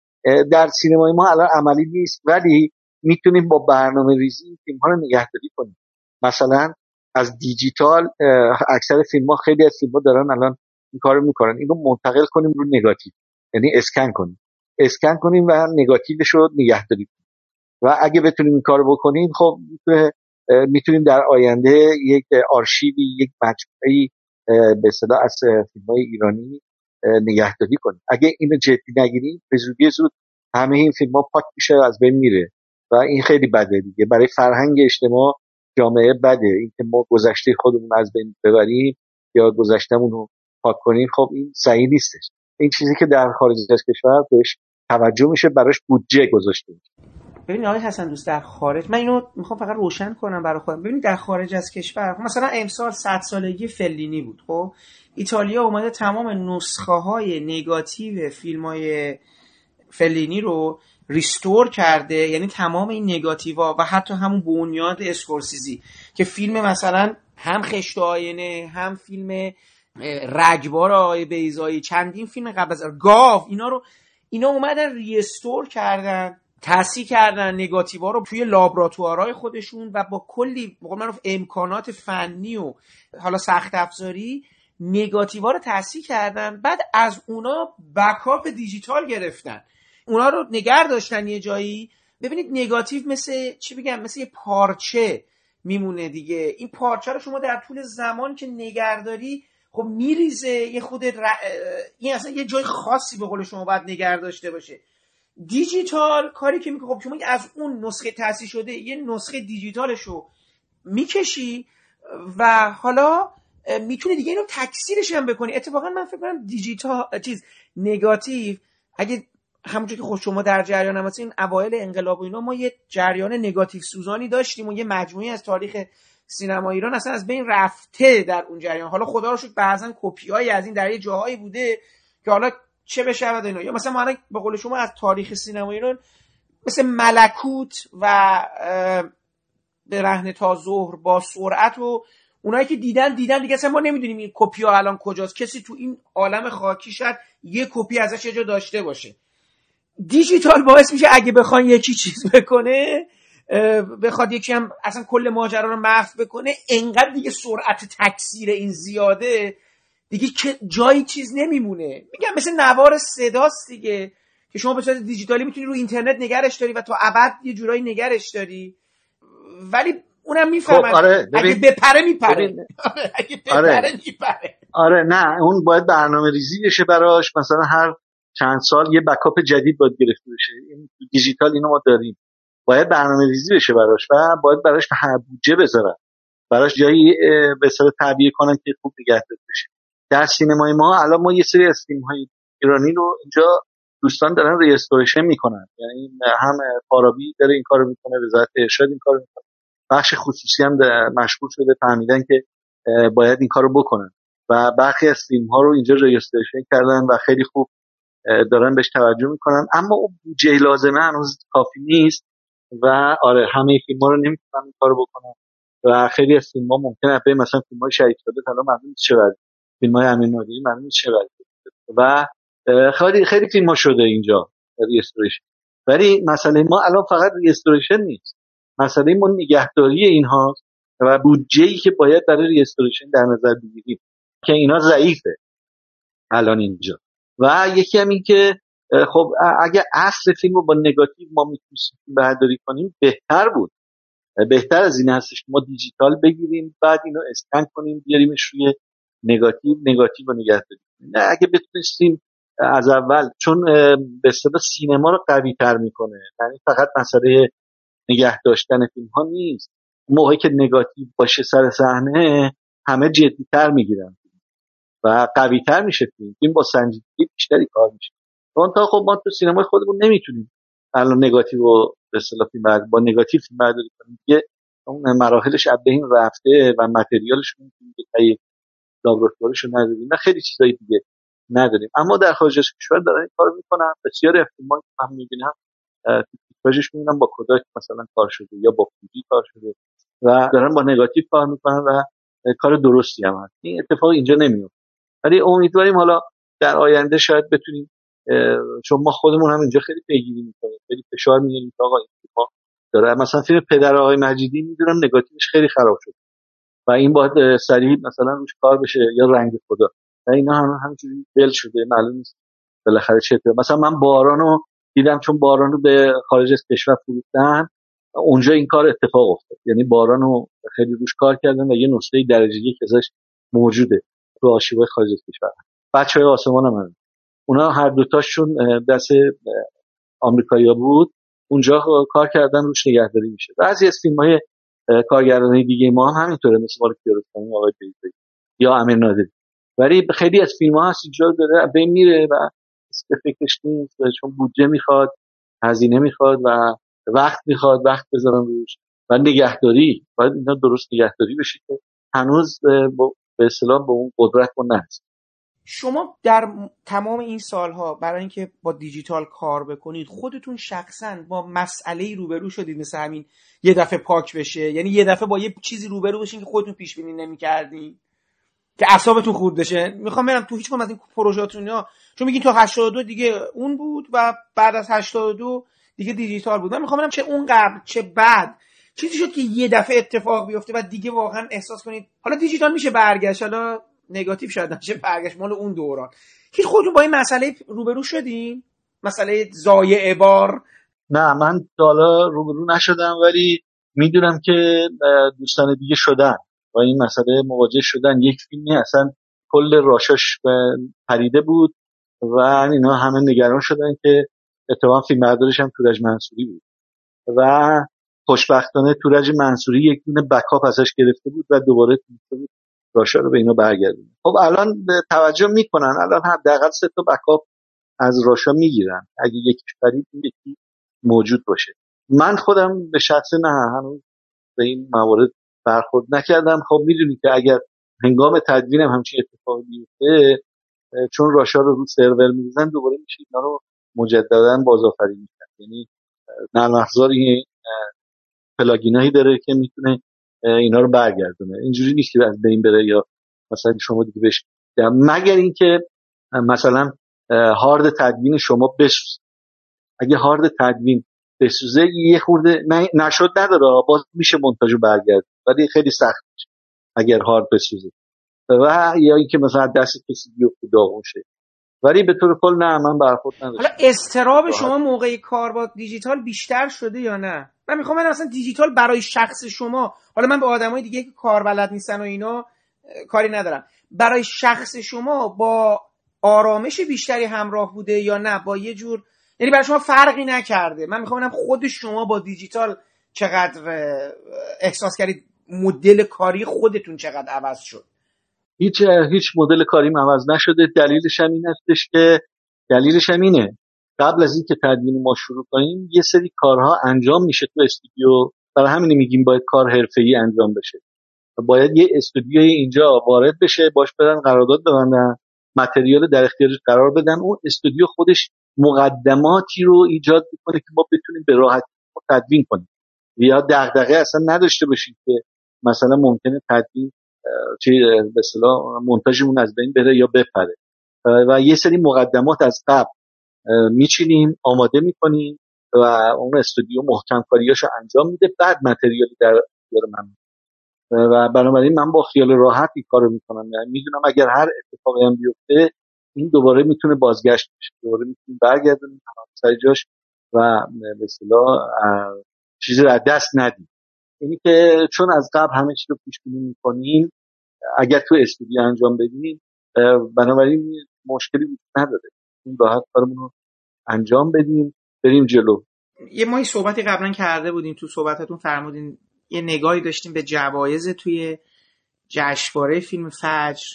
در سینمای ما الان عملی نیست ولی می‌تونیم با برنامه ریزی فیلم ها رو نگهداری کنیم. مثلا از دیجیتال اکثر فیلم ها خیلی از فیلم ها دارن الان این کارو می‌کنن. اینو منتقل کنیم رو نگاتیو. یعنی اسکن کنیم. اسکن کنیم و نگاتیوش رو نگهداری کنیم و اگه بتونیم این کارو بکنیم خب می‌تونیم در آینده یک آرشیوی یک مجموعه به صدا از فیلم های ایرانی نگهداری کنیم. اگه اینو جدی نگیریم به زودی زود همه این فیلم ها پاک میشه از بین میره. و این خیلی بده دیگه. برای فرهنگ اجتماع جامعه بده. اینکه ما گذشته خودمون از بین ببریم یا گذشتمون رو پاک کنیم خب این صحیح نیستش. این چیزی که در خارج از کشور بهش توجه میشه براش بودجه گذاشته میشه. ببینید آقای حسن دوست در خارج من اینو می‌خوام فقط روشن کنم برای خودم. ببینید در خارج از کشور مثلا امسال 100 سالگی فلینی بود خب؟ ایتالیا اومده تمام نسخه های نگاتیو فیلم های فلینی رو ریستور کرده یعنی تمام این نگاتیوا و حتی همون بنیاد اسکورسیزی که فیلم مثلا هم خشت آینه هم فیلم رگبار آقای بیزایی چندین فیلم قبل از گاو اینا رو اینا اومدن ریستور کردن تصحیح کردن نگاتیوا رو توی لابراتوارهای خودشون و با کلی معروف امکانات فنی و حالا سخت افزاری نگاتیوا رو تصحیح کردن. بعد از اونا بکاپ دیجیتال گرفتن. اونا رو نگر داشتن یه جایی. ببینید نگاتیو مثل چی بگم مثل یه پارچه میمونه دیگه. این پارچه رو شما در طول زمان که نگرداری خب میریزه یه خود ر... این اصلا یه جای خاصی به قول شما باید نگر داشته باشه. دیجیتال کاری که می‌کنه خب شما از اون نسخه تاثیر شده یه نسخه دیجیتالش رو می‌کشی و حالا می‌تونه دیگه اینو تکثیرش هم بکنی. اتفاقا من فکر کنم دیجیتال چیز نگاتیو اگه همونجور که خود شما در جریان هم این اوایل انقلاب و اینا ما یه جریان نگاتیو سوزانی داشتیم و یه مجموعی از تاریخ سینما ایران اصلا از بین رفته در اون جریان. حالا خدا رو شکر بعضا کپیایی از این در یه جاهایی بوده که حالا چه بشه اینا. یا مثلا ما به قول شما از تاریخ سینما ایران مثل ملکوت و به رهن تا ظهر با سرعت و اونایی که دیدن دیدن دیگه. اصلا ما نمی‌دونیم این کپی ها الان کجاست. کسی تو این عالم خاکی شد یه کپی ازش یه جا داشته باشه. دیجیتال باعث میشه اگه بخوان یکی چیز بکنه بخواد یکی هم اصلا کل ماجرا رو محو بکنه انقدر دیگه سرعت تکثیر این زیاده دیگه جایی چیز نمیمونه. میگم مثل نوار صداست دیگه که شما به صورت دیجیتالی می‌تونی رو اینترنت نگرش داری و تا ابد یه جورایی نگرش داری. ولی اونم می‌فهمن خب آره اگه بپره میپره. اگه آره. بپره میپره. آره نه اون باید برنامه ریزی بشه براش. مثلا هر چند سال یه backup جدید باید گرفته بشه. این دیجیتال اینو ما داریم. باید برنامه ریزی بشه براش و باید براش بودجه بذارن. براش جایی به اصطلاح تعبیه کنن که خوب نگه بشه. در سینمای ما الان ما یه سری از های ایرانی رو اینجا دوستان دارن restoration می‌کنن. یعنی هم فارابی داره این کارو می‌کنه وزارت ارشاد این کارو می‌کنه. بخش خصوصی هم مشغول شده فهمیدن که باید این کارو بکنن. و برخی از فیلم ها رو اینجا restoration کردن و خیلی خوب دارن بهش توجه می‌کنن اما اون بودجه لازمه هنوز کافی نیست و آره همه فیلم ها رو نمی‌تونن این کارو بکنن و خیلی از فیلم ها ممکنه به مثلا فیلم های شهید ثالث حالا معلوم وضعی فیلم های امیر نادری معلوم وضعی و خیلی خیلی فیلم ها شده اینجا restoration ولی مسئله ما الان فقط restoration نیست. مسئله ما نگهداری اینها و بودجه ای که باید برای restoration در نظر بگیریم که اینا ضعیفه الان اینجا. و یکی هم این که خب اگه اصل فیلم رو با نگاتیو ما می‌تونستیم برداری کنیم بهتر بود. بهتر از این هستش ما دیجیتال بگیریم بعد اینو اسکن کنیم بیاریمش روی نگاتیو نگاتیو رو نگه داریم. نه اگه بتونستیم از اول چون به اصطلاح سینما رو قوی تر می‌کنه. یعنی فقط مسئله نگه داشتن فیلم ها نیست. موقعی که نگاتیو باشه سر صحنه همه جدی تر می‌گیرن. و قوی تر میشه فیلم. فیلم با سنجیدگی بیشتری کار میشه. تا خب ما تو سینمای خودمون نمی‌تونیم الان نگاتیو به اصطلاح فیلم با نگاتیو فیلم برداری کنیم. دیگه اون مراحلش از بین رفته و متریالش که لابراتوارش نداریم. نه خیلی چیزای دیگه نداریم. اما در خارج از کشور دارن این کارو می‌کنن. بسیار احتمال هم می‌بینم تیتراژش می‌بینم با کداک مثلا کار شده یا با فیدی کار شده و دارن با نگاتیو کار می‌کنن و کار درستی هم هست. این اتفاق اینجا نمیفته ولی امیدواریم حالا در آینده شاید بتونیم چون ما خودمون هم اینجا خیلی پیگیری می‌کنیم خیلی فشار میاریم آقا این داره. مثلا فیلم پدر آقای مجیدی می‌دونم نگاتیوش خیلی خراب شد و این باید سریع مثلا روش کار بشه یا رنگ خدا. و اینا هم همینجوری دل شده معلوم نیست بالاخره چه مثلا من بارانو دیدم چون بارانو به خارج از کشور فروختن اونجا این کار اتفاق افتاد. یعنی بارانو خیلی روش کار کردن و یه نسخه درجه یک ازش موجوده. تو آرشیوهای خارج از کشور. بچه های آسمان هم اونا هر دوتاشون دست آمریکایی بود. اونجا کار کردن روش نگهداری میشه. بعضی از فیلم های کارگردانی دیگه ما هم همینطوره مثل مال کیارستمی آقای بیزایی یا امیر نادری. ولی خیلی از فیلم ها هست اینجا داره بین میره و به فکرش نیست چون بودجه می‌خواد هزینه می‌خواد و وقت می‌خواد وقت بذارن روش. و نگهداری باید اینا درست نگهداری بشه که هنوز به اصطلاح به اون قدرت ما نهست شما در تمام این سالها برای اینکه با دیجیتال کار بکنید خودتون شخصا با مسئله روبرو شدید مثل همین یه دفعه پاک بشه؟ یعنی یه دفعه با یه چیزی روبرو بشین که خودتون پیش بینی نمی‌کردین؟ که اعصابتون خورد بشه؟ می‌خوام برم تو هیچ از این پروژهاتون ها چون میگین تو 82 دیگه اون بود و بعد از 82 دیگه دیجیتال بود. من می‌خوام برم چه اون قبل چه بعد چیزی شد که یه دفعه اتفاق بیفته و دیگه واقعا احساس کنید. حالا دیجیتال میشه برگشت حالا نگاتیو شاید نشه برگشت مال اون دوران. هیچ خودتون با این مسئله روبرو شدین؟ مسئله زایع بار؟ نه من حالا روبرو نشدم ولی می‌دونم که دوستان دیگه شدن با این مسئله مواجه شدن. یک فیلمی اصلا کل راشاش پریده بود و اینا همه نگران شدن که اتفاقا فیلم هم تورج منصوری بود. و خوشبختانه تورج منصوری یک دونه بکاپ ازش گرفته بود و دوباره بود راشا رو به اینا برگردونه خب الان توجه می‌کنن الان حداقل سه تا بکاپ از راشا می‌گیرن. اگه یکیش پرید یکی موجود باشه. من خودم به شخص نه هنوز به این موارد برخورد نکردم. خب می‌دونی که اگر هنگام تدوینم همچین اتفاقی بیفته چون راشا رو رو سرور میزن دوباره میشه اینا رو مجددا بازآفرینی می‌کنن یعنی نرم افزار این پلاگینایی داره که می‌تونه اینا رو برگردونه. اینجوری نیست که از بین بره یا مثلا شما دیگه بهش مگر اینکه مثلا هارد تدوین شما بسوزه. اگه هارد تدوین بسوزه یه خورده نشد نداره. باز میشه منتاجو برگرد. ولی خیلی سخت میشه اگر هارد بسوزه. و یا اینکه مثلا دست کسی بیفته داغون شه. ولی به طور کل نه من برخورد نداشتم. حالا استراب شما موقع کار با دیجیتال بیشتر شده یا نه؟ من می‌خوام من اصلا دیجیتال برای شخص شما حالا من به آدمای دیگه که کار بلد نیستن و اینا کاری ندارم. برای شخص شما با آرامش بیشتری همراه بوده یا نه؟ با یه جور یعنی برای شما فرقی نکرده. من می‌خوام خود شما با دیجیتال چقدر احساس کردید مدل کاری خودتون چقدر عوض شد؟ هیچ هیچ مدل کاریم عوض نشده. دلیلش هم این هستش که دلیلش هم اینه. قبل از اینکه تدوین ما شروع کنیم یه سری کارها انجام میشه تو استودیو. برای همین میگیم باید کار حرفه‌ای انجام بشه. باید یه استودیوی اینجا وارد بشه باش بدن قرارداد ببندن متریال در اختیارش قرار بدن. اون استودیو خودش مقدماتی رو ایجاد می‌کنه که ما بتونیم به راحتی تدوین کنیم. یا دغدغه اصلا نداشته باشیم که مثلا ممکنه تدوین چی به اصطلاح مونتاژمون از بین بره یا بپره. و یه سری مقدمات از قبل میچینیم آماده می‌کنیم و اون استودیو محکم کاریاشو انجام میده بعد متریالی در اختیار من و بنابراین من با خیال راحت این کارو می‌کنم. یعنی می‌دونم اگر هر اتفاقی هم بیفته این دوباره می‌تونه بازگشت بشه. دوباره می‌تونه برگردونیم سر جاش و به چیزی رو دست ندیم. اینی که چون از قبل همه چی رو پیش بینی می‌کنیم اگر تو استودیو انجام بدیم بنابراین مشکلی نداره. این راحت کارمون رو انجام بدیم بریم جلو. یه ماهی صحبتی قبلا کرده بودیم تو صحبتتون فرمودین یه نگاهی داشتیم به جوایز توی جشنواره فیلم فجر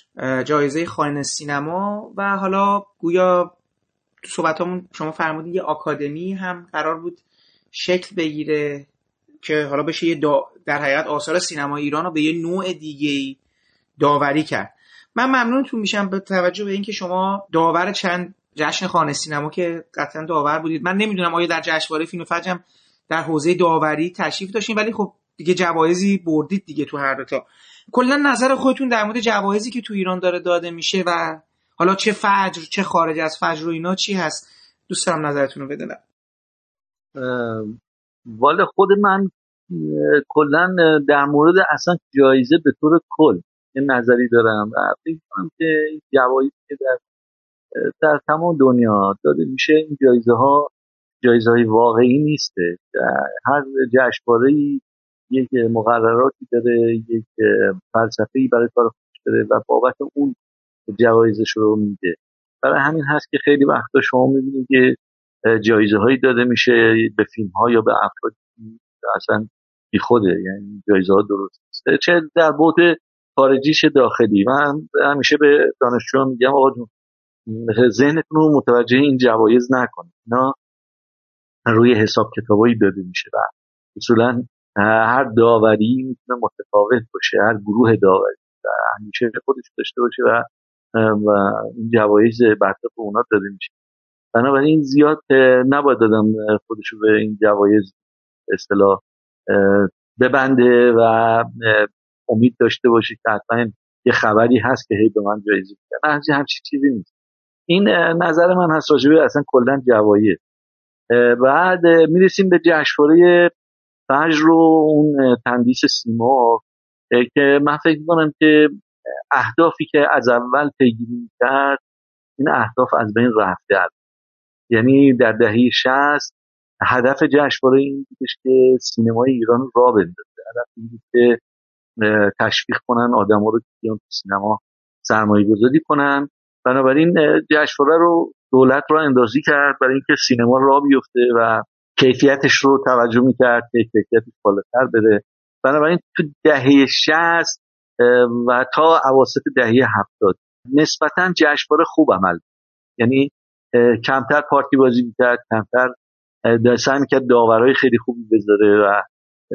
جایزه خانه سینما و حالا گویا تو صحبتامون شما فرمودین یه آکادمی هم قرار بود شکل بگیره. که حالا بشه یه در حقیقت آثار سینما ایران رو به یه نوع دیگه داوری کرد. من ممنونتون میشم به توجه به اینکه شما داور چند جشن خانه سینما که قطعا داور بودید. من نمی‌دونم آیا در جشنواره فیلم فجر در حوزه داوری تشریف داشتین ولی خب دیگه جوایزی بردید دیگه تو هر تا. کلا نظر خودتون در مورد جوایزی که تو ایران داره داده میشه و حالا چه فجر چه خارج از فجر و اینا چی هست؟ دوست دارم نظرتون رو بدونم. والا خود من کلا در مورد اصلا جایزه به طور کل یه نظری دارم و فکر که جوایزی که در در تمام دنیا داده میشه این جایزه ها جایزه های واقعی نیسته. هر جشنواره یک مقرراتی داره یک فلسفه ای برای کار خودش داره و بابت اون جوایزش رو میده. برای همین هست که خیلی وقتا شما می‌بینید که جایزه هایی داده میشه به فیلم ها یا به افراد. اصلا بی خوده یعنی جایزه ها درست نیست. چه در بود خارجیش داخلی. من همیشه به دانشجو میگم آقا جون ذهنتون رو متوجه این جوایز نکنید اینا روی حساب کتابایی داده میشه. و اصولا هر داوری می‌تونه متفاوت باشه هر گروه داوری. همیشه خودش داشته باشه و و این جوایز برطرف اونا داده میشه. بنابراین زیاد نباید دادم خودش به این جوایز اصطلاح ببنده و امید داشته باشه که حتما یه خبری هست که هی به من جایزه میدن همچین همچی چیزی نیست. این نظر من هست راجبه اصلا کلا جوایز. بعد می‌رسیم به جشنواره فجر رو اون تندیس سیما که من فکر می‌کنم که اهدافی که از اول پیگیری کرد این اهداف از بین رفته یعنی در دهه 60 هدف جشنواره این بودش که سینمای ایران را بندازه. هدف این بود که تشویق کنن آدم ها رو که تو سینما سرمایه گذاری کنن. بنابراین جشنواره رو دولت را اندازی کرد برای اینکه سینما را بیفته و کیفیتش رو توجه می‌کرد که کیفیتش بالاتر بره. بنابراین تو دهه 60 و تا اواسط دهه 70 نسبتا جشنواره خوب عمل یعنی کمتر پارتی بازی می‌کرد کمتر سعی می‌کرد داورای خیلی خوبی بذاره و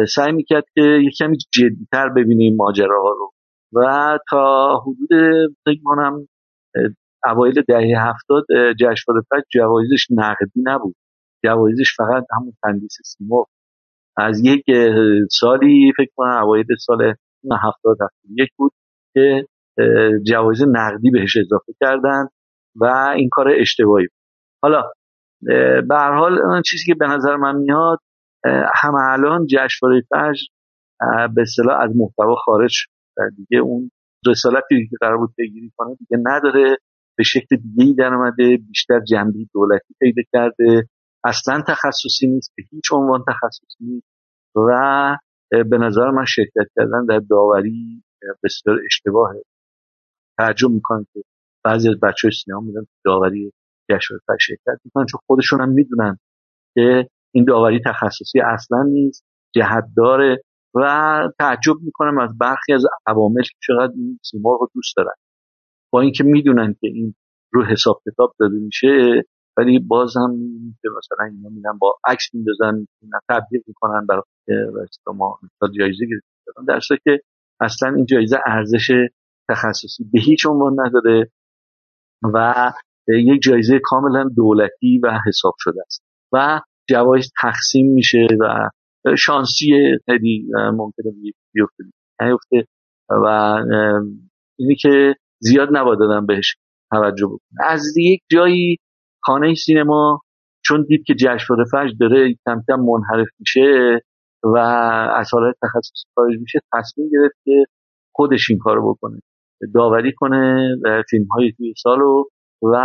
سعی می‌کرد که یک کمی جدیتر ببینیم ماجراها رو. و تا حدود فکر اوایل دهه هفتاد جشنواره فجر جوایزش نقدی نبود. جوایزش فقط همون تندیس سیما از یک سالی فکر کنم اوایل سال هفتاد یک بود که جوایز نقدی بهش اضافه کردن. و این کار اشتباهی بود. حالا به هر حال چیزی که به نظر من میاد همه الان جشنواره فجر به اصطلاح از محتوا خارج شد. دیگه اون رسالتی که قرار بود پیگیری کنه دیگه نداره. به شکل دیگه ای در اومده بیشتر جنبی دولتی پیدا کرده. اصلا تخصصی نیست به هیچ عنوان تخصصی نیست. و به نظر من شرکت کردن در داوری بسیار اشتباهه. تعجب می‌کنم که بعضی از بچه سینما میدن داوری جشنواره شرکت می‌کنن چون خودشون هم می‌دونن که این داوری تخصصی اصلا نیست جهت داره و تعجب می‌کنم از برخی از عوامل که چقدر این سیما رو دوست دارن. با اینکه می‌دونن که این رو حساب کتاب داده میشه ولی باز هم که مثلا اینا میدن با عکس میندازن تبدیل می‌کنن برای ما جایزه گرفتن در که اصلا این جایزه ارزش تخصصی به هیچ عنوان نداره. و یک جایزه کاملا دولتی و حساب شده است. و جوایز تقسیم میشه و شانسی خیلی ممکنه بیفته. نیفته و اینی که زیاد نباید دادن بهش توجه بکنه. از یک جایی خانه سینما چون دید که جشنواره فجر داره کم کم منحرف میشه و از حالت خارج میشه تصمیم گرفت که خودش این کارو بکنه. داوری کنه فیلم های توی سالو و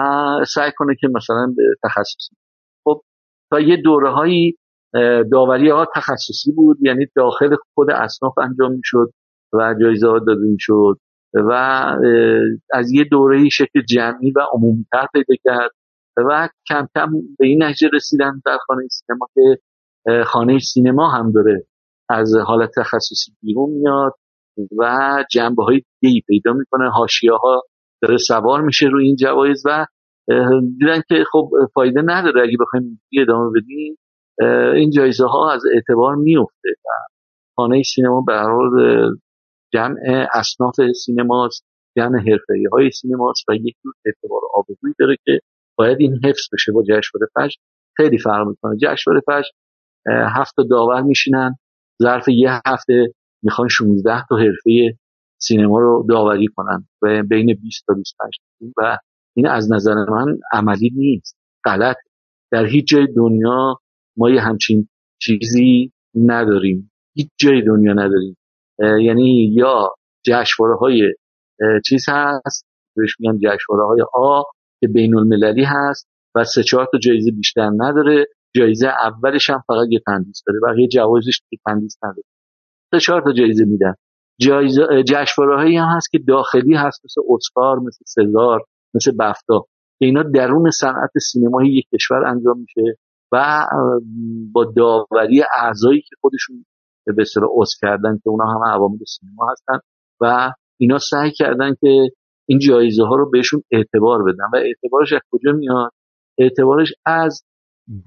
سعی کنه که مثلا تخصصی خب تا یه دوره هایی داوری ها تخصصی بود یعنی داخل خود اصناف انجام می‌شد و جایزه ها داده می‌شد و از یه دوره شکل جمعی و عمومی تر پیدا کرد و کم کم به این نتیجه رسیدن در خانه سینما که خانه سینما هم داره از حالت تخصصی بیرون میاد. و جنبه های دیگه پیدا می‌کنه. هاشیه ها داره سوار میشه روی این جوایز و دیدن که خب فایده نداره. اگه بخوایم ادامه بدیم این جایزه ها از اعتبار میفته و خانه سینما به جمع اصناف سینماست جمع حرفه های سینماست و یک جور اعتبار آبرویی داره که باید این حفظ بشه. با جشنواره فجر خیلی فرق می‌کنه. جشنواره فجر هفت داور میشینن. ظرف یه هفته می‌خوان 16 تا حرفه سینما رو داوری کنن و بین 20 تا 25 و این از نظر من عملی نیست غلط در هیچ جای دنیا ما یه همچین چیزی نداریم. هیچ جای دنیا نداریم. یعنی یا جشنواره های چیز هست بهش میگن جشنواره های آ که بین المللی هست و سه چهار تا جایزه بیشتر نداره. جایزه اولش هم فقط یه تندیس داره بقیه جوایزش یه تندیس نداره. سه چهار تا جایزه میدن. جایزه جشنواره هایی هم هست که داخلی هست مثل اسکار مثل سزار مثل بفتا که اینا درون صنعت سینمایی یک کشور انجام میشه و با داوری اعضایی که خودشون به اصطلاح کردن که اونا هم عوامل سینما هستن و اینا سعی کردن که این جایزه ها رو بهشون اعتبار بدن. و اعتبارش از کجا میاد؟ اعتبارش از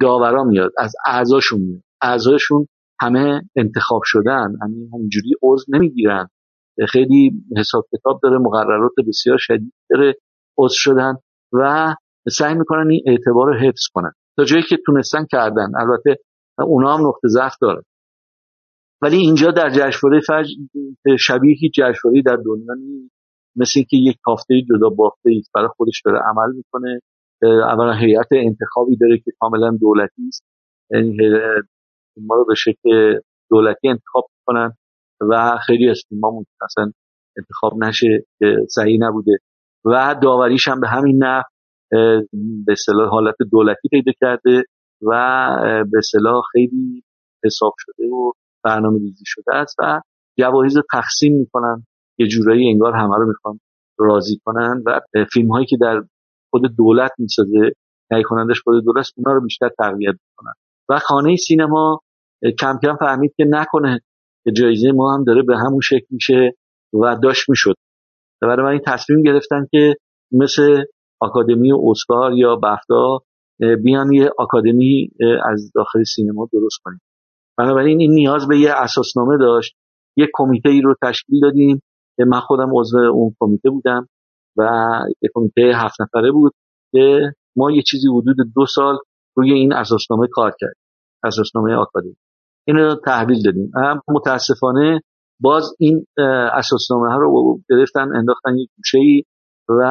داورا میاد از اعضاشون میاد. اعضاشون همه انتخاب شدن همین همینجوری عضو نمی‌گیرن. خیلی حساب کتاب داره مقررات بسیار شدید داره عضو شدن و سعی می‌کنن این اعتبار رو حفظ کنن. تا جایی که تونستن کردن. البته اونا هم نقطه ضعف دارن. ولی اینجا در جشنواره فجر شبیه هیچ جشنواره در دنیا نیست. مثل اینکه یک کافته جدا بافته ایست برای خودش داره عمل می‌کنه. اولا هیئت انتخابی داره که کاملا دولتی است. یعنی ما رو به شکل دولتی انتخاب می‌کنن و خیلی از فیلم اصلا انتخاب نشه صحیح نبوده و داوریش هم به همین نحو به اصطلاح حالت دولتی پیدا کرده و به اصطلاح خیلی حساب شده و برنامه ریزی شده است و جوایز تقسیم می‌کنن. یه جورایی انگار همه رو می‌خوان راضی کنن و فیلم هایی که در خود دولت می‌سازه تهیه کنندش خود دولت اونا رو بیشتر تقویت می‌کنن. و خانه سینما کم کم فهمید که نکنه که جایزه ما هم داره به همون شکل میشه و داشت می‌شد. برای من این تصمیم گرفتن که مثل آکادمی اسکار یا بفتا بیان یه آکادمی از داخل سینما درست کنیم. بنابراین این نیاز به یه اساسنامه داشت. یه کمیته ای رو تشکیل دادیم. که من خودم عضو اون کمیته بودم و یه کمیته هفت نفره بود که ما یه چیزی حدود دو سال روی این اساسنامه کار کرد اساسنامه آکادمی. این رو تحویل دادیم. هم متاسفانه باز این اساسنامه ها رو گرفتن انداختن یک گوشه ای و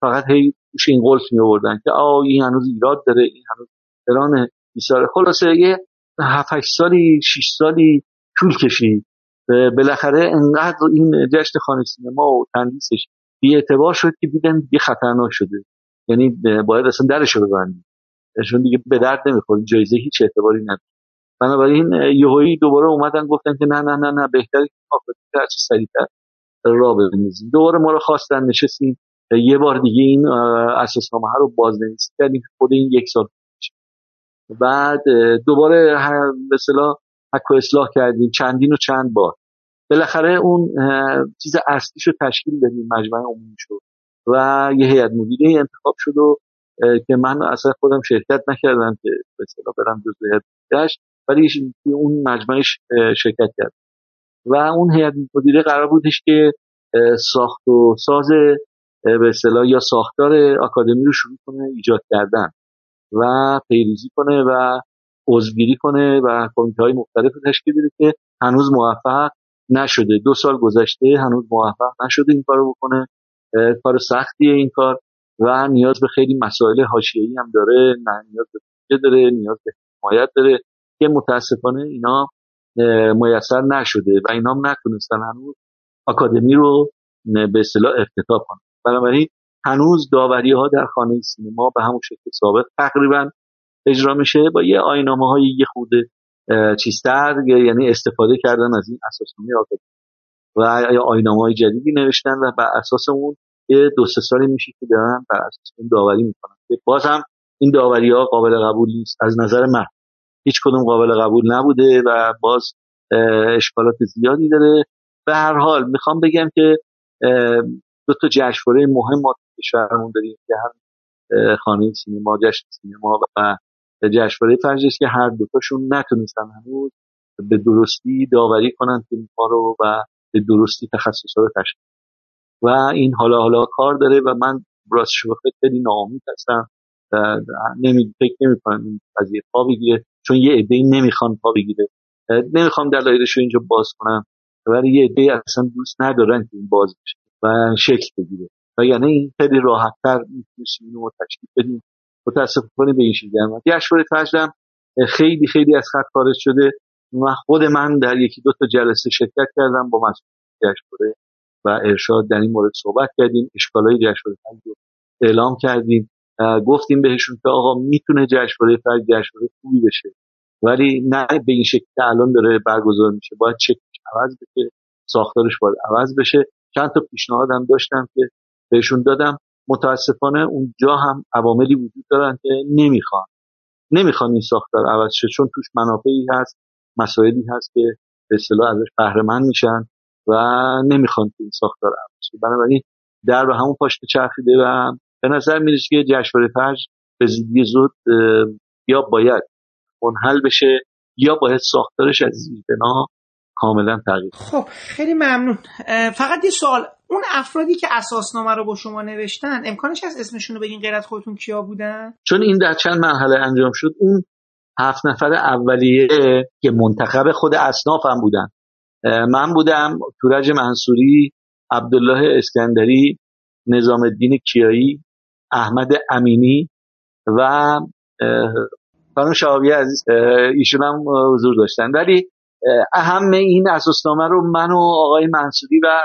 فقط هی گوشه این قلف می آوردن که آه این هنوز ایراد داره این هنوز فران بیساره. خلاصه یه 7 سالی 6 سالی طول کشید. بالاخره انقدر این جشن خانه سینما و تندیسش بی اعتبار شد که دیدن دیگه خطرناک شده. یعنی باید اصلا درش رو ببندیم. چون دیگه به درد نمی‌خوره. جایزه هیچ اعتباری نداره. بنابراین یهویی دوباره اومدن گفتن که نه نه نه نه بهتره که هر چه سریعتر را بنویسیم دوباره ما رو خواستن نشستیم. یه بار دیگه این اساسنامه رو بازنویسی کردیم خود این یک سال بعد دوباره به اصطلاح حک و اصلاح کردیم. چندین و چند بار. بالاخره اون چیز اصلیش رو تشکیل دادیم. مجمع عمومی شد و یه هیئت مدیره انتخاب شد و که من اصلا خودم شرکت نکردم که به اصطلاح برم جزو هیئت ولی اون مجمعش شرکت کرد. و اون هیئت مدیره قرار بودش که ساخت و ساز به اصطلاح یا ساختار آکادمی رو شروع کنه ایجاد کردن و پیریزی کنه و عضوگیری کنه و کمیته های مختلف تشکیل بده که هنوز موفق نشده. دو سال گذشته هنوز موفق نشده این کارو بکنه. کار سختیه این کار. و نیاز به خیلی مسائل حاشیه‌ای هم داره نه نیاز به داره نیاز به حمایت داره که متاسفانه اینا میسر نشده و اینا هم نتونستن هنوز آکادمی رو به اصطلاح افتتاح کنن. بنابراین هنوز داوری ها در خانه سینما به همون شکل ثابت تقریبا اجرا میشه با یه آینامه های یه خود چیستر یعنی استفاده کردن از این اساسنامه آکادمی. و آینامه های جدیدی نوشتن و بر اساس اون یه دو سه سالی میشه که دارن بر اساس اون داوری می‌کنن. باز هم این داوری ها قابل قبول نیست. از نظر من هیچ کدوم قابل قبول نبوده و باز اشکالات زیادی داره. به هر حال می‌خوام بگم که دو تا جشنواره مهم ما کشورمون داریم که هم خانه سینما جشن سینما و جشنواره فرجش که هر دوتاشون نتونستن هنوز به درستی داوری کنن فیلم رو و به درستی تخصص رو تشکیل و این حالا حالا کار داره و من راست شما خیلی ناامید هستم نمی فکر نمی کنم این قضیه پا بگیره چون یه عده نمی‌خوان پا بگیره. نمی‌خوام دلایلش رو اینجا باز کنم ولی یه عده اصلا دوست ندارن که این باز بشه و شکل بگیره. و یعنی این خیلی راحتتر می‌تونیم رو تشکیل بدیم. متاسفانه به این شکل جشنواره فجرم خیلی خیلی از خط خارج شده. و خود من در یکی دو تا جلسه شرکت کردم با مسئول جشنواره و ارشاد در این مورد صحبت کردیم. اشکالای جشنواره رو اعلام کردیم. گفتیم بهشون که آقا می‌تونه جشنواره فجر جشنواره خوبی بشه. ولی نه به این شکل که الان داره برگزار میشه. باید چکش عوض بشه ساختارش باید عوض بشه. چند تا پیشنهادم داشتم که بهشون دادم. متاسفانه اونجا هم عواملی وجود دارن که نمی‌خوان. نمی‌خوان این ساختار عوض شه. چون توش منافعی هست مسائلی هست که به اصطلاح ازش بهره میشن. و نمی‌خوان که این ساختار عوض بنابراین در به همون پاشت چرخیده و به نظر می‌رسه که جشنواره فجر به زودی زود یا باید منحل بشه یا باید ساختارش از زیر بنا کاملا تغییر خب خیلی ممنون. فقط یه سوال. اون افرادی که اساسنامه رو با شما نوشتن امکانش از اسمشون رو بگین غیر از خودتون کیا بودن؟ چون این در چند مرحله انجام شد اون هفت نفر اولیه که منتخب خود اصناف هم بودن. من بودم تورج منصوری عبدالله اسکندری نظام الدین کیایی احمد امینی و خانم شعابی عزیز. ایشون هم حضور داشتن. ولی اهم این اساسنامه رو من و آقای منصوری و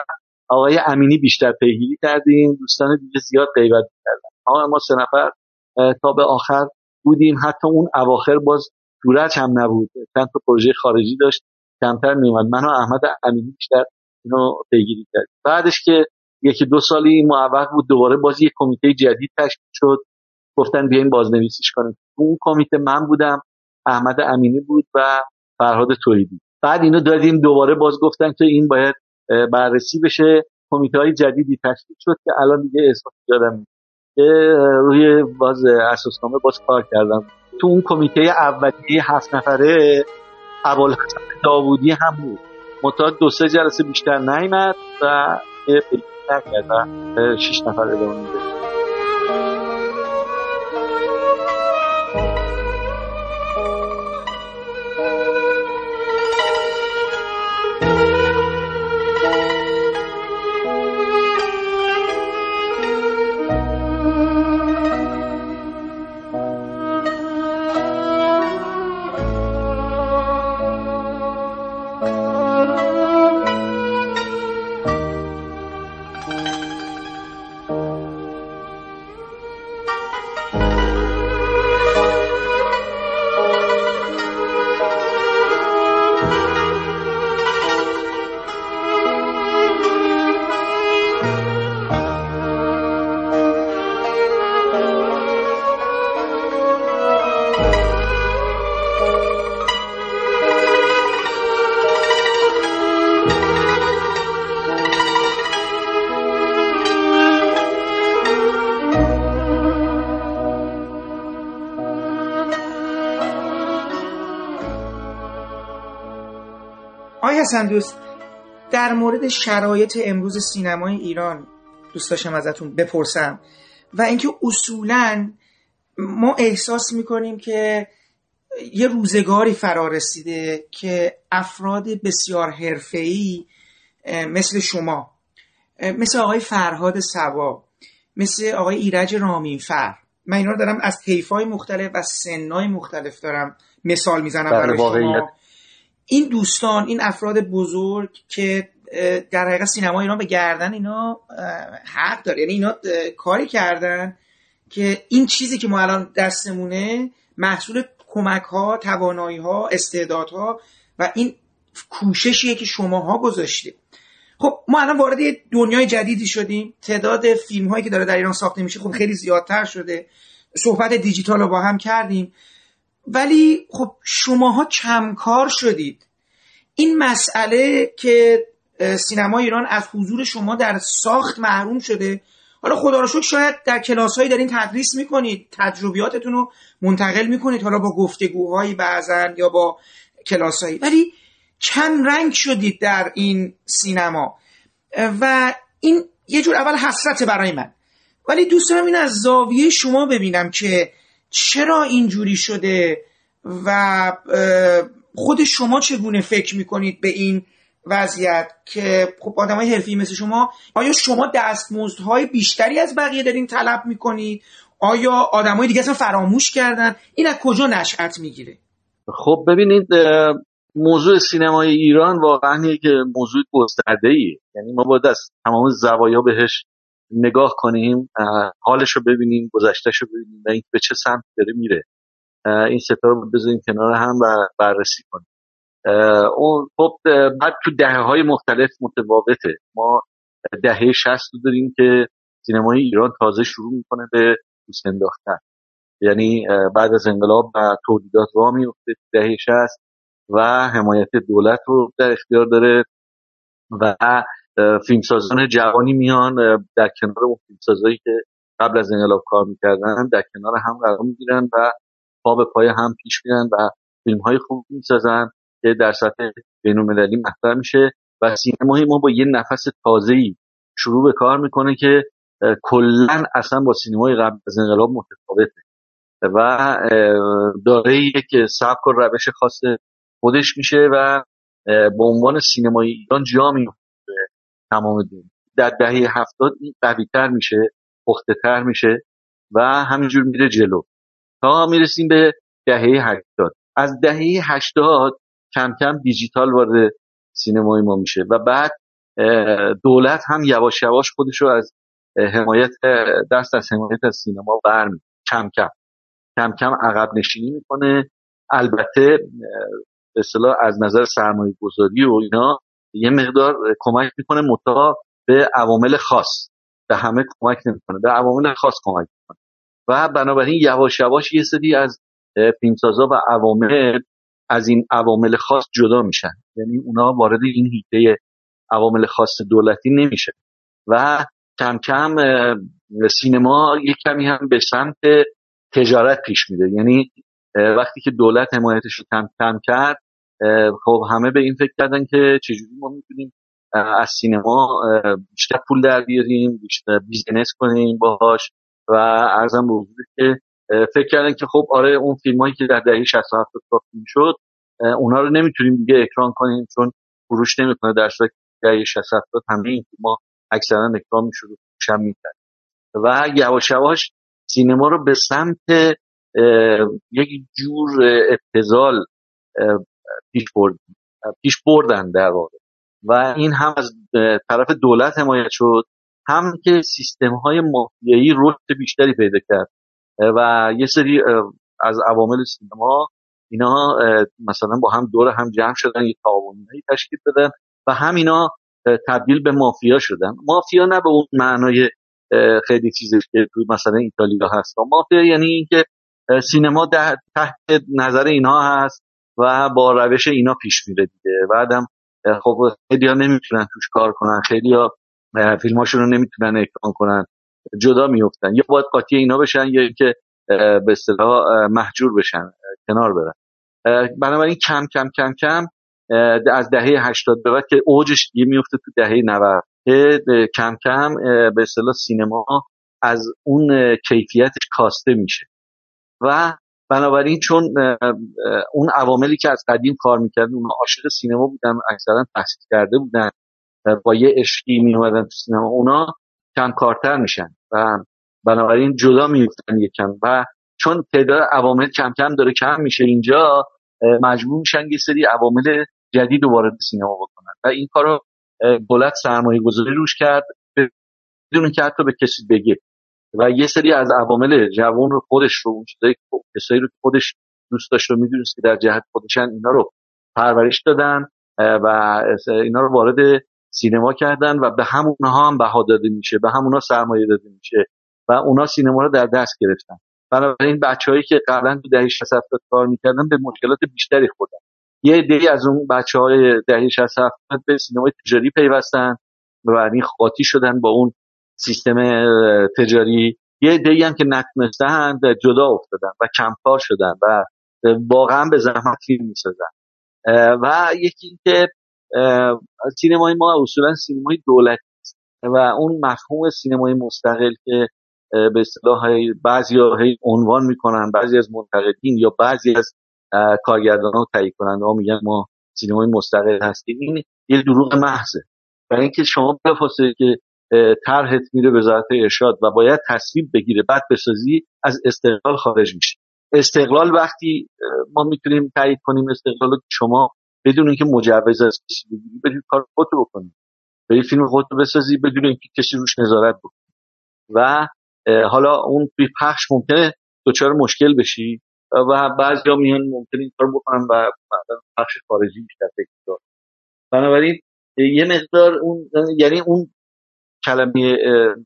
آقای امینی بیشتر پیگیری کردیم. دوستان دیگه زیاد غیبت کردن آقا ما سه نفر تا به آخر بودیم. حتی اون اواخر باز دورت هم نبود. چند تا پروژه خارجی داشت. کمتر میومد من و احمد امینی بیشتر اینو پیگیری کردیم. بعدش که یکی دو سالی معوق بود دوباره باز یک کمیته جدید تشکیل شد. گفتن بیاین بازنویسیش کنیم. اون کمیته من بودم احمد امینی بود و فرهاد تویدی. بعد اینو دادیم دوباره باز گفتن که این باید بررسی بشه. کمیته های جدیدی تشکیل شد که الان دیگه اسمش یادم روی باز اساسنامه باز کار کردم. تو اون کمیته اولیه هفت نفره ابوالحسن داوودی هم بود متا دو سه جلسه بیشتر نیمد و یه نکرد و شیش نفر ادامه حسن دوست در مورد شرایط امروز سینمای ایران دوست داشتم ازتون بپرسم و اینکه اصولا ما احساس می‌کنیم که یه روزگاری فرا رسیده که افراد بسیار حرفه‌ای مثل شما مثل آقای فرهاد سوا مثل آقای ایرج رامینفر من اینا رو دارم از حیفای مختلف و سنای مختلف دارم مثال می‌زنم بله، برای. شما این دوستان این افراد بزرگ که در حقیقت سینما ایران به گردن اینا حق داره. یعنی اینا کاری کردن که این چیزی که ما الان دستمونه محصول کمک ها توانایی ها استعدادها و این کوششیه که شماها گذاشتید. خب ما الان وارد دنیای جدیدی شدیم. تعداد فیلم هایی که داره در ایران ساخته میشه خب خیلی زیادتر شده. صحبت دیجیتال رو با هم کردیم. ولی خب شماها کمکار شدید. این مسئله که سینما ایران از حضور شما در ساخت محروم شده. حالا خدا رو شکر شاید در کلاس هایی دارین تدریس می‌کنید تجربیاتتون رو منتقل می‌کنید حالا با گفتگوهایی بعضا یا با کلاس هایی ولی کم رنگ شدید در این سینما. و این یه جور اول حسرت برای من. ولی دوست دارم این از زاویه شما ببینم که چرا اینجوری شده و خود شما چگونه فکر می‌کنید به این وضعیت که خب آدم های حرفی مثل شما آیا شما دستمزدهای بیشتری از بقیه دارین طلب می‌کنید؟ آیا آدم های دیگه اصلا فراموش کردن؟ این از کجا نشأت می‌گیره؟ خب ببینید موضوع سینمای ایران واقعا یک موضوع گسترده ایه یعنی ما باید از تمام زوایا بهش نگاه کنیم حالش رو ببینیم گذشتهش رو ببینیم و به چه سمت داره میره. این ستا رو بذاریم کنار هم و بررسی کنیم. اون خب بعد تو دهه های مختلف متفاوته. ما دهه 60 رو داریم که سینمای ایران تازه شروع می‌کنه به پوست انداختن. یعنی بعد از انقلاب و تولیدات راه میفته دهه 60 و حمایت دولت رو در اختیار داره و فیلمسازان جوانی میان در کنار اون فیلمسازایی که قبل از انقلاب کار می‌کردن در کنار هم قرار می‌گیرن و پا به پای هم پیش میرن و فیلم های خوب می‌سازن که در سطح بین المللی مطرح میشه و سینمای ما با یه نفس تازه‌ای شروع به کار می‌کنه که کلا اصلا با سینمای قبل از انقلاب متفاوته و داره یک سبک و روش خاص خودش میشه و به عنوان سینمای ایران جا میفته تمام دنیا در دهه هفتاد این قویتر میشه پخته تر میشه و همینجور میره جلو. تا می‌رسیم به دهه هشتاد. از دهه هشتاد کم کم دیجیتال وارد سینمای ما میشه و بعد دولت هم یواش یواش خودش رو از حمایت دست از حمایت از سینما برمی کم کم. کم کم عقب نشینی می‌کنه. البته به اصطلاح از نظر سرمایه گذاری و اینا یه مقدار کمک می‌کنه متا به عوامل خاص به همه کمک نمی‌کنه به عوامل خاص کمک می‌کنه. و بنابراین یواش یواش یه سری از فیلمسازا و عوامل از این عوامل خاص جدا میشن. یعنی اونا وارد این هیته عوامل خاص دولتی نمیشه. و کم کم سینما یک کمی هم به سمت تجارت پیش میره. یعنی وقتی که دولت حمایتش رو کم کم کرد خب همه به این فکر کردن که چجوری ما می‌تونیم از سینما بیشتر پول در بیاریم بیشتر بیزینس کنیم باهاش و ارزم به حضور که فکر کردن که خب آره اون فیلم هایی که در دهه 60 و 70 ساخته می‌شد اونا رو نمی‌تونیم دیگه اکران کنیم چون فروش نمی‌کنه. در صورتی که دهه 60 70 همه این فیلم ها اکثرا اکران می‌شد و فروش هم می‌کرد. و یواش یواش سینما رو به سمت یک جور ابتذال اه، پیش برد پیش بردن در واقع. و این هم از طرف دولت حمایت شد هم که سیستم های مافیایی رشد بیشتری پیدا کرد. و یه سری از عوامل سینما اینا مثلا با هم دور هم جمع شدن یه تعاونی تشکیل دادن و هم اه، تبدیل به مافیا شدن. مافیا نه به اون معنای خیلی چیزش که توی مثلا ایتالیا هست. مافیا یعنی اینکه سینما تحت نظر اینها هست. و با روش اینا پیش میره دیگه. بعدم خب خیلی ها نمی‌تونن توش کار کنن. خیلی ها فیلماشون رو نمی‌تونن اکران کنن. جدا میفتن یا باید قاطی اینا بشن یا اه، به اصطلاح محجور بشن کنار برن. بنابراین کم کم کم کم از دهه 80 به بعد که اوجش دیگه میفته تو دهه 90 که اه، کم کم به اصطلاح سینما از اون کیفیتش کاسته میشه. و بنابراین چون اون عواملی که از قدیم کار می‌کردن اون عاشق سینما بودن اکثرا تحصیل کرده بودن با یه عشقی میومدن تو سینما اونا کم کارتر میشن و بنابراین جدا میفتن یکم و چون تعداد عوامل کم کم داره کم میشه اینجا مجبور میشن یه سری عوامل جدید وارد سینما بکنن. و این کارو دولت سرمایه گذاری روش کرد بدون که حتی به کسی بگه. و یه سری از عوامل جوان رو خودش رو اون کسایی رو خودش دوست داشت و می‌دونست که در جهت خودشن اینا رو پرورش دادن و اینا رو وارد سینما کردن و به همونها هم بها داده میشه به همونها سرمایه داده میشه و اونا سینما رو در دست گرفتن. بنابراین بچههایی که قبلا تو دهه 60 کار می‌کردن به مشکلات بیشتری خوردن. یه عده از اون بچه های دهه 60 به سینمای تجاری پیوستن و این خاطی شدن با اون سیستم تجاری. یه عده هم که نتونستن جدا افتادن و کمکار شدن و واقعا به زحمت فیلم می‌سازن. و یکی اینکه سینمای ما اصولا سینمای دولتی و اون مفهوم سینمای مستقل که به اصطلاح بعضی ها عنوان می‌کنن بعضی از منتقدین یا بعضی از کارگردان ها تایید کنند ها میگن ما سینمای مستقل هستیم این یه دروغ محضه. برای اینکه شما بفاصله که طرحت میره به وزارت ارشاد و باید تصویب بگیره بعد بسازی از استقلال خارج میشه. استقلال وقتی ما می‌تونیم تایید کنیم استقلال شما بدون اینکه مجوز از کسی بگیری برید کار خودتو بکنید برید فیلم خودتو بسازی بدون اینکه کسی روش نظارت بکنه و حالا اون بی پخش ممکنه دچار مشکل بشی و بعضی ها میان ممکنه این کار بکنن و پخش خارجی بیشتر فکر بنابراین یه مقدار اون یعنی اون کلمه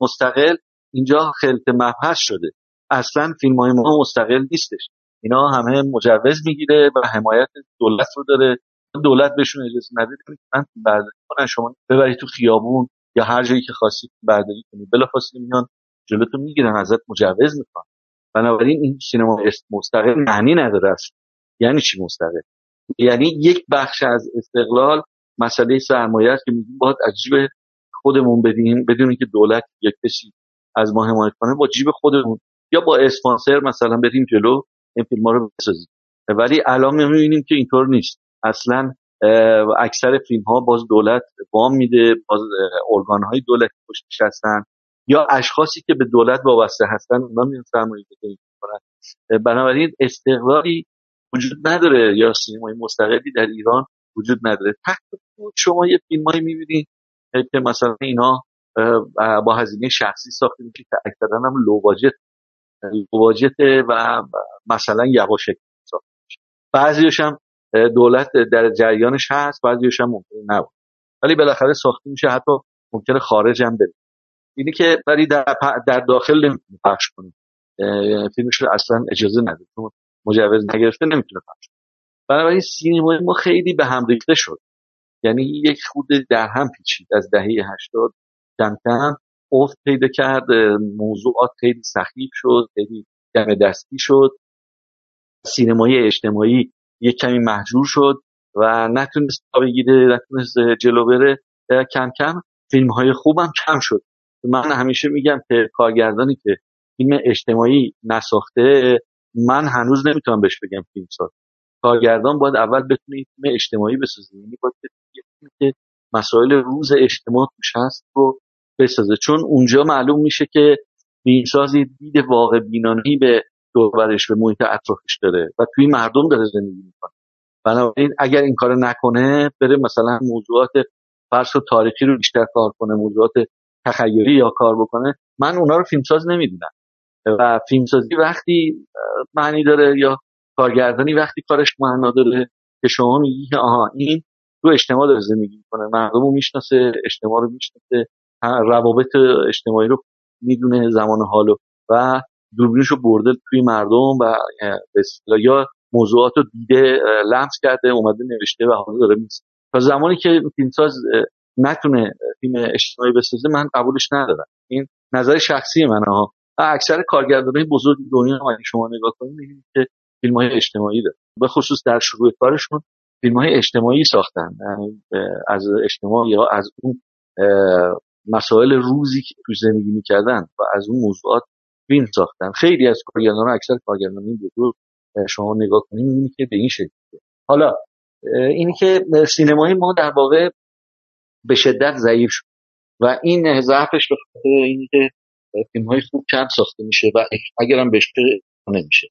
مستقل اینجا خلط مبحث شده. اصلا فیلم های ما مستقل نیستش. اینا همه مجوز می‌گیره و حمایت دولت رو داره. دولت بهشون اجازه نده من برداری کنن. شما ببرید تو خیابون یا هر جایی که خاصی برداری کنید بلافاصله میان جلوتو می‌گیرن. ازت مجوز می‌خوان. بنابراین این سینما مستقل معنی نداره است یعنی چی مستقل؟ یعنی یک بخش از استقلال مسئله سرمایه است که میگیم باید عجیب خودمون بدیم بدون اینکه دولت یا کسی از ما حمایت کنه با جیب خودمون یا با اسپانسر مثلا بریم جلو این فیلم رو بسازیم. ولی الان می‌بینیم که اینطور نیست. اصلا اکثر فیلم ها باز دولت وام میده باز ارگان های دولتی پشتش هستن. یا اشخاصی که به دولت وابسته هستن اونا میان سرمایه گذاری می‌کنن. بنابراین استقلالی وجود نداره یا سینمای مستقلی در ایران وجود نداره. شما یه فیلمایی می‌بینید که مثلا اینا با هزینه شخصی ساخته میشه که اکثرا هم لوواجت لوواجت و مثلا یواشکی ساخته میشه. بعضیش هم دولت در جریانش هست بعضیش هم ممکنه نبود ولی بالاخره ساخته میشه حتی ممکنه خارج هم بره. اینی که ولی در, در داخل نمی‌تونه پخش کنه. فیلمش رو اصلا اجازه نده. مجوز نگرفته نمی‌تونه پخش بنابراین سینمای ما خیلی به هم ریخته شد یعنی یک خود در هم پیچید. از دهه هشتاد کم کم افت پیدا کرد موضوعات خیلی سخیف شد خیلی دم دستی شد. سینمای اجتماعی یک کمی محجور شد و نتونست بگیره نتونست جلو بره. کم کم فیلم های خوبم کم شد. من همیشه میگم که کارگردانی که فیلم اجتماعی نساخته من هنوز نمی‌تونم بهش بگم فیلم ساز کارگردان باید اول بتونه فیلم اجتماعی بسازه. یعنی باید که مسائل روز اجتماع توش هست رو بسازه. چون اونجا معلوم میشه که فیلمسازی دید واقع بینانی به دوربرش به محیط اطرافش داره و توی مردم داره زندگی می‌کنه. بنابراین اگر این کار نکنه بره مثلا موضوعات فرس و تاریخی رو بیشتر کار کنه موضوعات تخیلی یا کار بکنه من اونا رو فیلمساز نمی‌دونم. و فیلمسازی وقتی معنی داره یا کارگردانی وقتی کارش معنا که شما میگی آها این تو اجتماع داره زندگی می‌کنه مردم رو می‌شناسه اجتماع رو می‌شناسه روابط اجتماعی رو می‌دونه زمان حالو و دوربینش برده توی مردم و یا موضوعات رو دیده لمس کرده اومده نوشته و حالا داره میسه تا زمانی که فیلمساز نتونه فیلم اجتماعی بسازه من قبولش ندارم. این نظر شخصی منه ها اکثر کارگردانای بزرگ دنیا هم شما نگاه کنید که فیلم های اجتماعی داره. به خصوص در شروع کارشون فیلم های اجتماعی ساختن از اجتماع یا از اون مسائل روزی که تو زندگی می‌کردن و از اون موضوعات فیلم ساختن. خیلی از کارگردان اکثر کارگردان بزرگ شما نگاه کنید می‌بینید که به این شکل حالا اینی که سینمای ما در واقع به شدت ضعیف شد و این ضعفش به خاطر اینی که فیلم های خوب کم ساخته میشه و اگرم بهش نمیشه.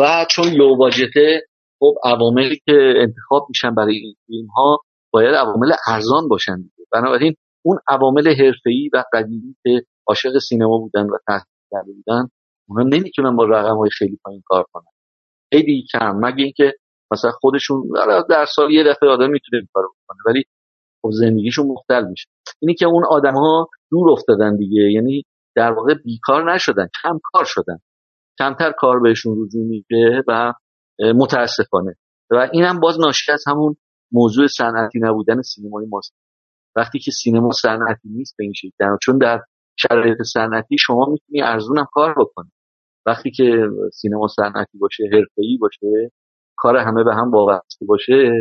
و چون لو باجته خب عواملی که انتخاب میشن برای این فیلم ها باید عوامل ارزان باشن بنابراین اون عوامل حرفه‌ای و قدیمی که عاشق سینما بودن و تحقیق کرده بودن اونا نمی‌تونن با رقم های خیلی پایین کار کنن. خیلی کم. مگه اینکه مثلا خودشون در سال یه دفعه آدم می‌تونه این کارو بکنه ولی خب زندگیشون مختل میشه. اینی که اون آدم ها دور افتادن دیگه یعنی در واقع بیکار نشدن کم کار شدن. کمتر کار بهشون رجوع میشه و متاسفانه. و اینم باز ناشی از همون موضوع صنعتی نبودن سینمای ماست. وقتی که سینما صنعتی نیست به این شکل چون در شرایط صنعتی شما می‌تونی ارزونم کار بکنی. وقتی که سینما صنعتی باشه حرفه‌ای باشه کار همه به هم وابسته باشه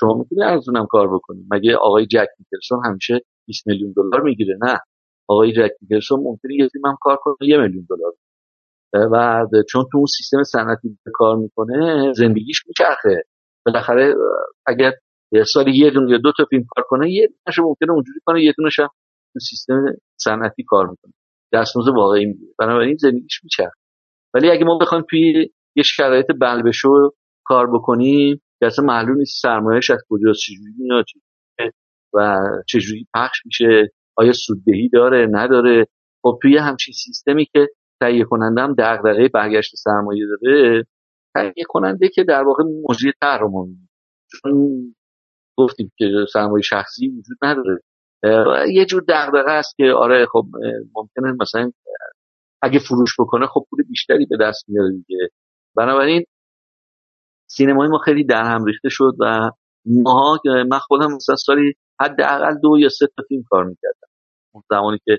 شما می‌تونی ارزونم کار بکنی. مگه آقای جک نیکلسون همیشه 20 میلیون دلار می‌گیره؟ نه. آقای جک نیکلسون ممکنه یه هم کار کنه یه میلیون دلار. و چون تو اون سیستم صنعتی کار می‌کنه زندگیش میچرخه. بالاخره اگر سال یه دونه یا دو تا فیلم کار کنه یه دونش ممکنه اونجوری کنه یه دونش هم تو سیستم صنعتی کار می‌کنه. دستمزد واقعی می‌گیره. بنابراین زندگیش میچرخه. ولی اگه ما بخوایم توی یه شرایط بلبشو کار بکنیم که اصلا معلوم نیست سرمایهش از کجاست چجوری میاد و چجوری پخش میشه آیا سوددهی داره نداره. خب توی همچین سیستمی که تهیه کننده هم دغدغه برگشت سرمایه داره تهیه کننده که در واقع مجری تحرم چون گفتیم که سرمایه شخصی وجود نداره. یه جور دغدغه است که آره خب ممکنه مثلا اگه فروش بکنه خب پول بیشتری به دست میاره دیگه. بنابراین سینمای ما خیلی در هم ریخته شد و ماها من خودم مثلا سالی حداقل دو یا سه تا فیلم کار می‌کردم. اون زمانی که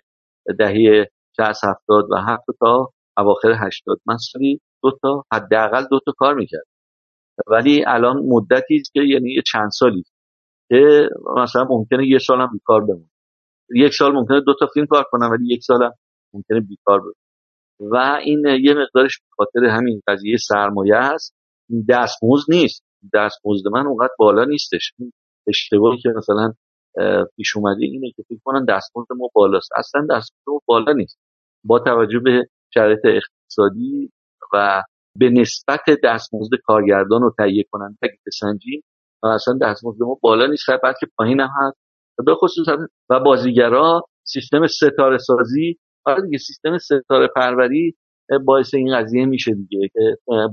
دهه 60 70 و هفت تا اواخر 80 من سالی دو تا حداقل دو تا کار می‌کردم. ولی الان مدتی است که یعنی چند سالی که مثلا ممکنه یه سالم بیکار بمونم. یک سال ممکنه دو تا فیلم کار کنم ولی یک سالم ممکنه بیکار بمونم. و این یه مقدارش به خاطر همین قضیه سرمایه است. دستمزد نیست. دستمزد من اونقدر بالا نیستش. اشتباهی که مثلا پیش اومده اینه که فکر کنن دستمزد ما بالاست. اصلا دستمزد ما بالا نیست. با توجه به شرایط اقتصادی و به نسبت دستمزد کارگردان رو تهیه کنن اگه بسنجیم اصلا دستمزد ما بالا نیست خیلی که پایین هم هست. به خصوص و بازیگرا سیستم ستاره سازی آره دیگه سیستم ستاره پروری باعث این قضیه میشه دیگه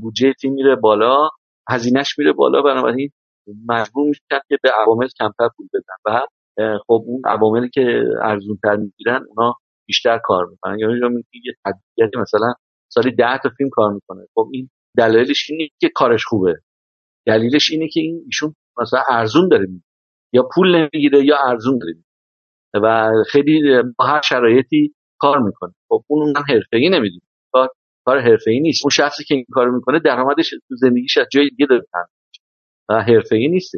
بودجه تیم میره بالا هزینهش میره بالا بنابراین مجبور میشن که به عوامل کمتر پول بدن و خب اون عواملی که ارزون تر می‌گیرن اونا بیشتر کار می‌کنن. یعنی یه تدبیری مثلا سالی ده تا فیلم کار می‌کنه. خب این دلایلش اینه که کارش خوبه. دلیلش اینه که این ایشون مثلا ارزون داره می‌گیره. یا پول نمی‌گیره یا ارزون داره و خیلی با هر شرایطی کار می‌کنه. خب اون من حرفه‌ای نمی‌دونه کار کار حرفه‌ای نیست. اون شخصی که این کارو می‌کنه درآمدش تو زندگیش از جای دیگه داره حرفه‌ای نیست.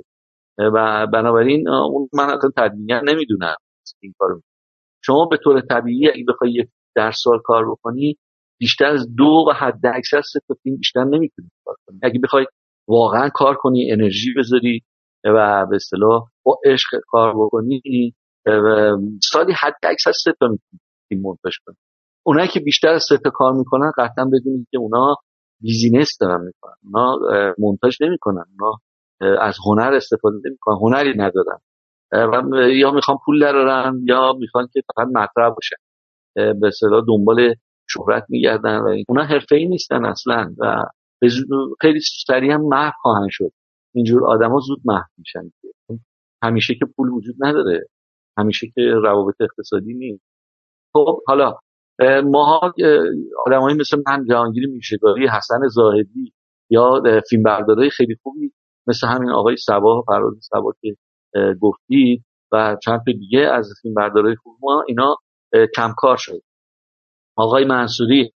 و بنابراین اون من اصلا تدوینگر نمی‌دونم این کارو. شما به طور طبیعی اگه بخوای در سال کار بکنی بیشتر از دو و حد اکثر سه تا فیلم بیشتر نمی‌تونی کار کنی. اگه بخوای واقعا کار کنی انرژی بذاری و به اصطلاح با عشق کار بکنی سالی حد اکثر سه تا می‌تونی فیلم منتج کنی. اونایی که بیشتر از سه تا کار می‌کنن قطعا بدونید که اونا بیزینس دارن می‌کنن. اونا منتج نمی‌کنن. اونا از هنر استفاده نمی‌کنن هنری ندارن. یا می‌خوان پول درارن یا می‌خوان که فقط مطرح باشن به اصطلاح دنبال شهرت میگردن و اونا حرفه ای نیستن اصلا و خیلی سریع هم محو خواهند شد. اینجور آدما زود محو میشن. همیشه که پول وجود نداره. همیشه که روابط اقتصادی نیست. خب حالا ماها آدمایی مثل من جهانگیر میشگاری حسن زاهدی یا فیلم خیلی خوبی مثل همین آقای سبا فراز سبا که گفتید و چند دیگه از فیلم بردارای خوب ما اینا کمکار شد آقای منصوری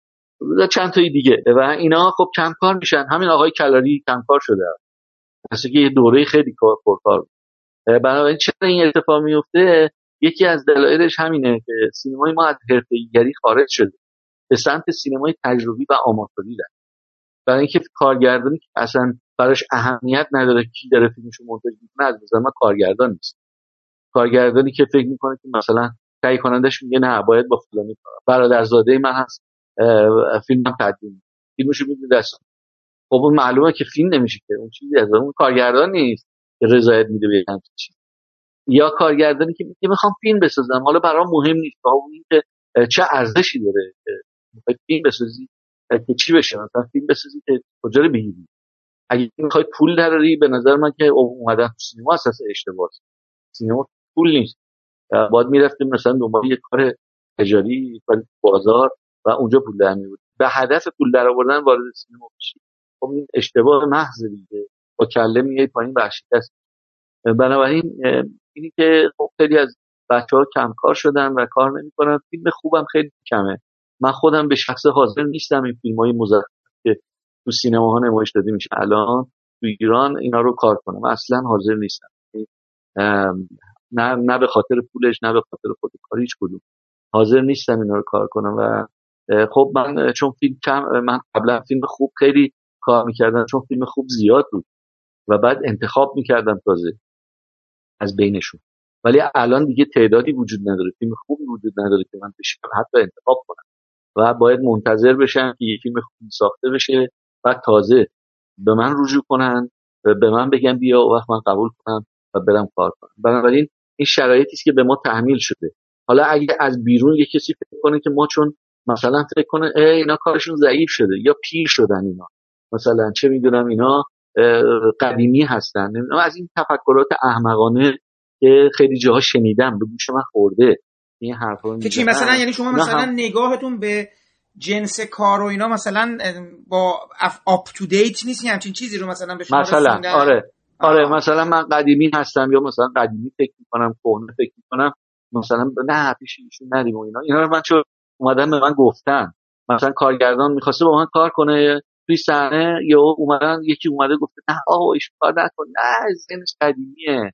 چند تایی دیگه و اینا خب کمکار میشن. همین آقای کلاری کمکار شده مثل که یه دوره خیلی پرکار بنابراین چرا این اتفاق میفته؟ یکی از دلایلش همینه که سینمای ما از حرفه‌ایگری خارج شده. به سمت سینمای تجربی و آماتوری رفت. برای اینکه کارگردانی که اصلا براش اهمیت نداره کی داره فیلمشو منتج می‌کنه از نظر من کارگردان نیست. کارگردانی که فکر می‌کنه که مثلا تهیه کنندش میگه نه باید با فلانی برادرزاده من هست فیلمم تدوین فیلمشو میده دست خب اون معلومه که فیلم نمیشه که اون چیزی از اون کارگردان نیست که رضایت میده به همچین چیز یا کارگردانی که میگه می‌خوام فیلم بسازم. حالا برام مهم نیست. اون که چه ارزشی داره فیلم بسازی که چی بشه؟ مثلا فیلم بسازی که کجا رو بگیری؟ اگه می‌خوای پول دراری به نظر من که اومدن تو سینما اساس اشتباه. سینما پول نیست. باید می‌رفتیم مثلا دنبال یه کار تجاری بازار و اونجا پول در میبود به هدف پول در آوردن وارد سینما بشی خب این اشتباه محض دیگه. با کله میای پایین است بنابراین اینی که خب خیلی از بچه ها کم کار شدن و کار نمی‌کنن. فیلم خوبم خیلی کمه. من خودم به شخص حاضر نیستم این فیلم های تو سینما ها نمایش داده میشه الان تو ایران اینا رو کار کنم. اصلا حاضر نیستم. نه نه به خاطر پولش نه به خاطر خود هیچ کدوم. حاضر نیستم اینا رو کار کنم و خب من چون فیلم کم من قبلا فیلم خوب خیلی کار می‌کردم چون فیلم خوب زیاد بود و بعد انتخاب می‌کردم تازه از بینشون. ولی الان دیگه تعدادی وجود نداره. فیلم خوبی وجود نداره که من بشم حتی انتخاب کنم. و باید منتظر بشم که یه فیلم خوبی ساخته بشه. و تازه به من رجوع کنن و به من بگن بیا و وقت من قبول کنم و برم کار کنم. بنابراین این شرایطی است که به ما تحمیل شده. حالا اگه از بیرون یه کسی فکر کنه که ما چون مثلا فکر کنه ای اینا کارشون ضعیف شده یا پیر شدن اینا. مثلا چه می‌دونم اینا قدیمی هستن. از این تفکرات احمقانه که خیلی جاها شنیدم به گوش من خورده. این حرفا که چی مثلا یعنی شما مثلا. نگاهتون به جنس کار و اینا مثلا با آپ تو دیت نیست همچین چیزی رو مثلا به شما مثلا آره. آره مثلا من قدیمی هستم یا مثلا قدیمی فکر می‌کنم کهنه فکر می‌کنم مثلا نه پیش ایشون ندیم و اینا. اینا رو من چون اومدن به من گفتن. مثلا کارگردان می‌خواسته با من کار کنه توی صحنه یا اومدن یکی اومده گفته نه آقا ایش کار نکن. نه ذهنش قدیمیه.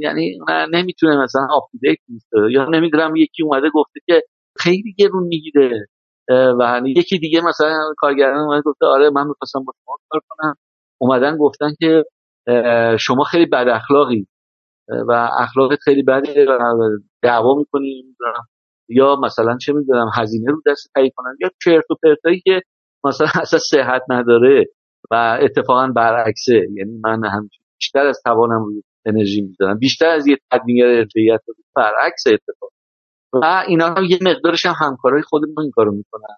یعنی نمی‌تونه مثلا آپدیت نیست یا نمی‌دونم یکی اومده گفته که خیلی گرون می‌گیره. و یکی دیگه مثلا کارگردان اومده گفته آره من می‌خواستم با شما کار کنم. اومدن گفتن که شما خیلی بد اخلاقی. و اخلاقت خیلی بده و دعوا می‌کنی یا مثلا چه می‌دونم هزینه رو دست تهیه کنن. یا چرت و پرتایی که مثلا اصلا صحت نداره و اتفاقا برعکسه. یعنی من همیشه بیشتر از توانم انرژی می‌ذارم. بیشتر از یه تدوینگر ارجعیت برعکس اتفاق. و اینا هم یه مقدارش هم همکارای خودمون این کارو می‌کنن.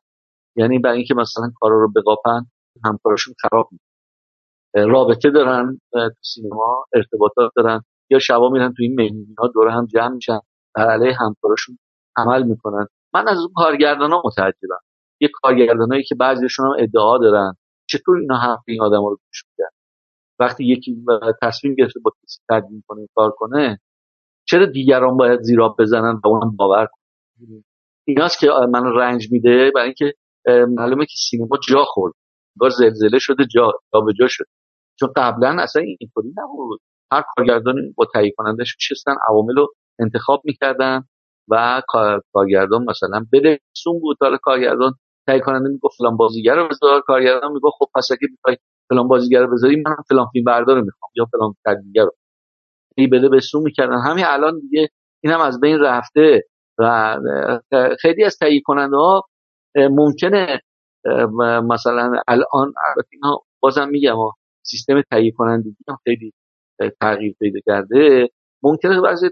یعنی برای اینکه مثلا کارا رو بقاپن همکاراشون خراب می‌کنن. رابطه دارن تو سینما ارتباطات دارن. یا شبا میرن تو این مهمونی ها دور هم جمع میشن. بر علیه همکاراشون عمل می‌کنن. من از اون کارگردان متعجبم. یه کارگردانایی که بعضیشون هم ادعا دارن. چطور اینا حرف این آدم رو گوش وقتی یکی تصمیم گرفته با کسی تدوین کنه کار کنه چرا دیگران باید زیراب بزنن و اونم باور کنن؟ ایناست که من رنج میده برای اینکه معلومه که سینما جا خورد. با زلزله شده جا جا به جا شد. چون قبلا اصلا اینطوری نبود. هر کارگردان با تهیه کنندش میشستن عوامل رو انتخاب می‌کردن و کارگردان مثلا بده سون بود حالا کارگردان تهیه کننده می‌گفت فلان بازیگر رو بذار. کارگردان می‌گفت خب پس اگه می‌خوای فلان بازیگر رو بذاری من فلان فیلم بردار می‌خوام یا فلان تدوینگر رو. ای بده به سو می‌کردن. همین الان دیگه این هم از بین رفته و خیلی از تهیه کننده ها ممکنه مثلا الان البته بازم میگم سیستم تهیه کنندگی هم خیلی تغییر پیدا کرده. ممکنه بعضی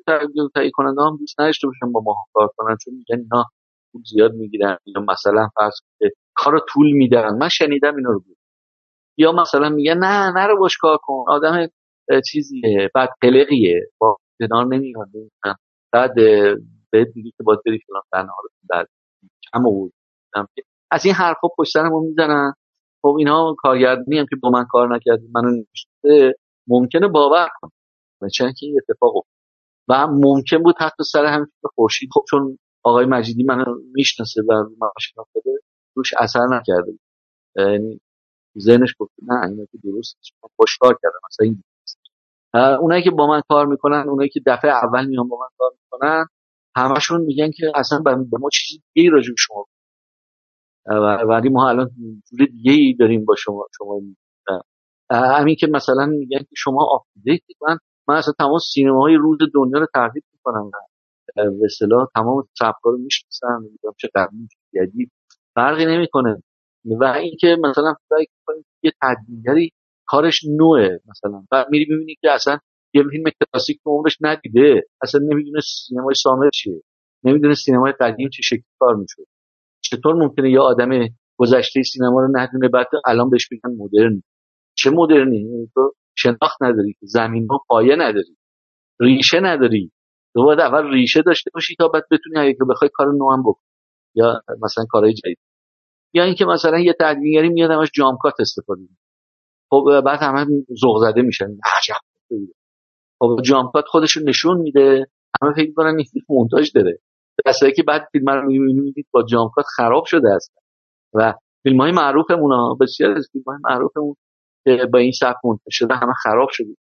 تهیه کننده هم دوست نداشته باشن با ما کار کنن چون میگن اینا پول زیاد می‌گیرن یا مثلا فرض کار طول میدن. من شنیدم اینا رو. بود یا مثلا میگن نه نرو باش کار کن. آدم چیزیه بعد قلقیه با کنار نمیاد بعد بهت میگه که باید بری فلان صحنه رو بعد. کم آورد از این حرفا پشت سرمو می‌زنن. خب اینا کارگردانی هم که با من کار نکرد منو نمیشته ممکنه باور کنه. چون که این اتفاق و ممکن بود حتی سر همین خورشید. خب چون آقای مجیدی منو می‌شناسه و من شناخته روش اثر نکرده یعنی ذهنش گفت نه اینا که درست خوشکار کردم. مثلا این اونایی که با من کار می‌کنن اونایی که دفعه اول میان با من کار می‌کنن همشون میگن که اصلا به ما چیزی دیگه راجع شما ولی ما الان جور دیگه ای داریم با شما شما همین که مثلا میگن که شما update من من اصلا تمام سینماهای روز دنیا رو تحقیق می‌کنم. به اصطلاح تمام سبکا رو می‌شناسن می‌دونم چه قدیم جدید. فرقی نمی‌کنه. و اینکه مثلا فکر کنید یه تدوینگری کارش نوعه مثلا. بعد میری می‌بینی که اصلا یه فیلم کلاسیک که عمرش ندیده. اصلا نمی‌دونه سینمای سامر چیه. نمی‌دونه سینمای قدیم چه شکلی کار می‌شد چطور ممکنه یه آدم گذشته سینما رو ندونه بعد الان بهش بگن مدرن؟ چه مدرنی؟ تو شناخت نداری. زمین ها پایه نداری. ریشه نداری. تو باید اول ریشه داشته باشی تا بعد بتونی اگه بخوای کار نو هم بکنی. یا مثلا کارهای جدید. یا اینکه مثلا یه تدوینگری میاد همش جامکات استفاده می‌کنه. خب بعد همه ذوق زده میشن. عجب. خب جامکات خودش رو نشون میده. همه فکر می‌کنن این فیلم مونتاژ داره. دسته که بعد فیلم رو می‌بینید با جامکات خراب شده است و فیلم های معروفمون بسیار از فیلم های معروفمون که با این سبک منتشر شده همه خراب شده.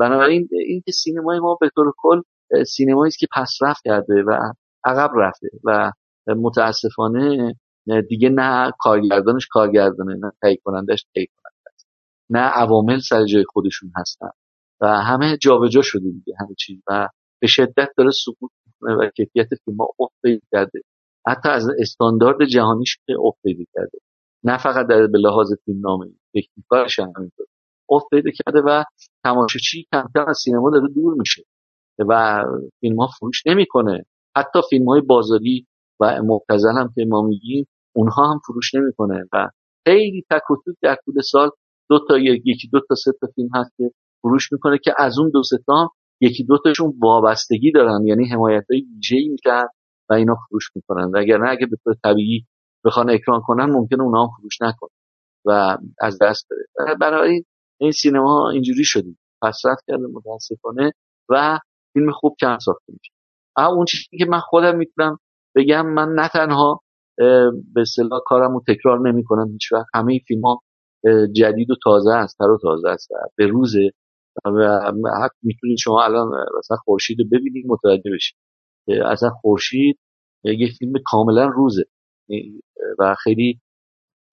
بنابراین این که سینمای ما به طور کل سینمایی است که پسرفت کرده و عقب رفته و متاسفانه دیگه نه کارگردانش کارگردانه نه تهیه کنندش تهیه کننده نه عوامل سر جای خودشون هستن. و همه جابجا شده دیگه همه چیز. و به شدت داره سقوط می‌کنه و کیفیت فیلم ها افت کرده. حتی از استاندارد جهانیش که افت کرده. نه فقط در به لحاظ فیلم نامه تکنیکارش هم همینطور. افت پیدا کرده و تماشاچی کم کم از سینما داره دور میشه. و فیلم ها فروش نمی‌کنه. حتی فیلم های بازاری و مبتزل هم که ما میگیم اونها هم فروش نمی‌کنه. و خیلی تک و در طول سال دو تا یکی دو تا سه تا فیلم هست که فروش می‌کنه که از اون دو تا یکی دو تاشون وابستگی دارن یعنی حمایت های ویژه‌ای می‌کنن و اینا فروش می‌کنن. اگر نه اگه به طور طبیعی بخوان اکران کنن ممکنه اونا هم فروش نکنن و از دست بره. برای این سینما اینجوری شدیم. پسرت کرده متاسفانه و فیلم خوب کم ساخته میشه اون چیزی که من خودم می‌تونم بگم من نه تنها به اصطلاح کارم تکرار نمی‌کنم هیچ وقت همه فیلم ها جدید و تازه است تر و تازه است. به روزه. حتی می‌تونید شما الان مثلا خورشید رو ببینید متوجه بشید. اصلا خورشید یه فیلم کاملا روزه. و خیلی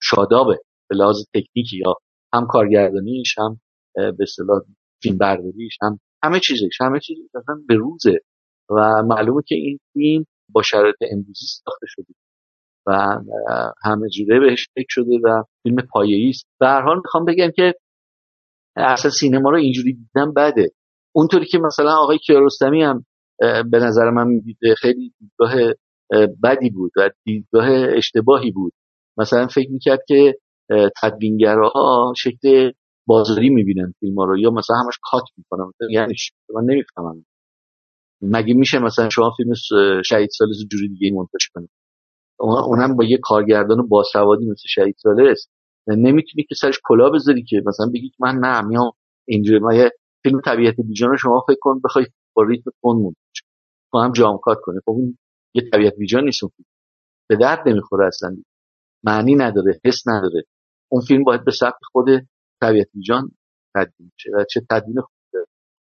شادابه. به لحاظ تکنیکی یا هم کارگردانیش هم به اصطلاح فیلم برداریش هم همه چیزش. همه چیزش اصلا به روزه. و معلومه که این فیلم با شرایط امروزی ساخته شده. و همه جوره بهش فکر شده و فیلم پایه‌ای است. به هر حال می‌خوام بگم که اصلا سینما رو اینجوری دیدن بده. اونطوری که مثلا آقای کیارستمی هم به نظر من می‌دیده خیلی دیدگاه بدی بود و دیدگاه اشتباهی بود. مثلا فکر می‌کرد که تدوینگرها شکل بازاری می‌بینن فیلم رو یا مثلا همش کات می‌کنن. یعنی من نمی‌فهمم. مگه میشه مثلا شما فیلم شهید سالس جوری دیگه منتشر کنید؟ اونم با یه کارگردان باسوادی مثل شهید سالس. نمی‌تونی که سرش کلا بذاری که مثلا بگی من نه میام اینجوری. ما فیلم طبیعت بیجان شما فکر کن بخوای با ریتم تون منتشر تو هم جام کات کنه خب اون یه طبیعت بیجان نیست اون به درد نمی‌خوره اصلا. معنی نداره حس نداره. اون فیلم باید به سبک خود طبیعت بیجان تدوین شه و چه تدوین خوب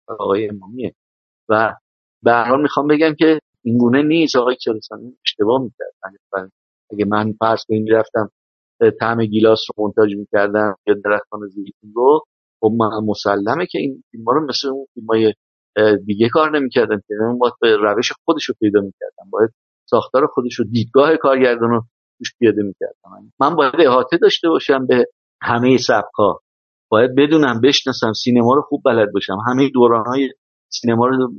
آقای امامیه. و به هر حال می‌خوام بگم که این گونه نیست. آقای کلسانی اشتباه می‌کرد. اگه من فرض کنیم می‌رفتم طعم گیلاس رو منتاج می‌کردم یا درختان زیتون رو خب مسلمه که این فیلم رو مثل اون فیلم های دیگه کار نمی‌کردن که. اون باید به روش خودش رو پیدا می‌کردم. باید ساختار خودش رو دیدگاه کارگردان رو توش پیاده می‌کردم. من باید احاطه داشته باشم به همه سبکا باید بدونم بشناسم سینما رو خوب بلد باشم. همه دوران های سینما رو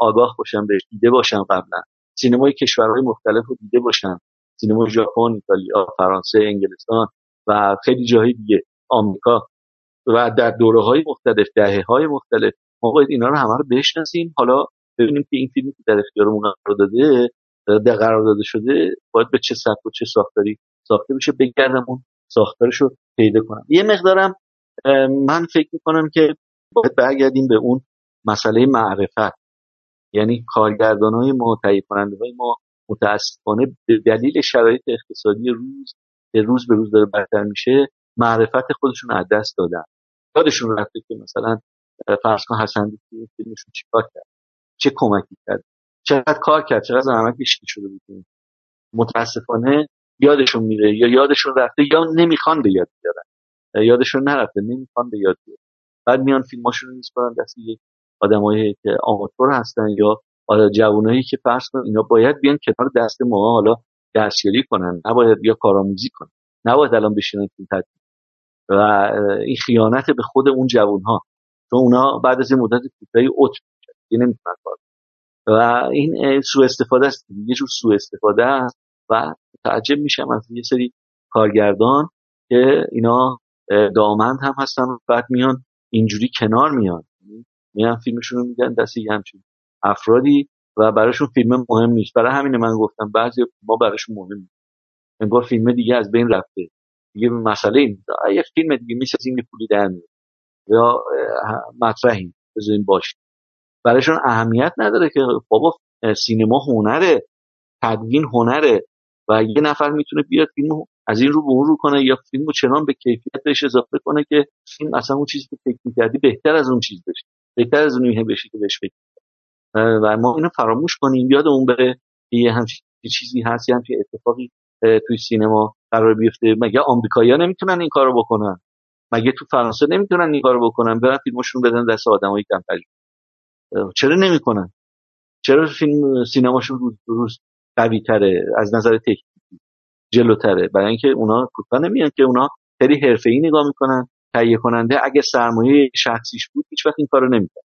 آگاه باشم بهش دیده باشم قبلا. سینمای کشورهای مختلف رو دیده باشم. سینما ژاپن ایتالیا فرانسه انگلستان و خیلی جاهای دیگه آمریکا. و در دوره های مختلف دهه های مختلف. ما باید اینا رو همه رو بشناسیم. حالا ببینیم که این فیلمی که در اختیارمون قرار داده در قرار داده شده باید به چه سبک و چه ساختاری ساخته بشه بگردم اون ساختارش رو پیدا کنم. یه مقدارم من فکر می‌کنم که باید برگردیم به اون مسئله معرفت. یعنی کارگردان های ما تهیه کننده های ما متاسفانه به دلیل شرایط اقتصادی روز که روز به روز داره بدتر میشه معرفت خودشون از دست دادن. یادشون رفته که مثلا فرض کن حسن دوستی فیلمشون چیکار کرد؟ چه کمکی کرد؟ چقدر کار کرد؟ چقدر زحمت کشیده شده بود؟ متاسفانه یادشون میره یا یادشون رفته یا نمی‌خوان به یاد بیارن. یادشون نرفته نمی‌خوان به یاد بیارن. بعد میان فیلماشون رو میسپارن دست یک آدمایی که آماتور هستن یا جوانایی که فرض کن اینا باید بیان کنار دست ما حالا دستیاری کنن نباید یا کارآموزی کنن نباید الان بشینن تو تدریس و این خیانت به خود اون جوان ها چون اونا بعد از این مدت کوتاهی اوت میشن نمی‌تونن و این سوء استفاده است. یه جور سوء استفاده است و تعجب میشم از یه سری کارگردان که اینا دامند هم هستن و بعد میان اینجوری کنار میان. میان فیلمشون رو میدن دست همچین افرادی و براشون فیلم مهم نیست. برای همین من گفتم بعضی ما براشون مهم انگار فیلم دیگه از بین رفته. دیگه مسئله این یه فیلم دیگه می‌سازیم یه پولی در یا مطرحیم. بذاریم باشه برایشون اهمیت نداره که بابا سینما هنره. تدوین هنره. و یه نفر می‌تونه بیاد فیلم از این رو به اون رو کنه یا فیلم رو چنان به کیفیت بهش اضافه کنه که فیلم اصلا اون چیزی که فکر کردی بهتر از اون چیز بشه. بهتر از اون بشه که بهش فکر و ما اینو فراموش کنیم. یاد اون بره یه همچین چیزی هست یه همچین اتفاقی توی سینما قرار بیفته. مگه آمریکایی‌ها نمی‌تونن این کارو بکنن؟ مگه تو فرانسه نمی‌تونن این کارو بکنن؟ برن فیلمشون بدن دست آدمای کم چرا نمی‌کنن؟ چرا فیلم سینماشون روز روز قوی تره از نظر تکنیکی جلوتره. برای اینکه اونا کوتاه نمیان که اونا خیلی حرفه‌ای نگاه می‌کنن. تهیه کننده اگه سرمایه شخصیش بود هیچ وقت این کارو نمی‌کرد.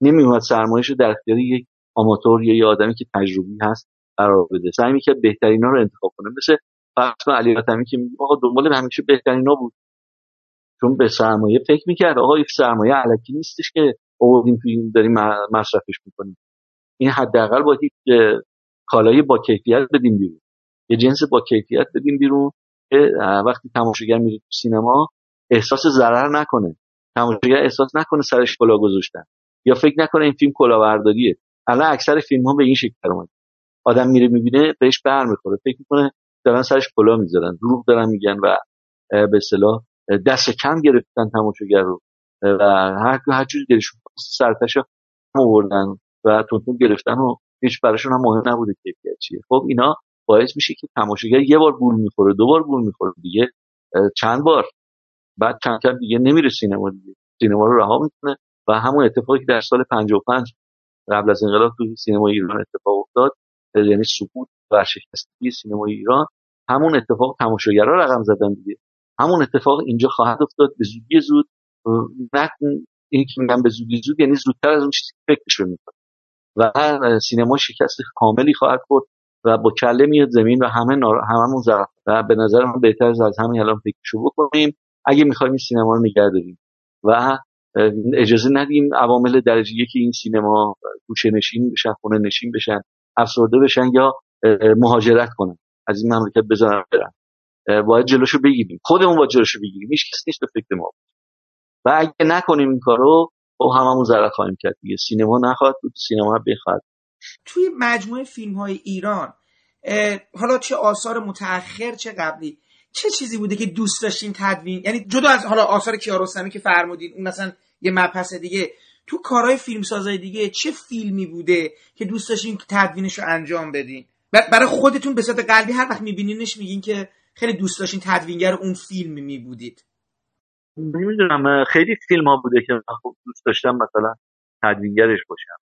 نمیومد سرمایه‌شو در اختیار یک آماتور یا یه آدمی که تجربی هست قرار بده. سعی می‌کرد بهترینا رو انتخاب کنه. مثل فرض علی که میگه آقا دنبال همیشه بهترینا بود. چون به سرمایه فکر می‌کرد. آقا این سرمایه علکی نیستش که آوردیم فیلم داریم مصرفش می‌کنیم. این حداقل باید یک کالای با کیفیت بدیم بیرون. یه جنس با کیفیت بدیم بیرون وقتی تماشاگر میره تو سینما احساس ضرر نکنه. تماشاگر احساس نکنه سرش کلا گذاشتن. یا فکر نکنه این فیلم کلاهبرداریه. الان اکثر فیلم ها به این شکل اومده. آدم میره می‌بینه بهش برمیخوره فکر می‌کنه دارن سرش کلا می‌ذارن دروغ دارن میگن و به اصطلاح دست کم گرفتن تماشاگر رو. و هر هر جوری دلشون سرتش آوردن و تونتون گرفتن و هیچ براشون هم مهم نبوده کیفیت چیه. خب اینا باعث میشه که تماشاگر یه بار گول می‌خوره دو بار گول می‌خوره دیگه چند بار. بعد چند کم دیگه نمیره سینما دیگه. سینما رو رها می‌کنه و همون اتفاقی که در سال 55 قبل از انقلاب تو سینما ایران اتفاق افتاد یعنی سقوط و شکستگی سینما ایران همون اتفاق تماشاگرها رقم زدن دیگه. همون اتفاق اینجا خواهد افتاد به زودی زود نه این که میگم به زودی زود یعنی زودتر از اون چیزی که فکرش می‌کنه و سینما شکست کاملی خواهد خورد و با کله میاد زمین و همه نار... هممون ضرر و به نظر من بهتر از همین الان فکرشو بکنیم. اگه می‌خوایم این سینما رو نگه داریم و اجازه ندیم عوامل درجه یکی این سینما گوشه نشین بشن خونه نشین بشن افسرده بشن یا مهاجرت کنن. از این مملکت بزنن برن. باید جلوشو بگیریم. خودمون باید جلوشو بگیریم. هیچ کس نیست به فکر ما. و اگه نکنیم این کارو خب هممون ضرر خواهیم کرد دیگه. سینما نخواهد بود سینما بخواهد توی مجموعه فیلم های ایران حالا چه آثار متأخر چه قبلی چه چیزی بوده که دوست داشتین تدوین؟ یعنی جدا از حالا آثار کیارستمی که فرمودین اون مثلا یه مبحث دیگه تو کارهای فیلمسازای دیگه چه فیلمی بوده که دوست داشتین تدوینش رو انجام بدین؟ برای خودتون به صورت قلبی هر وقت میبینینش میگین که خیلی دوست داشتین تدوینگر اون فیلم می بودید نمی‌دونم خیلی فیلم ها بوده که من دوست داشتم مثلا تدوینگرش باشم.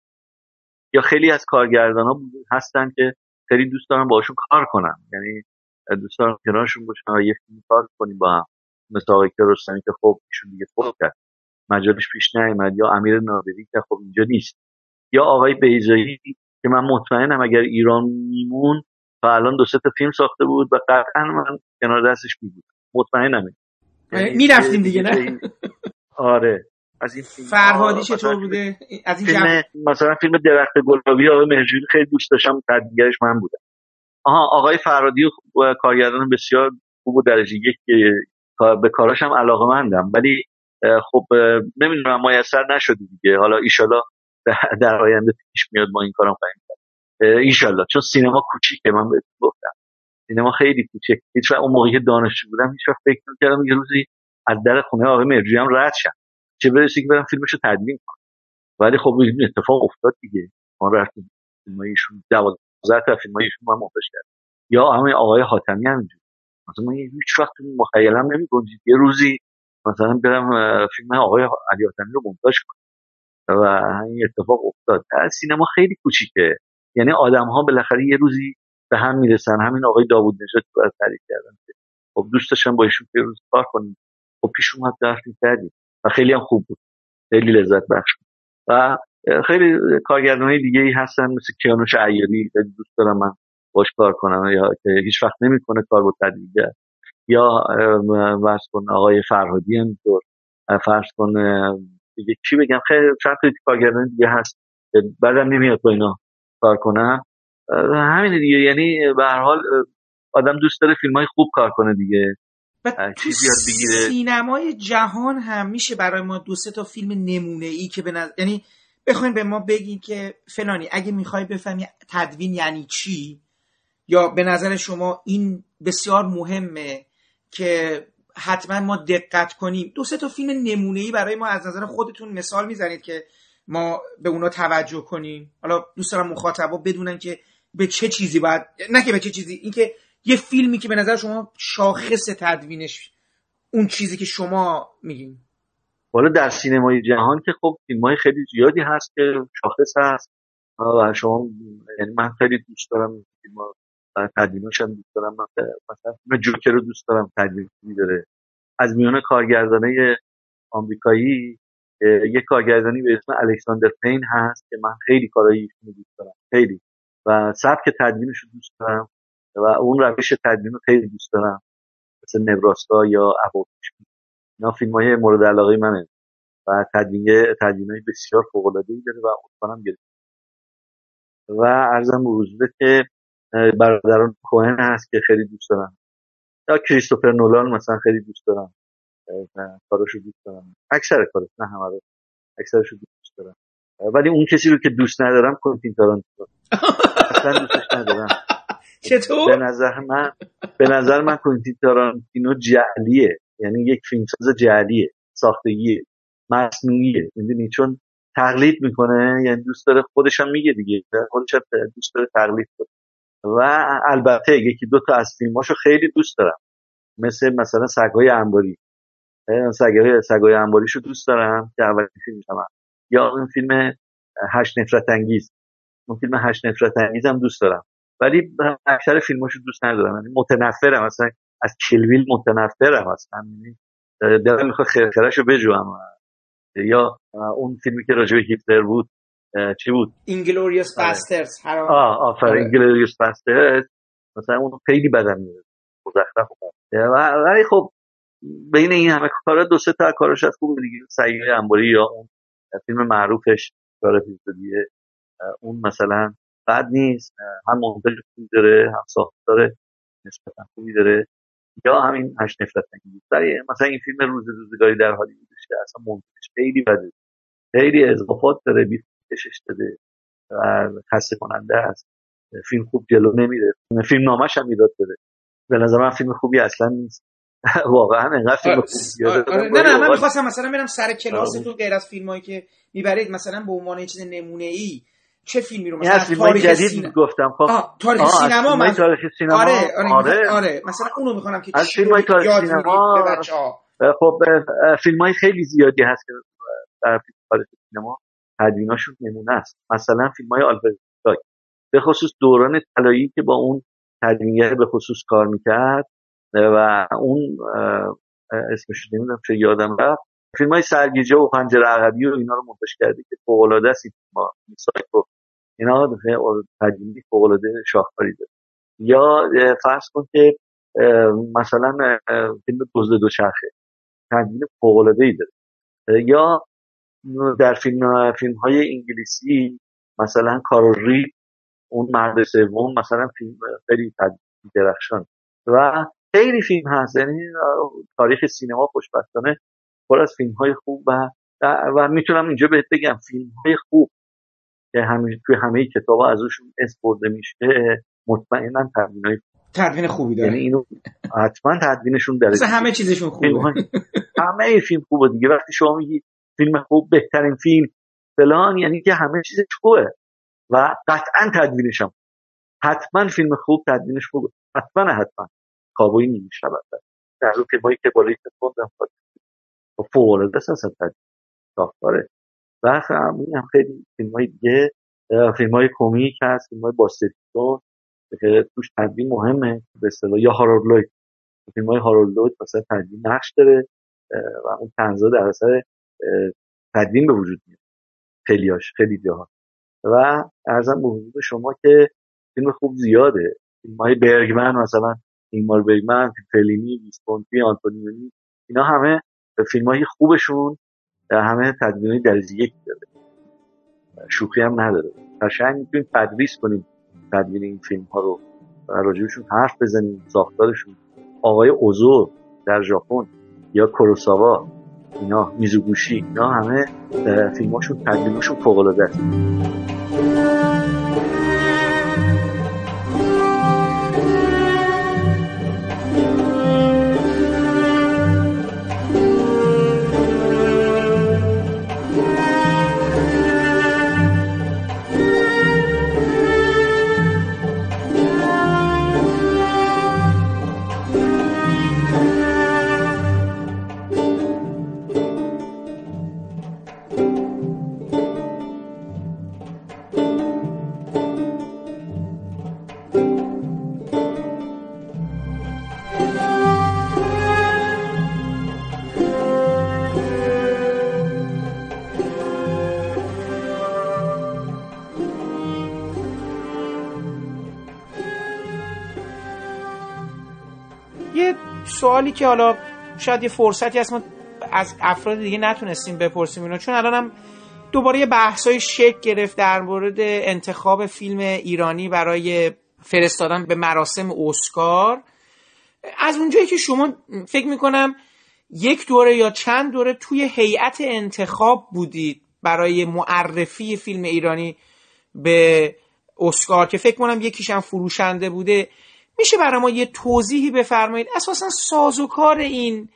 یا خیلی از کارگردان ها هستن که خیلی دوست دارم باشون کار کنم یعنی دوست دارم کنارشون باشم و یه فیلم کار کنیم با هم. مثل آقای رستمی که خب ایشون دیگه فوت کرد. مجالش پیش نیامد یا امیر نادری که خب اینجا نیست. یا آقای بیزایی که من مطمئنم اگر ایران میمون و الان دو سه تا فیلم ساخته بود و قطعا من کنار دستش می بود مطمئنم یعنی می‌رفتیم دیگه نه؟ آره. از این فیلم فرهادی چطور بوده؟ از این فیلم مثلا فیلم درخت گلابی آقای مهرجویی خیلی دوست داشتم تدبیرش من بودم. آها آقای فرهادی و کارگردان بسیار خوب و درجه یک به کاراش هم علاقه مندم ولی خب نمی‌دونم میسر نشده دیگه. حالا ایشالا در آینده پیش میاد ما این کارم خواهیم کرد ایشالله چون سینما کوچیکه من گفتم. سینما خیلی کوچیک هیچ اون موقعی دانشجو بودم هیچ وقت فکر نمی‌کردم یه روزی از در خونه آقای مرجوی هم رد شم. چه برسه که برم فیلمشو تدوین کنم. ولی خب این اتفاق افتاد دیگه. ما رفتیم فیلمایشون 12 تا فیلمایشون من منتشر کرد یا همه آقای حاتمی همینجور مثلا من هیچ وقت مخیلم نمی‌گنجید. یه روزی مثلا برم فیلم آقای علی حاتمی رو مونتاژ کنم. و این اتفاق افتاد. سینما خیلی کوچیکه. یعنی آدم ها بالاخره یه روزی به هم می‌رسن. همین آقای داوود نژاد تو تعریف کردن خب دوست داشتم با ایشون روز کار کنیم. خب پیش اومد رفتیم کردیم. و خیلی هم خوب بود. خیلی لذت بخش و خیلی کارگردان های دیگه ای هستن مثل کیانوش عیاری خیلی دوست دارم من باش کار کنم یا که هیچ وقت نمی‌کنه کار با تدریگر یا فرض کن آقای فرهادی همینطور فرض کن دیگه چی بگم؟ خیلی چند کارگردان دیگه هست. بعدم نمیاد با اینا کار کنم. همین دیگه. یعنی به هر حال آدم دوست داره فیلم های خوب کار کنه دیگه. و تو سینمای جهان هم میشه برای ما دو سه تا فیلم نمونه ای که به نظر یعنی بخواین به ما بگین که فلانی اگه می‌خوای بفهمی تدوین یعنی چی یا به نظر شما این بسیار مهمه که حتما ما دقت کنیم. دو سه تا فیلم نمونه ای برای ما از نظر خودتون مثال می‌زنید که ما به اونا توجه کنیم. حالا دوست دارم مخاطبا بدونن که به چه چیزی باید نه که به چه چیزی اینکه یه فیلمی که به نظر شما شاخص تدوینش اون چیزی که شما میگین. حالا در سینمای جهان که خب فیلم های خیلی زیادی هست که شاخص هست. و شما یعنی من خیلی دوست دارم فیلم تدویناش هم دوست دارم. مثلا فیلم جوکر رو دوست دارم تدوین داره. از میان کارگردانه آمریکایی یه کارگردانی به اسم الکساندر پین هست که من خیلی کارایی ایشون دوست دارم. خیلی. و سبک تدوینش رو دوست دارم. و اون روش تدوین رو خیلی دوست دارم. مثل نبراسکا یا ابوکش اینا فیلم های مورد علاقه منه. و تدوین تدوین های بسیار فوق العاده ای داره و اصلا گرفت. و ارزم به که برادران کوهن هست که خیلی دوست دارم یا کریستوفر نولان مثلا خیلی دوست دارم کاراشو دوست دارم اکثر کارش نه همه رو. اکثرش رو دوست دارم ولی اون کسی رو که دوست ندارم کنتین تارانتینو. اصلا دوستش ندارم. چطور؟ به نظر من به نظر من کنتین تارانتینو جعلیه. یعنی یک فیلمساز جعلیه ساختگیه مصنوعیه. می‌دونی؟ چون تقلید می‌کنه یعنی دوست داره خودش هم میگه دیگه. خودش دوست داره تقلید کنه. و البته یکی دو تا از فیلماشو خیلی دوست دارم. مثل مثلا سگهای انباری. سگهای سگهای انباریشو دوست دارم که اولین فیلمش هم یا اون فیلم هشت نفرت انگیز. اون فیلم هشت نفرت انگیز هم دوست دارم. ولی اکثر فیلماشو دوست ندارم. یعنی متنفرم. مثلا از Kill Bill متنفرم اصلا یعنی دلم می‌خواد خرخرشو بجوام یا اون فیلمی که راجع به هیتلر بود چی بود؟ Inglourious Basterds آه آفرین. Inglourious Basterds. مثلا اون خیلی بدم میاد مزخرف ولی خب بین این همه کارا دو سه تا کارش از خوب دیگه. سعیه انباری یا اون فیلم معروفش کار دیگه اون مثلا بد نیست. هم منتج خوبی داره هم ساختار نسبتا خوبی داره. یا همین هشت نفرت مثلا این فیلم روز روزگاری در حالی بودش که اصلا منتجش خیلی بده. خیلی اضافات داره بی کشش داده و خسته کننده است. فیلم خوب جلو نمیره. فیلم نامش هم ایراد داره. به نظر من فیلم خوبی اصلا نیست. واقعا انقدر فیلم خوبی آره نه نه من می‌خواستم مثلا برم سر کلاستون غیر از فیلمایی که می‌برید مثلا به عنوان چیز نمونه ای چه فیلمی رو مثلا فیلم تاریخ جدید سینما؟ گفتم خب. تاریخ سینما من تاریخ سینما؟ آره آره, آره. آره. مثلا اونو می‌خوام که از فیلم تاریخ سینما؟ خب فیلم های خیلی زیادی هست که در تاریخ سینما تدویناشون نمونه است. مثلا فیلم های آلفرد به خصوص دوران طلایی که با اون تدوینگر به خصوص کار می‌کرد و اون اسمش نمی‌دونم چه یادم رفت. فیلم های سرگیجه و پنجره عقبی و اینا رو منتشر کرده که فوق العاده است ما و اینا تدوینی فوق العاده شاهکاری داره. یا فرض کن که مثلا فیلم دزد دوچرخه. تدوین فوق العاده ای داره. یا در فیلم فیلم های انگلیسی مثلا کاروری اون مرد سوم مثلا فیلم خیلی درخشان. و خیلی فیلم هست. یعنی تاریخ سینما خوشبختانه پر از فیلم های خوب و و می‌تونم اینجا بهت بگم فیلم های خوب. که همه توی همه کتاب ازشون برده میشه مطمئنا تدوین تدوین خوبی داره. یعنی اینو حتما تدوینشون داره. همه چیزشون خوبه. همه فیلم خوبه دیگه. وقتی شما میگی فیلم خوب بهترین فیلم فلان یعنی که همه چیزش خوبه. و قطعا تدوینش هم حتما فیلم خوب تدوینش خوبه. حتما حتما. کابوی نمیشه در رو که بالای خوندم فوق العاده است اصلا ساختاره و هم خیلی فیلم های دیگه فیلم های کمیک هست فیلم های باستیتون که توش تدوین مهمه به اصطلاح یا هارولوید فیلم های هارولوید مثلا تدوین نقش داره و اون تنزا در اثر تدوین به وجود میاد خیلیاش خیلی جاها و ارزم به حضور شما که فیلم خوب زیاده. فیلم های برگمن مثلا اینمار برگمن فلینی ویسپونتی آنتونیونی اینا همه فیلم های خوبشون. همه تدوین درجه یک داره. شوخی هم نداره. قشنگ می‌تونیم تدریس کنیم تدوین این فیلم ها رو راجبشون حرف بزنیم ساختارشون. آقای اوزو در ژاپن یا کوروساوا اینا میزوگوشی اینا همه فیلماشون تدوینشون فوق العاده است. سوالی که حالا شاید یه فرصتی هست ما از افراد دیگه نتونستیم بپرسیم اینو چون الانم دوباره یه بحثای شک گرفت در مورد انتخاب فیلم ایرانی برای فرستادن به مراسم اسکار. از اونجایی که شما فکر می‌کنم یک دوره یا چند دوره توی هیئت انتخاب بودید برای معرفی فیلم ایرانی به اسکار که فکر کنم یکیش هم فروشنده بوده. میشه برای ما یه توضیحی بفرمایید؟ اساسا سازوکار این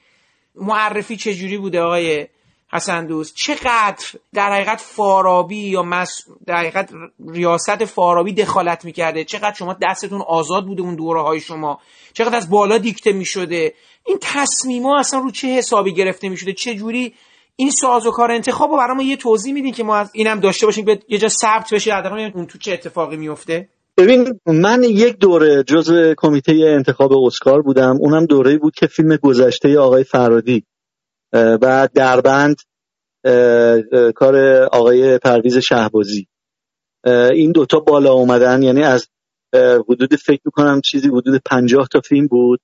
معرفی چجوری بوده آقای حسن دوست؟ چقدر در حقیقت فارابی یا مس... در حقیقت ریاست فارابی دخالت می‌کرده؟ چقدر شما دستتون آزاد بوده اون دوره های شما؟ چقدر از بالا دیکته می‌شده؟ این تصمیما اصلا رو چه حسابی گرفته می‌شده؟ چه جوری این سازوکار انتخاب رو برای ما یه توضیح میدین که ما اینم داشته باشیم که یه جا ثبت بشه اون تو چه اتفاقی میفته ببین من یک دوره جزء کمیته انتخاب اسکار بودم. اونم دوره بود که فیلم گذشته آقای فرادی و دربند کار آقای پرویز شهبازی. این دوتا بالا اومدن یعنی از حدود فکر می‌کنم چیزی حدود پنجاه تا فیلم بود.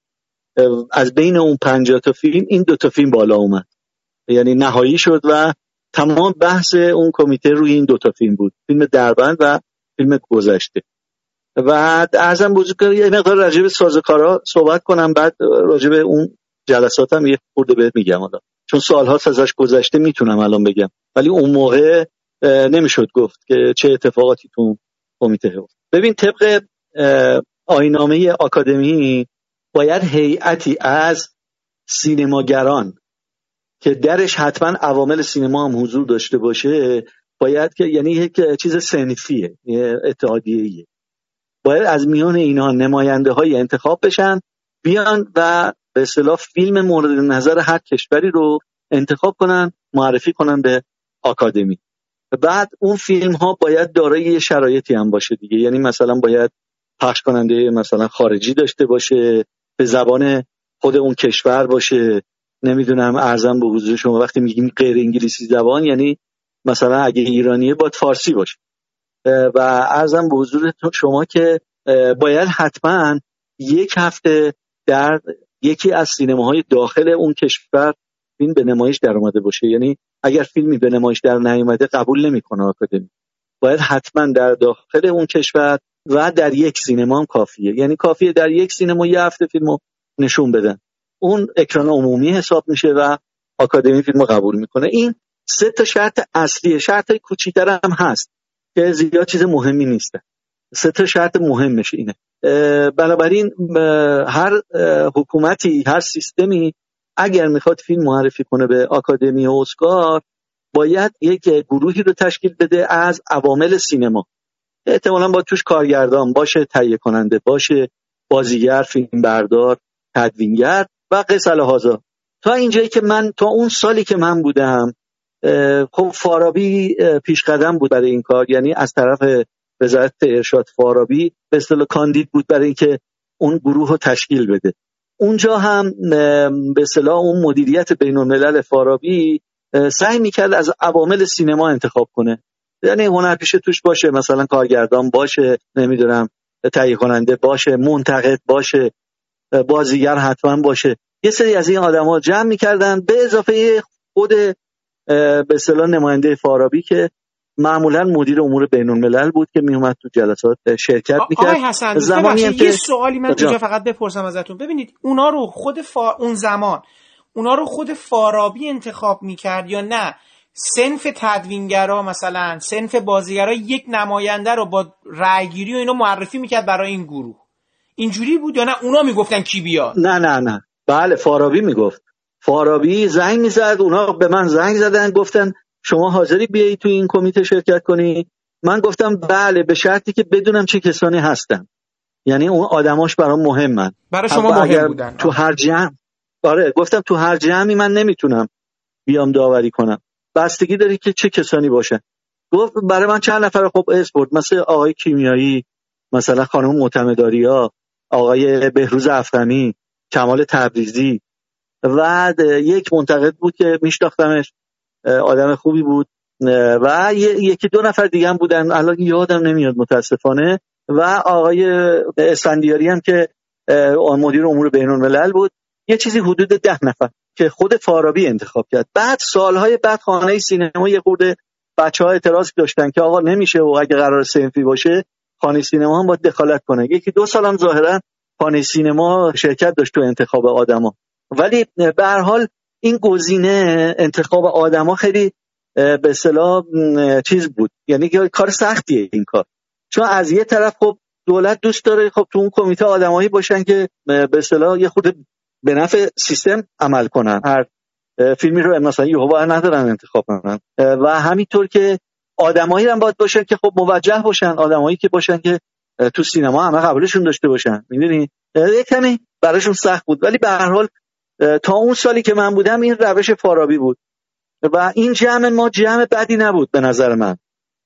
از بین اون پنجاه تا فیلم این دوتا فیلم بالا اومد. یعنی نهایی شد و تمام بحث اون کمیته روی این دوتا فیلم بود. فیلم دربند و فیلم گذشته. و ارزم بزرگ یه مقدار راجع به صحبت کنم بعد راجع به اون جلساتم یه خورده بهت میگم حالا. چون سالها ازش گذشته می‌تونم الان بگم. ولی اون موقع نمی‌شد گفت که چه اتفاقاتی تو کمیته هست. ببین طبق آینامه آکادمی باید هیئتی از سینماگران که درش حتما عوامل سینما هم حضور داشته باشه باید که یعنی یک چیز سنفیه اتحادیه باید از میان اینها نماینده های انتخاب بشن بیان و به اصطلاح فیلم مورد نظر هر کشوری رو انتخاب کنن معرفی کنن به آکادمی. بعد اون فیلم ها باید دارای یه شرایطی هم باشه دیگه. یعنی مثلا باید پخش کننده مثلا خارجی داشته باشه به زبان خود اون کشور باشه. نمی‌دونم ارزم به حضور شما وقتی میگیم غیر انگلیسی زبان یعنی مثلا اگه ایرانیه باید فارسی باشه. و ارزم به حضور شما که باید حتما یک هفته در یکی از سینماهای داخل اون کشور فیلم به نمایش در اومده باشه. یعنی اگر فیلمی به نمایش در نیومده قبول نمی‌کنه آکادمی. باید حتما در داخل اون کشور و در یک سینما هم کافیه. یعنی کافیه در یک سینما یه هفته فیلمو نشون بدن. اون اکران عمومی حساب میشه و آکادمی فیلمو قبول می‌کنه. این سه تا شرط اصلیه شرط کوچیک‌تر هم هست. که زیاد چیز مهمی نیسته. سه تا شرط مهمش اینه. بنابراین هر حکومتی هر سیستمی اگر می‌خواد فیلم معرفی کنه به آکادمی اسکار باید یک گروهی رو تشکیل بده از عوامل سینما. احتمالا با توش کارگردان باشه تهیه کننده باشه بازیگر فیلم بردار تدوینگر و قصه هازا تا اینجایی که من تا اون سالی که من بودم خب فارابی پیش قدم بود برای این کار. یعنی از طرف وزارت ارشاد فارابی به اصطلاح کاندید بود برای اینکه اون گروه رو تشکیل بده. اونجا هم به اصطلاح اون مدیریت بین الملل فارابی سعی می‌کرد از عوامل سینما انتخاب کنه. یعنی هنرپیشه توش باشه مثلا کارگردان باشه نمی‌دونم تهیه کننده باشه منتقد باشه بازیگر حتما باشه. یه سری از این آدما جمع می‌کردن به اضافه خود به اصطلاح نماینده فارابی که معمولا مدیر امور بین الملل بود که میومد تو جلسات شرکت می‌کرد. آقای حسن زمانی یه سوالی من اونجا فقط بپرسم ازتون. ببینید اونا رو خود فا... اون زمان اونا رو خود فارابی انتخاب می‌کرد یا نه؟ سنف تدوینگرا مثلا سنف بازیگرا یک نماینده رو با رأیگیری و اینو معرفی می‌کرد برای این گروه. اینجوری بود یا نه؟ اونا می‌گفتن کی بیاد؟ نه نه نه. بله فارابی می‌گفت. فارابی زنگ می‌زد اونا به من زنگ زدن گفتن شما حاضری بیایی تو این کمیته شرکت کنی؟ من گفتم بله به شرطی که بدونم چه کسانی هستن. یعنی اون آدماش برام مهمن. برای شما مهم بودن. تو هر جمع آره گفتم تو هر جمعی من نمی‌تونم بیام داوری کنم. بستگی داری که چه کسانی باشن. گفت برای من چند نفر خب اسپورت مثل آقای کیمیایی مثلا خانم معتمداریا آقای بهروز افخمی کمال تبریزی و یک منتقد بود که میشناختمش آدم خوبی بود. و یکی دو نفر دیگه هم بودن. الان یادم نمیاد متاسفانه. و آقای اسفندیاری هم که مدیر امور بین الملل بود. یه چیزی حدود ده نفر که خود فارابی انتخاب کرد. بعد سالهای بعد خانه سینما یه خورده بچه ها اعتراض داشتن که آقا نمیشه و اگه قرار سنفی باشه خانه سینما هم باید دخالت کنه. یکی دو سال هم ظاهرا خانه سینما شرکت داشت تو انتخاب آدما. ولی به هر حال این گزینه انتخاب آدما خیلی به اصطلاح چیز بود. یعنی کار سختیه این کار. چون از یه طرف خب دولت دوست داره خب تو اون کمیته آدمایی باشن که به اصطلاح یه خود به نفع سیستم عمل کنن. هر فیلمی رو مثلا یهو ندارن انتخاب کنن. و همینطور که آدمایی هم باید باشن که خب موجه باشن آدمایی که باشن که تو سینما همه قبولشون داشته باشن. می‌دونی؟ یه کمی براشون سخت بود. ولی به هر حال تا اون سالی که من بودم این روش فارابی بود. و این جمع ما جمع بدی نبود به نظر من.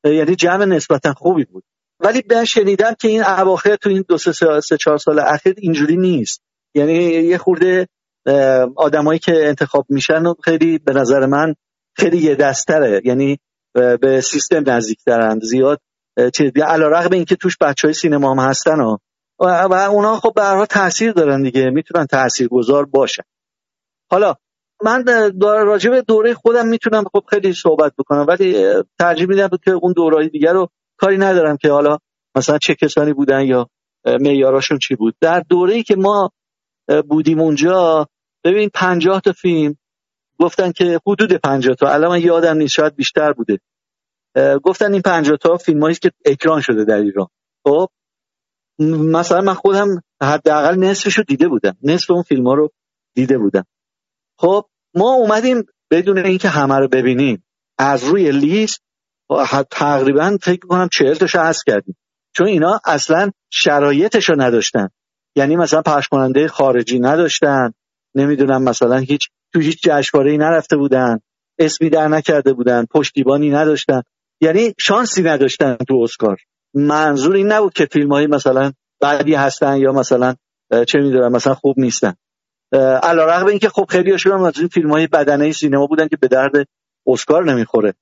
یعنی جمع نسبتا خوبی بود. ولی من شنیدم که این اواخر تو این دو سه, سه چهار سال اخیر اینجوری نیست. یعنی یه خورده آدمایی که انتخاب میشن و خیلی به نظر من خیلی یه دستره. یعنی به سیستم نزدیکترند زیاد چیز این که توش بچه های سینما هم هستن و, و اونا خب به تاثیر دارن دیگه. می‌تونن تاثیر گذار باشن. حالا من راجع به دوره خودم می‌تونم خب خیلی صحبت بکنم ولی ترجیح میدم که اون دورهای دیگر رو کاری ندارم که حالا مثلا چه کسانی بودن یا معیاراشون چی بود. در دوره ای که ما بودیم اونجا ببین پنجاه تا فیلم گفتن که حدود پنجاه تا الان من یادم نیست شاید بیشتر بوده. گفتن این پنجاه تا فیلم که اکران شده در ایران. خب مثلا من خودم حداقل نصفش رو دیده بودم. نصف اون فیلم ها رو دیده بودم. خب ما اومدیم بدون اینکه همه رو ببینیم. از روی لیست تقریبا فکر کنم چهل تاشو حذف کردیم. چون اینا اصلا شرایطش رو نداشتن. یعنی مثلا پخش کننده خارجی نداشتن. نمی‌دونم مثلا هیچ تو هیچ جشنواره ای نرفته بودن. اسمی در نکرده بودن. پشتیبانی نداشتن. یعنی شانسی نداشتن تو اسکار. منظور این نبود که فیلم مثلا بعدی هستن یا مثلا چه می‌دونم مثلا خوب نیستن. علا رقم اینکه خب خیلی هم از این فیلم های بدنه سینما بودن که به درد اسکار نمی‌خوره.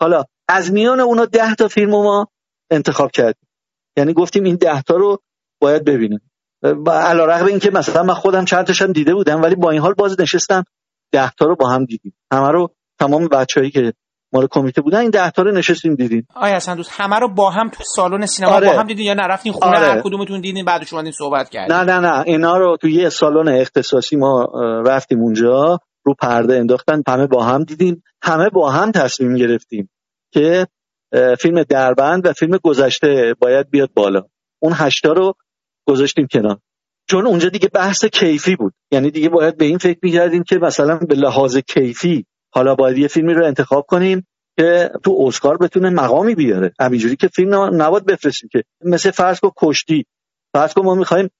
حالا از میان اونا ده تا فیلم ما انتخاب کردیم. یعنی گفتیم این ده تا رو باید ببینیم. رقم اینکه مثلا من خودم چند تاشم دیده بودم ولی با این حال باز نشستم ده تا رو با هم دیدیم. همه رو تمام بچه‌ای که مال کمیته بودن این ده تا رو نشستیم دیدیم. آیا اصلا دوست همه رو با هم تو سالن سینما آره. با هم دیدین یا نرفتین خونه آره. هر کدومتون دیدین بعدش اومدین صحبت کردین؟ نه نه نه. اینا رو تو یه سالن اختصاصی ما رفتیم اونجا رو پرده انداختن همه با هم دیدیم. همه با هم تصمیم گرفتیم که فیلم دربند و فیلم گذشته باید بیاد بالا. اون هشتا رو گذاشتیم کنار. چون اونجا دیگه بحث کیفی بود. یعنی دیگه باید به این فکر می‌کردیم که مثلا به لحاظ کیفی حالا باید یه فیلمی رو انتخاب کنیم که تو اسکار بتونه مقامی بیاره. همینجوری که فیلم نباید بفرستیم که مثل فرض کو کشتی. فرض کو ما می‌خوایم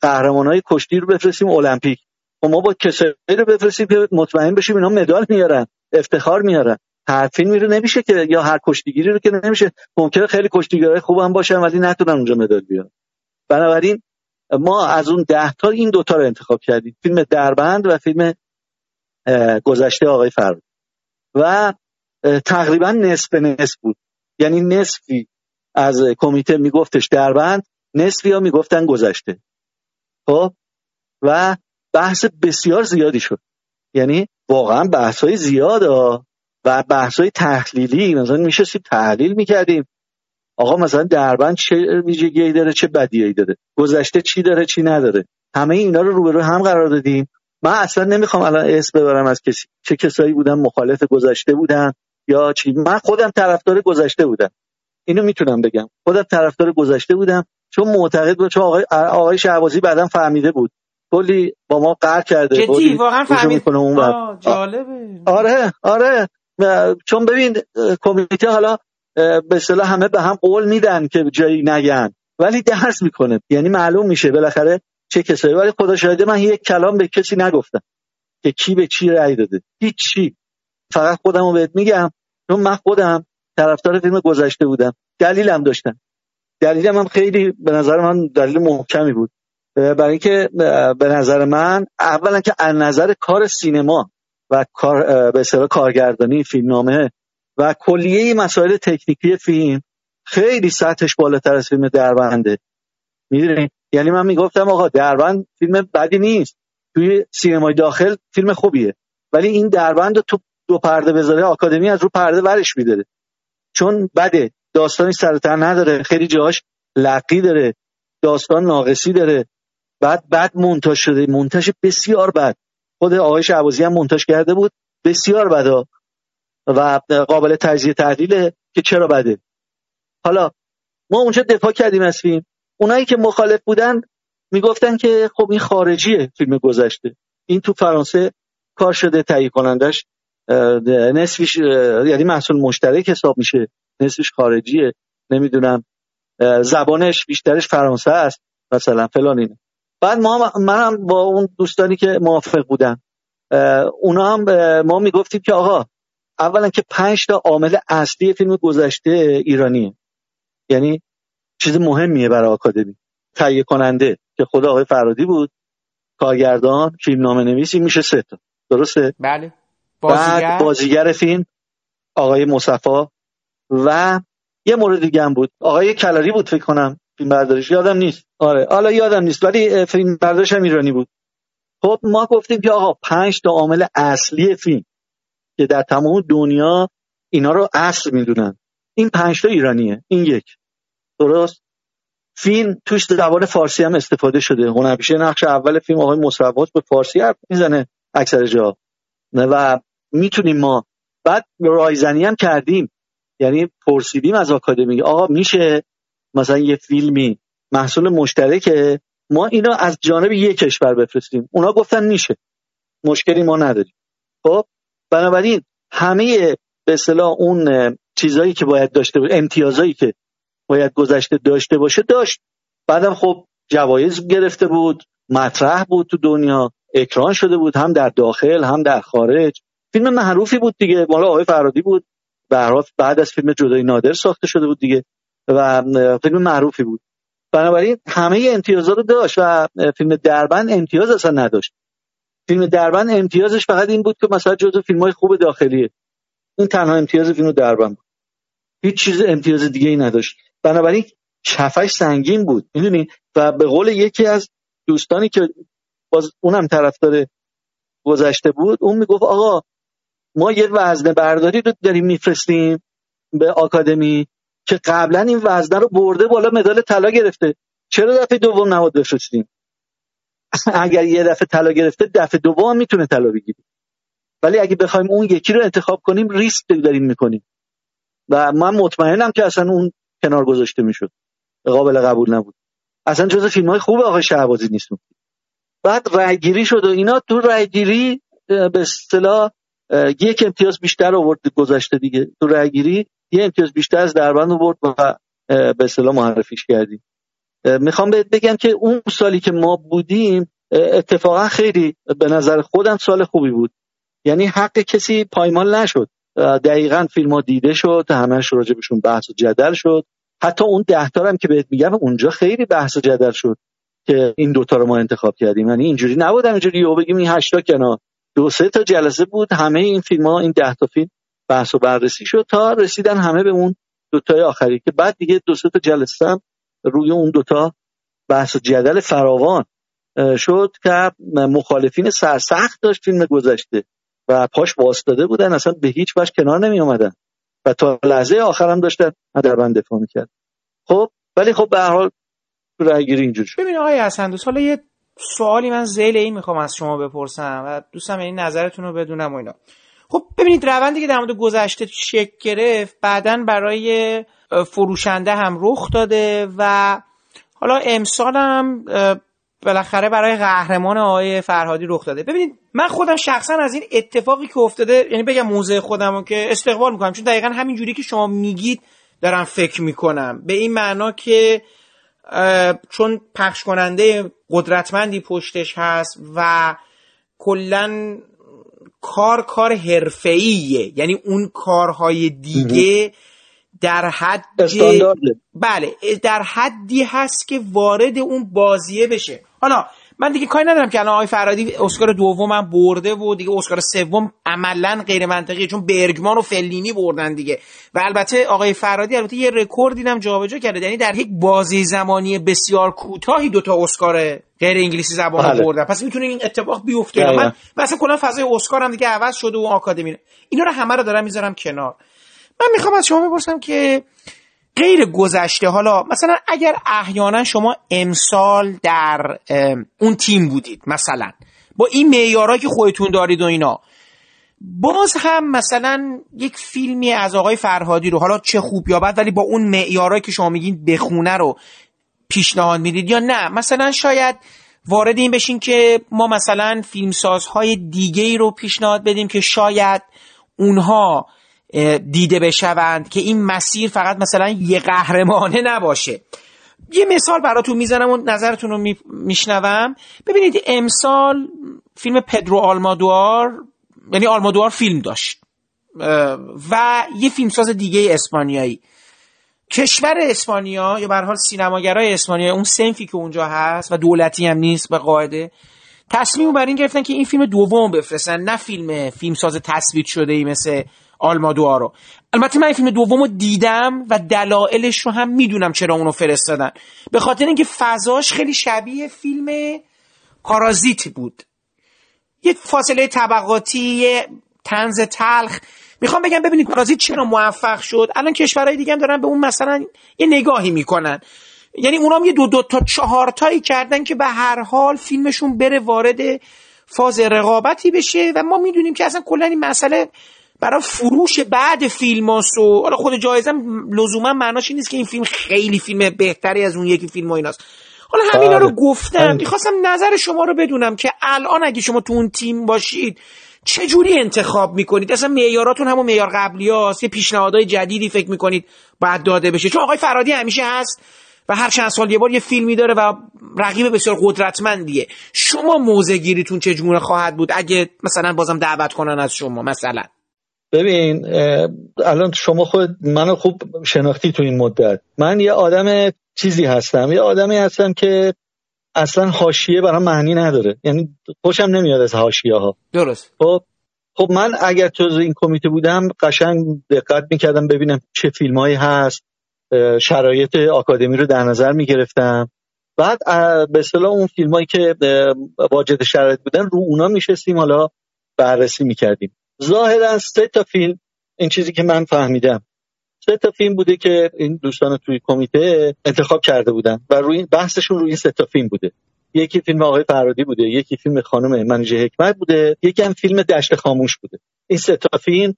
قهرمانای کشتی رو بفرستیم المپیک. و خب ما با کسایی رو بفرستیم که مطمئن بشیم اینا مدال میارن افتخار میارن. هر فیلمی رو نمیشه که یا هر کشتیگیری رو که نمیشه. ممکنه خیلی کشتیگیرای خوب هم باشن ولی نتونن اونجا مدال بیارن. بنابراین ما از اون ده تا این دوتا رو انتخاب کردیم. فیلم دربند و فیلم گذشته آقای فرود و تقریبا نصف نصف بود. یعنی نصفی از کمیته میگفتش دربند نصفی ها می‌گفتن گذشته. خب؟ و بحث بسیار زیادی شد. یعنی واقعا بحث های زیاد و بحث های تحلیلی مثلا میشه تحلیل می‌کردیم. آقا مثلا دربند چه ویژگی داره چه بدیهی داره؟ گذشته چی داره چی نداره؟ همه اینا رو روبرو هم قرار دادیم. من اصلا نمی‌خوام الان اسم ببرم از کسی چه کسایی بودن مخالف گذشته بودن یا چی. من خودم طرفدار گذشته بودم. اینو می‌تونم بگم. خودم طرفدار گذشته بودم. چون معتقد بود چون آقای آقای شهبازی بعدم فهمیده بود. کلی با ما قهر کرده. جدی واقعا فهمید. جالبه. آره آره. چون ببین کمیته حالا به اصطلاح همه به هم قول میدن که جایی نگن. ولی درس می‌کنه. یعنی معلوم میشه. بالاخره چه کسایی ولی خدا شاهده من یک کلام به کسی نگفتم که کی به چی رأی داده. هیچی. فقط خودم رو بهت میگم چون من خودم طرفدار فیلم گذشته بودم. دلیلم داشتم. دلیلم هم خیلی به نظر من دلیل محکمی بود. برای اینکه به نظر من اولا که از نظر کار سینما و کار به کارگردانی فیلمنامه و کلیه مسائل تکنیکی فیلم خیلی سطحش بالاتر از فیلم دربنده می‌دونی؟ یعنی من می‌گفتم آقا دربند فیلم بدی نیست. توی سینمای داخل فیلم خوبیه. ولی این دربند تو دو پرده بذاره آکادمی از رو پرده ورش میداره. چون بده. داستانی سرتر نداره. خیلی جاش لقی داره. داستان ناقصی داره. بعد بعد مونتاژ شده. مونتاژ بسیار بد. خود آقای شعبازی هم مونتاژ کرده بود. بسیار بده. و قابل تجزیه تحلیله که چرا بده. حالا ما اونجا دفاع کردیم از فیلم. اونایی که مخالف بودن می‌گفتن که خب این خارجیه فیلم گذشته. این تو فرانسه کار شده تهیه کنندش نصفش یعنی محصول مشترک حساب میشه. نصفش خارجیه. نمی‌دونم زبانش بیشترش فرانسه است. مثلا فلان اینه بعد ما منم با اون دوستانی که موافق بودن اونا هم ما می‌گفتیم که آقا اولا که پنج تا عامل اصلی فیلم گذشته ایرانیه. یعنی چیز مهمیه برای آکادمی. تهیه کننده که خدا آقای فرادی بود کارگردان فیلم نامه نویسی میشه سه تا. درسته؟ بله. بازیگر بعد بازیگر؟ فیلم آقای مصفا و یه مورد دیگه هم بود. آقای کلاری بود فکر کنم فیلم بردارش یادم نیست. آره. حالا یادم نیست ولی فیلم بردارش هم ایرانی بود. خب ما گفتیم که آقا پنج تا عامل اصلی فیلم که در تمام دنیا اینا رو اصل می‌دونن. این پنج تا ایرانیه. این یک. درست. فیلم توش زبان فارسی هم استفاده شده. هنرپیشه نقش اول فیلم آقای مصرفات به فارسی حرف می‌زنه اکثر جا. و می‌تونیم ما. بعد رایزنی هم کردیم. یعنی پرسیدیم از آکادمی. آقا میشه مثلا یه فیلمی محصول مشترکه؟ ما اینو از جانب یک کشور بفرستیم. اونا گفتن میشه. مشکلی ما نداریم. خب بنابراین همه به اصطلاح اون چیزایی که باید داشته باشه امتیازایی که باید گذشته داشته باشه داشت. بعدم خب جوایز گرفته بود مطرح بود تو دنیا اکران شده بود هم در داخل هم در خارج. فیلم معروفی بود دیگه مال آقای فرادی بود. بعد از فیلم جدای نادر ساخته شده بود دیگه و فیلم معروفی بود. بنابراین همه امتیازات رو داشت و فیلم دربند امتیاز اصلا نداشت. فیلم دربند امتیازش فقط این بود که مثلا جزو فیلم های خوب داخلیه. این تنها امتیاز فیلم دربند بود. هیچ چیز امتیاز دیگه ای نداشت. بنابراین کفش سنگین بود. می‌دونی؟ و به قول یکی از دوستانی که باز اونم طرفدار گذشته بود اون می‌گفت آقا ما یه وزن برداری رو داریم میفرستیم به آکادمی که قبلا این وزنه رو برده بالا مدال طلا گرفته. چرا دفعه دوم نباید بفرستیم؟ اگر یه دفعه طلا گرفته دفعه دوم می‌تونه طلا بگیره. ولی اگه بخوایم اون یکی رو انتخاب کنیم ریسک داریم می‌کنیم. و من مطمئنم که اصلا اون کنار گذاشته می‌شد. قابل قبول نبود. اصلا جز فیلم های خوب آقای شهبازی نیست. بعد رأیگیری شد و اینا تو رأیگیری به اصطلاح یک امتیاز بیشتر آورد گذشته دیگه. تو رأیگیری یه امتیاز بیشتر از دربند آورد و به اصطلاح معرفیش کردیم. می‌خوام بهت بگم که اون سالی که ما بودیم اتفاقا خیلی به نظر خودم سال خوبی بود. یعنی حق کسی پایمال نشد. دقیقا فیلم ها دیده شد همش راجبشون بحث و جدل شد. حتی اون ده هم که بهت میگم اونجا خیلی بحث و جدل شد که این دوتا رو ما انتخاب کردیم. یعنی اینجوری نبود اینجوری یهو بگیم این هشتا کنار دو سه تا جلسه بود همه این فیلم ها این ده تا فیلم بحث و بررسی شد تا رسیدن همه به اون دوتای آخری که بعد دیگه دو سه تا جلسه هم روی اون دوتا بحث و جدل فراوان شد که مخالفین سرسخت داشت فیلم گذشته. و پاش باستاده بودن اصلا به هیچ وجه کنار نمی اومدن و تا لحظه آخر هم داشتن در بند دفاع می‌کرد خب ولی خب به هر حال رای گیری اینجور شد. ببین آقای حسن دوست حالا یه سوالی من زیل این می‌خوام از شما بپرسم و دوستم این نظرتون رو بدونم و اینا. خب ببینید روندی که در مورد گذشته شکل گرفت بعدا برای فروشنده هم رخ داده و حالا امسال هم بالاخره برای قهرمان آقای فرهادی رخ داده. ببینید من خودم شخصا از این اتفاقی که افتاده یعنی بگم موضع خودم که استقبال می‌کنم چون دقیقا همین جوری که شما میگید دارم فکر می‌کنم. به این معنا که چون پخش کننده قدرتمندی پشتش هست و کلا کار کار حرفه‌ایه. یعنی اون کارهای دیگه در حد بله در حدی هست که وارد اون بازیه بشه. حالا من دیگه کاری ندارم که الان آقای فرادی اسکار دومم برده و دیگه اسکار سوم عملا غیر منطقیه چون برگمان و فلینی بردن دیگه. و البته آقای فرادی البته یه رکورد دیدم جابجا کرده یعنی در یک بازی زمانی بسیار کوتاهی دوتا اسکار غیر انگلیسی زبان بله. بردن. پس می‌تونه این اتفاق بیفته بله. من مثلا کلا فضای اسکار هم دیگه عوض شده و آکادمی اینا رو همه رو دارم می‌ذارم کنار. من می‌خوام از شما بپرسم که غیر گذشته حالا مثلا اگر احیانا شما امسال در اون تیم بودید مثلا با این معیارهایی که خودتون دارید و اینا باز هم مثلا یک فیلمی از آقای فرهادی رو حالا چه خوب یا بد ولی با اون معیارهایی که شما میگین بخونه رو پیشنهاد می‌دید یا نه مثلا شاید وارد این بشین که ما مثلا فیلمسازهای دیگه ای رو پیشنهاد بدیم که شاید اونها دیده بشوند که این مسیر فقط مثلا یه قهرمانه نباشه. یه مثال براتون می‌زنم و نظرتون رو میشنوم. ببینید امسال فیلم پدرو آلمادوار یعنی آلمادوار فیلم داشت. و یه فیلمساز دیگه اسپانیایی. کشور اسپانیا یا به حال سینماگرای اسپانیا اون سنفی که اونجا هست و دولتی هم نیست به قاعده تصمیم بر این گرفتن که این فیلم دوم بفرستن. نه فیلم فیلمساز تثبیت شده ای مثل آلمادوها رو. البته من این فیلم دوم رو دیدم و دلایلش رو هم می‌دونم چرا اونو فرستادن. به خاطر اینکه فضاش خیلی شبیه فیلم پارازیت بود. یک فاصله طبقاتی یه تنز تلخ. می‌خوام بگم ببینید پارازیت چرا موفق شد. الان کشورهای دیگه هم دارن به اون مثلا یه نگاهی می‌کنن. یعنی اونام یه دو دو تا چهار تایی کردن که به هر حال فیلمشون بره وارد فاز رقابتی بشه و ما می‌دونیم که اصلا کلا این مسئله برای فروش بعد فیلم هاست و حالا خود جایزه لزوما معناش این نیست که این فیلم خیلی فیلم بهتری از اون یکی فیلم و ایناست. حالا همینا رو بله. گفتم. بله. می‌خواستم نظر شما رو بدونم که الان اگه شما تو اون تیم باشید چه جوری انتخاب می‌کنید؟ اصلا معیاراتون همون معیار قبلی هاست یه پیشنهادهای جدیدی فکر می‌کنید بعد داده بشه. چون آقای فرادی همیشه هست و هر چند سال یه بار یه فیلمی داره و رقیب بسیار قدرتمندیه. شما موزه گیریتون چه خواهد بود؟ اگه مثلا بازم دعوت کنن از شما مثلا. ببین الان شما خود منو خوب شناختی تو این مدت. من یه آدم چیزی هستم. یه آدمی هستم که اصلا حاشیه برام معنی نداره. یعنی خوشم نمیاد از حاشیه ها درست. خب خب من اگر تو این کمیته بودم قشنگ دقت می‌کردم ببینم چه فیلمایی هست شرایط آکادمی رو در نظر می‌گرفتم. بعد به اصطلاح اون فیلمایی که واجد شرایط بودن رو اونا میشستیم حالا بررسی می‌کردیم. ظاهرا سه تا فیلم این چیزی که من فهمیدم. سه تا فیلم بوده که این دوستان توی کمیته انتخاب کرده بودن و روی بحثشون روی این سه تا فیلم بوده. یکی فیلم آقای فرادی بوده یکی فیلم خانم منیژه حکمت بوده یکی هم فیلم دشت خاموش بوده. این سه تا فیلم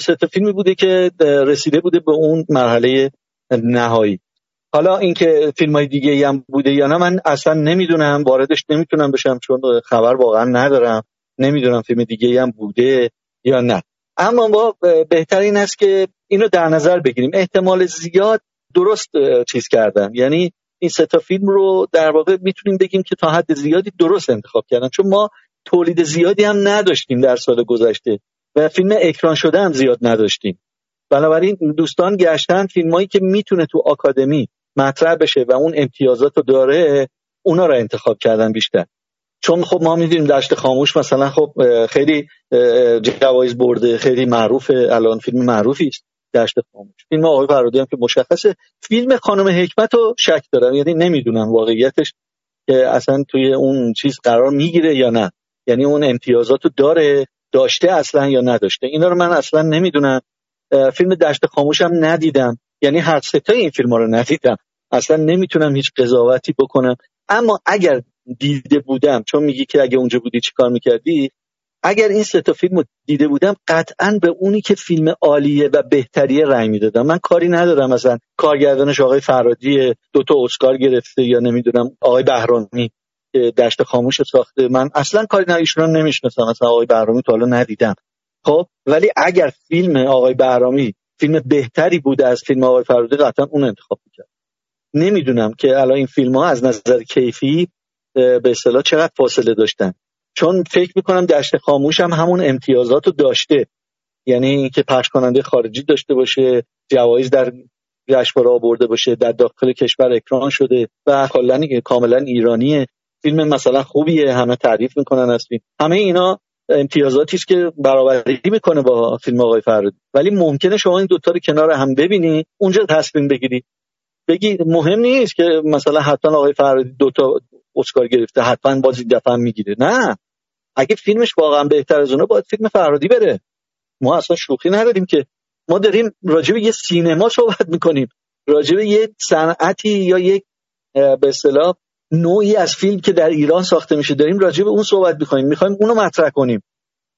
سه تا فیلمی بوده که رسیده بوده به اون مرحله نهایی. حالا اینکه فیلم های دیگه هم بوده یا نه من اصلا نمی‌دونم واردش نمی‌تونم بشم چون خبر واقعا ندارم. نمی‌دونم فیلم دیگه هم بوده. یا نه. اما ما بهتر این است که اینو در نظر بگیریم. احتمال زیاد درست چیز کردن. یعنی این سه تا فیلم رو در واقع می‌تونیم بگیم که تا حد زیادی درست انتخاب کردن. چون ما تولید زیادی هم نداشتیم در سال گذشته و فیلم اکران شده هم زیاد نداشتیم. بنابراین دوستان گشتن فیلمایی که می‌تونه تو آکادمی مطرح بشه و اون امتیازات رو داره اونا رو انتخاب کردن بیشتر. چون خب ما می‌دونیم دشت خاموش مثلا خب خیلی جوایز برده خیلی معروفه الان فیلم معروفی است دشت خاموش. فیلم آقای فرادی هم که مشخصه. فیلم خانم حکمت رو شک دارم یعنی نمی‌دونم واقعیتش که اصلا توی اون چیز قرار می‌گیره یا نه. یعنی اون امتیازاتو داره داشته اصلا یا نداشته. اینا رو من اصلا نمی‌دونم. فیلم دشت خاموش هم ندیدم. یعنی هر ستای این فیلم رو ندیدم. اصلا نمی‌تونم هیچ قضاوتی بکنم. اما اگر دیده بودم. چون میگی که اگه اونجا بودی چیکار می‌کردی؟ اگر این سه تا فیلم رو دیده بودم قطعا به اونی که فیلم عالیه و بهتریه رنگ می‌دادم. من کاری ندارم. مثلا کارگردانش آقای فرادی دو تا اسکار گرفته یا نمی‌دونم آقای بهرامی دشت خاموش ساخته. من اصلا کاری نه ایشون نمی‌شناسم. مثلا آقای بهرامی تا حالا ندیدم. خب ولی اگر فیلم آقای بهرامی فیلم بهتری بوده از فیلم آقای فرادی قطعا اون انتخاب می‌کرد نمی‌دونم که الان این فیلم ها از نظر کیفی به اصطلاح چقدر فاصله داشتن. چون فکر می‌کنم دشت خاموش هم همون امتیازات رو داشته. یعنی که پخش کننده خارجی داشته باشه جوایز در جشنواره آورده باشه در داخل کشور اکران شده و کلا کاملا ایرانیه. فیلم مثلا خوبیه همه تعریف می‌کنن از فیلم. همه اینا امتیازاتی است که برابری می‌کنه با فیلم آقای فرادی. ولی ممکنه شما این دوتا رو کنار هم ببینی اونجا تصمیم بگیری. بگی مهم نیست که مثلا حتما آقای فرادی دوتا اسکار گرفته حتما بازی دفعه می‌گیره. نه. اگه فیلمش واقعا بهتر از اونه باید فیلم فرادی بره. ما اصلا شوخی نداریم که ما داریم راجع یه سینما صحبت می‌کنیم. راجع یه صنعتی یا یک به اصطلاح نوعی از فیلم که در ایران ساخته میشه داریم راجع اون صحبت می‌کنیم. می‌خوایم اونو مطرح کنیم.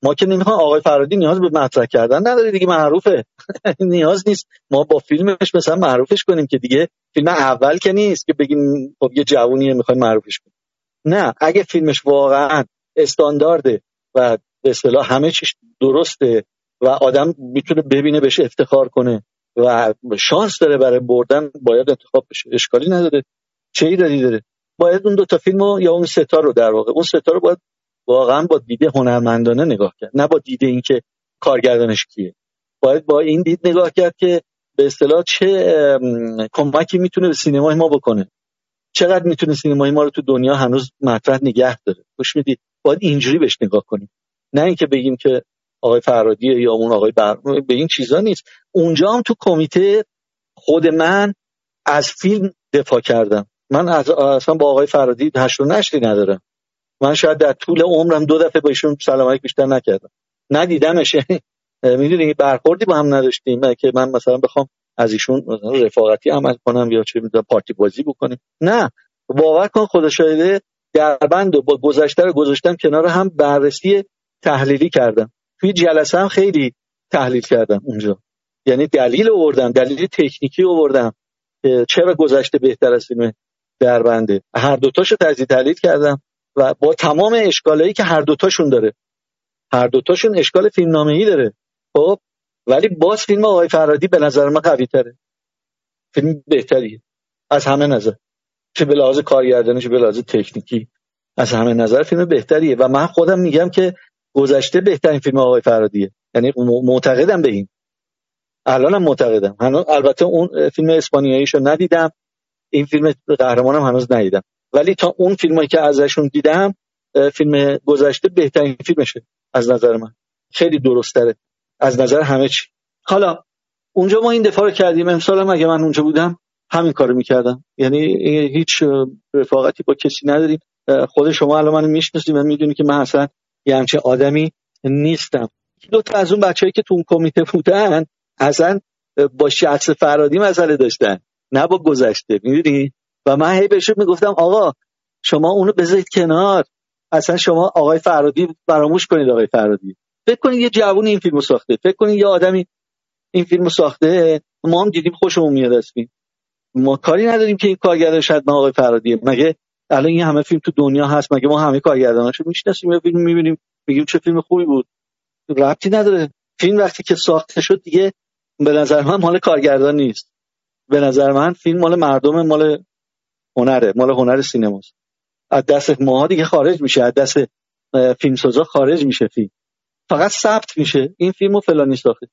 ما که نمی‌خوام آقای فرادی نیاز به مطرح کردن نداره دیگه معروفه. نیاز نیست. ما با فیلمش مثلا معروفش کنیم که دیگه فیلم اول که نیست که بگیم خب یه جوونیه می‌خوایم معروفش کنیم. نه اگه فیلمش واقعا استاندارده و به اصطلاح همه چیش درسته و آدم می‌تونه ببینه بهش افتخار کنه و شانس داره برای بردن باید انتخاب بشه. اشکالی نداره. چه ای داری داره. باید اون دو تا فیلمو یا اون ستا رو در واقع اون ستا رو باید واقعا با دیده هنرمندانه نگاه کرد نه با دیده اینکه کارگردانش کیه. باید با این دید نگاه کرد که به اصطلاح چه کمکی می‌تونه به سینمای ما بکنه. چقدر می‌تونه سینمای ما رو تو دنیا هنوز مطرح نگه داره؟ خوش می‌دید؟ باید اینجوری بهش نگاه کنیم. نه اینکه بگیم که آقای فرادی یا اون آقای بر... به این چیزا نیست. اونجا هم تو کمیته خود من از فیلم دفاع کردم. من از اصلا با آقای فرادی هشت و نشری ندارم. من شاید در طول عمرم دو دفعه با ایشون سلام بیشتر نکردم. ندیدمش. می‌دونی برخوردی با هم نداشتیم که من مثلا بخوام از ایشون رفاقتی عمل کنم یا چه می‌دونم پارتی بازی بکنیم. نه. باور کن خدا شاهده در بند و با گذشته رو گذاشتم کنار هم بررسی تحلیلی کردم. توی جلسه هم خیلی تحلیل کردم اونجا. یعنی دلیل آوردم دلیل تکنیکی آوردم چرا گذشته بهتر از فیلم دربنده. هر دوتاشو تجزیه تحلیل کردم. و با تمام اشکالایی که هر دوتاشون داره. هر دوتاشون اشکال فیلمنامه‌ای داره. خب؟ ولی باز فیلم آقای فرادی به نظر من قوی تره فیلم بهتریه. از همه نظر. چه به لحاظ کارگردانی به لحاظ تکنیکی. از همه نظر فیلم بهتریه. و من خودم میگم که گذشته بهترین فیلم آقای فرادیه. یعنی معتقدم به این. الانم معتقدم. هنوز البته اون فیلم اسپانیاییشو ندیدم. این فیلم قهرمانم هنوز ندیدم. ولی تا اون فیلمایی که ازشون دیدم فیلم گذشته بهترین فیلمشه از نظر من. خیلی درستره از نظر همه چی. حالا اونجا ما این دفاع رو کردیم. امسال هم اگه من اونجا بودم همین کارو می‌کردم. یعنی هیچ رفاقتی با کسی نداریم. خود شما الان من می‌شناسید و می‌دونی که من اصلا یه همچه آدمی نیستم. دو تا از اون بچه‌ای که تو اون کمیته بودن اصلا با شخص فرادی مسئله داشتن. نه با گذشته. می‌دونی؟ و من هی بهشون می‌گفتم آقا شما اونو بذارید کنار. اصلا شما آقای فرادی فراموش کنید آقای فرادی. فکر کنید یه جوون این فیلمو ساخته. فکر کنید یه آدمی این فیلمو ساخته. ما هم دیدیم خوشمون میاد از فیلم ما کاری نداریم که این کارگردان شاید آقای فرادیه. مگه الان این همه فیلم تو دنیا هست؟ مگه ما همه کارگرداناشو می‌شناسیم؟ یا فیلم می‌بینیم میگیم چه فیلم خوبی بود. ربطی نداره. فیلم وقتی که ساخته شد دیگه به نظر من مال کارگردان نیست. به نظر من فیلم مال مردم مال هنره مال هنر سینماست. از دست ماها دیگه خارج میشه از دست فیلمسازا خارج میشه فیلم. فقط ثبت میشه. این فیلمو فلانی ساخته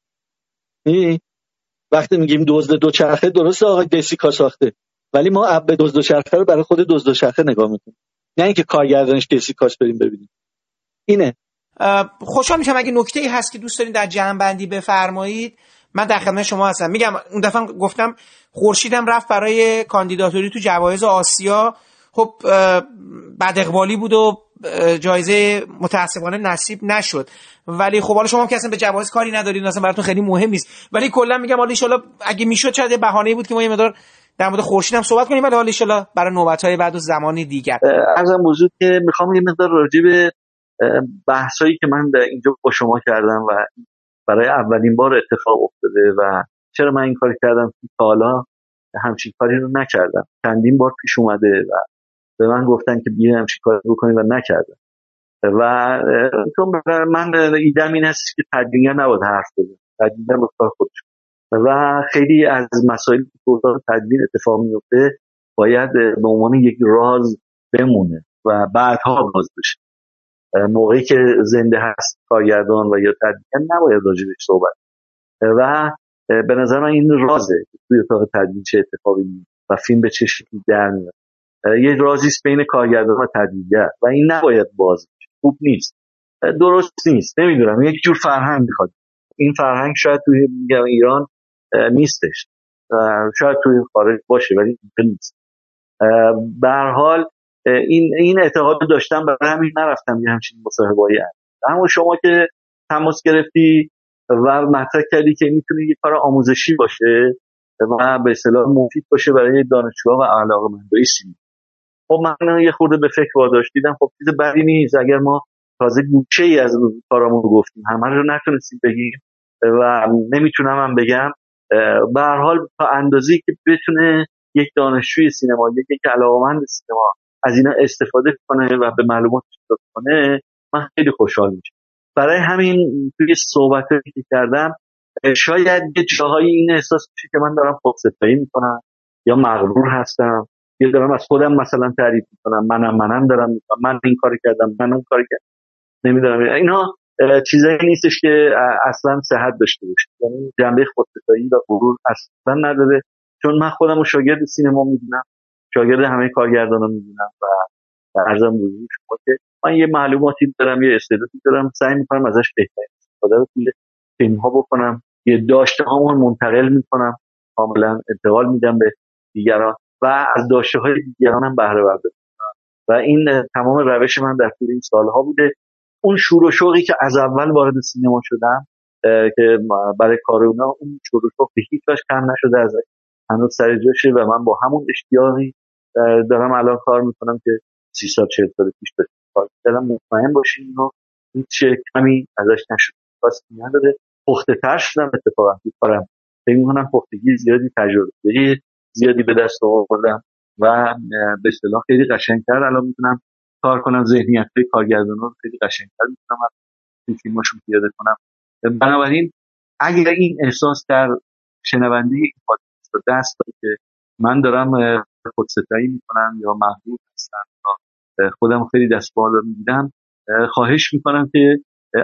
وقتی میگیم دزد دوچرخه درسته آقای دسیکا ساخته. ولی ما اب دزد دوچرخه رو برای خود دزد دوچرخه نگاه می‌کنیم. نه اینکه کارگردانش دسیکاس بریم ببینیم. اینه. خوشحال میشم اگه نکته ای هست که دوست دارین در جمع بندی بفرمایید من در خدمت شما هستم. میگم اون دفعه گفتم خورشیدم رفت برای کاندیداتوری تو جوایز آسیا. خب بد اقبالی بود و جایزه متاسفانه نصیب نشد. ولی خب حالا شما که اصلا به جوایز کاری ندارید اصلا براتون خیلی مهم نیست. ولی کلا میگم حالا ان اگه می‌شد شاید بهانه‌ای بود که ما یه مقدار در مورد خورشید هم صحبت کنیم. ولی حالا ان برای نوبت های بعد و زمانی دیگر. ارزم وجود که می‌خوام یه مقدار راجع به بحثایی که من اینجا با شما کردم و برای اولین بار اتفاق افتاده و چرا من این کار کردم تا حالا همچین کاری رو نکردم. چندین بار پیش اومده و به من گفتن که بیا همچین کار بکنید و نکردم. و چون من ایدم این هست که تدریجا نباید حرف بزنم. تدریجا کار خودش. و خیلی از مسائلی که تو تدوین اتفاق میفته باید به عنوان یک راز بمونه و بعدها باز بشه. موقعی که زنده هست کارگردان و یا تدوین نباید راجبش صحبت و به نظر من این رازه توی اتاق تدوین چه اتفاقی و فیلم به چه شکلی در میاد یه رازی بین کارگردان و تدوینگر و این نباید باز خوب نیست. درست نیست. نمی‌دونم. یک جور فرهنگ می‌خواد. این فرهنگ شاید توی ایران نیستش. شاید توی خارج باشه ولی نیست. به حال این این اعتقاد داشتم برای همین نرفتم یه همچین مصاحبه‌ای. اما شما که تماس گرفتی و مطرح کردی که می‌تونه یه کار آموزشی باشه و به اصطلاح مفید باشه برای دانشجوها و علاقه‌مندای سینما. خب من یه خورده به فکر واداشت دیدم خب چیز بدی نیست. اگر ما تازه گوشه ای از کارامون گفتیم همه رو نتونستیم بگیم و نمی‌تونم هم بگم. به هر حال تا اندازه‌ای که بتونه یک دانشجوی سینما یک علاقمند سینما از اینا استفاده کنه و به معلومات کنه من خیلی خوشحال میشم. برای همین توی صحبت که کردم شاید یه جاهایی این احساس میشه که من دارم خود ستایی می‌کنم یا مغرور هستم یا دارم از خودم مثلا تعریف می‌کنم منم منم دارم می‌کنم من این کاری کردم من اون کاری کردم. نمی‌دونم. اینا چیزایی نیستش که اصلا صحت داشته باشه. یعنی جنبه خودستایی و غرور اصلا نداره. چون من خودم رو شاگرد سینما می‌دونم شاگرد همه کارگردانا می‌دونم و ارزم بزرگ شما که من یه معلوماتی دارم یه استعدادی دارم سعی می‌کنم ازش بهترین استفاده رو توی فیلم ها بکنم. یه داشته هامون منتقل می‌کنم کاملا انتقال میدم به دیگران و از داشته های دیگران هم بهره برداری و این تمام روش من در طول این سالها بوده. اون شور و شوقی که از اول وارد سینما شدم که برای کار اونا اون شور و شوق به هیچ کم نشده از هنوز سر جاشه و من با همون اشتیاقی دارم الان کار می‌کنم که سی سال چهل سال پیش داشتم دارم مطمئن باشین اینو هیچ کمی ازش نشد. پس نداره. پخته تر شدم اتفاقا. تو کارم فکر می‌کنم پختگی زیادی تجربه زیادی به دست آوردم و به اصطلاح خیلی قشنگتر. الان می‌تونم کار کنم ذهنیت های کارگردان رو خیلی قشنگتر می‌تونم از فیلماشون پیاده کنم. بنابراین اگر این احساس در شنونده رو دست داد که من دارم خودستایی می‌کنم یا محدود هستم یا خودم خیلی دست بالا میدم خواهش می‌کنم که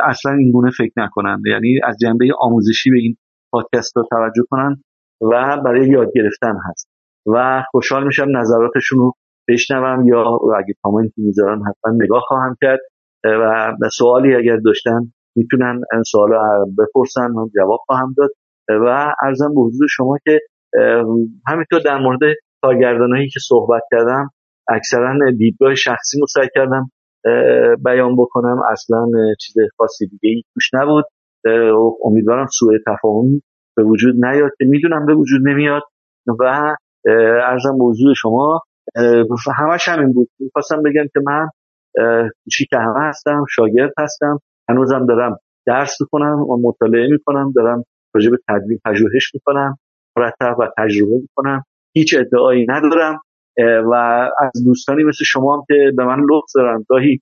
اصلا این گونه فکر نکنن. یعنی از جنبه آموزشی به این پادکست رو توجه کنن و برای یاد گرفتن هست. و خوشحال میشم نظراتشون رو بشنوم یا اگه کامنتی می‌ذارن حتما نگاه خواهم کرد. و سوالی اگر داشتن می‌تونن این سوال بپرسن من جواب خواهم داد. و ارزم به حضور شما که همینطور در مورد کارگردانایی که صحبت کردم اکثرا دیدگاه شخصی رو کردم بیان بکنم. اصلا چیز خاصی دیگه ای توش نبود. امیدوارم سوء تفاهمی به وجود نیاد که می‌دونم به وجود نمیاد و ارزم موضوع شما همش همین بود. می‌خواستم بگم که من که همه هستم شاگرد هستم. هنوزم دارم درس می‌کنم و مطالعه می‌کنم. دارم راجع به تدوین پژوهش می‌کنم مرتب و تجربه می‌کنم. هیچ ادعایی ندارم و از دوستانی مثل شما هم که به من لطف دارن. گاهی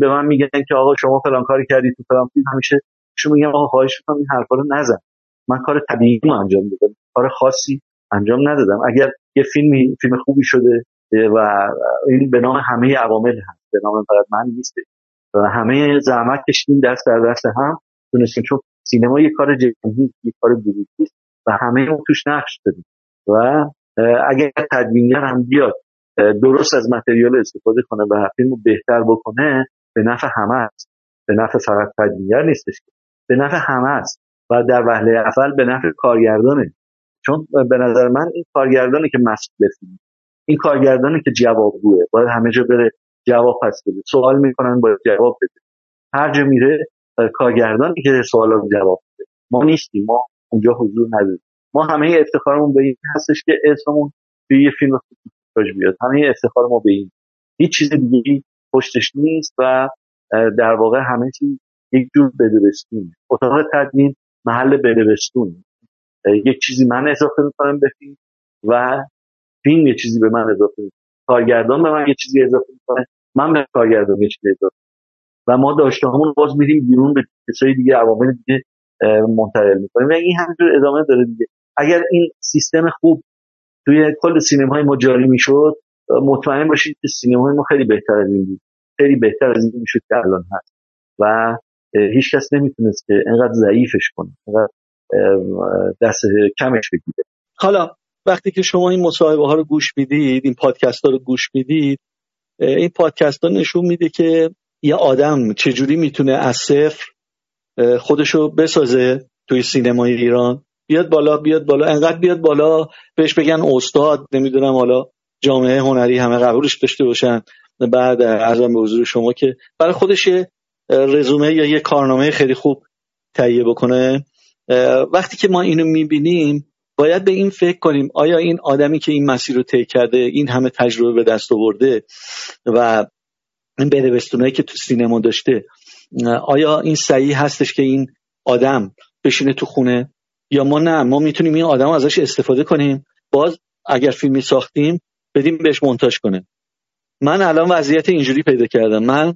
به من میگن که آقا شما فلان کاری کردی تو فلان همیشه شما میگم آقا خواهش می‌کنم این حرفا رو نزن. من کار طبیعی انجام دادم. کار خاصی انجام ندادم. اگر یه فیلمی فیلم خوبی شده و این به نام همه عوامل هست به نام فقط من نیست. همه زحمت کشیدیم دست در دست هم. تونستیم چون سینما یه کار جمعی یه کار گروهی و همه اون توش نقش داریم. و اگر تدوینگر هم بیاد درست از متریال استفاده کنه و فیلم رو بهتر بکنه به نفع همه است. به نفع فقط تدوینگر نیستش به نفع همه است. و در وهله اول به نفع کارگردانه. چون به نظر من این کارگردانه که مسئول فیلم این کارگردانه که جوابگوه. باید همه جا بره جواب پس بده. سوال می‌کنن باید جواب بده. هر جا میره کارگردانی که سوالا رو جواب بده ما نیستیم. ما اونجا حضور نداریم. ما همه افتخارمون به این هستش که اسممون توی یه فیلم خوب بیاد. همه افتخار ما به این. هیچ چیز دیگه پشتش نیست و در واقع همه چیز یک جور بدبستون اتاق تدوین محل بدبستون یک چیزی من اضافه می‌کنم به فیلم و فیلم یه چیزی به من اضافه می‌کنه. کارگردان به من یه چیزی اضافه می‌کنه. من به کارگردان یه چیزی اضافه و ما داشته همون باز میریم بیرون به کسای دیگه عوامل دیگه منتقل می‌کنیم. و این همینجور ادامه داره دیگه. اگر این سیستم خوب توی کل سینمای ما جاری می‌شد مطمئن باشید که سینمای ما خیلی بهتر از این بود. خیلی بهتر از این می‌شد که الان هست. و هیچ کس نمی‌تونست که اینقدر ضعیفش کنه اینقدر دست کمش بگیره. حالا وقتی که شما این مصاحبه ها رو گوش می‌دید این پادکست ها رو گوش می‌دید این پادکست ها نشون میده که یه آدم چجوری می‌تونه از صفر خودشو بسازه توی سینمای ایران. بیاد بالا بیاد بالا. انقدر بیاد بالا بهش بگن استاد نمی‌دونم حالا جامعه هنری همه قبولش داشته باشن. بعد ارزم به حضور شما که برای خودش رزومه یا یه کارنامه خیلی خوب تهیه بکنه. وقتی که ما اینو می‌بینیم باید به این فکر کنیم آیا این آدمی که این مسیر رو طی کرده این همه تجربه به دست آورده و این بدبستونایی که تو سینما داشته آیا این صحیح هستش که این آدم بشینه تو خونه یا ما نه ما می‌تونیم این آدم ازش استفاده کنیم. باز اگر فیلمی ساختیم بدیم بهش مونتاژ کنه. من الان وضعیت اینجوری پیدا کردم. من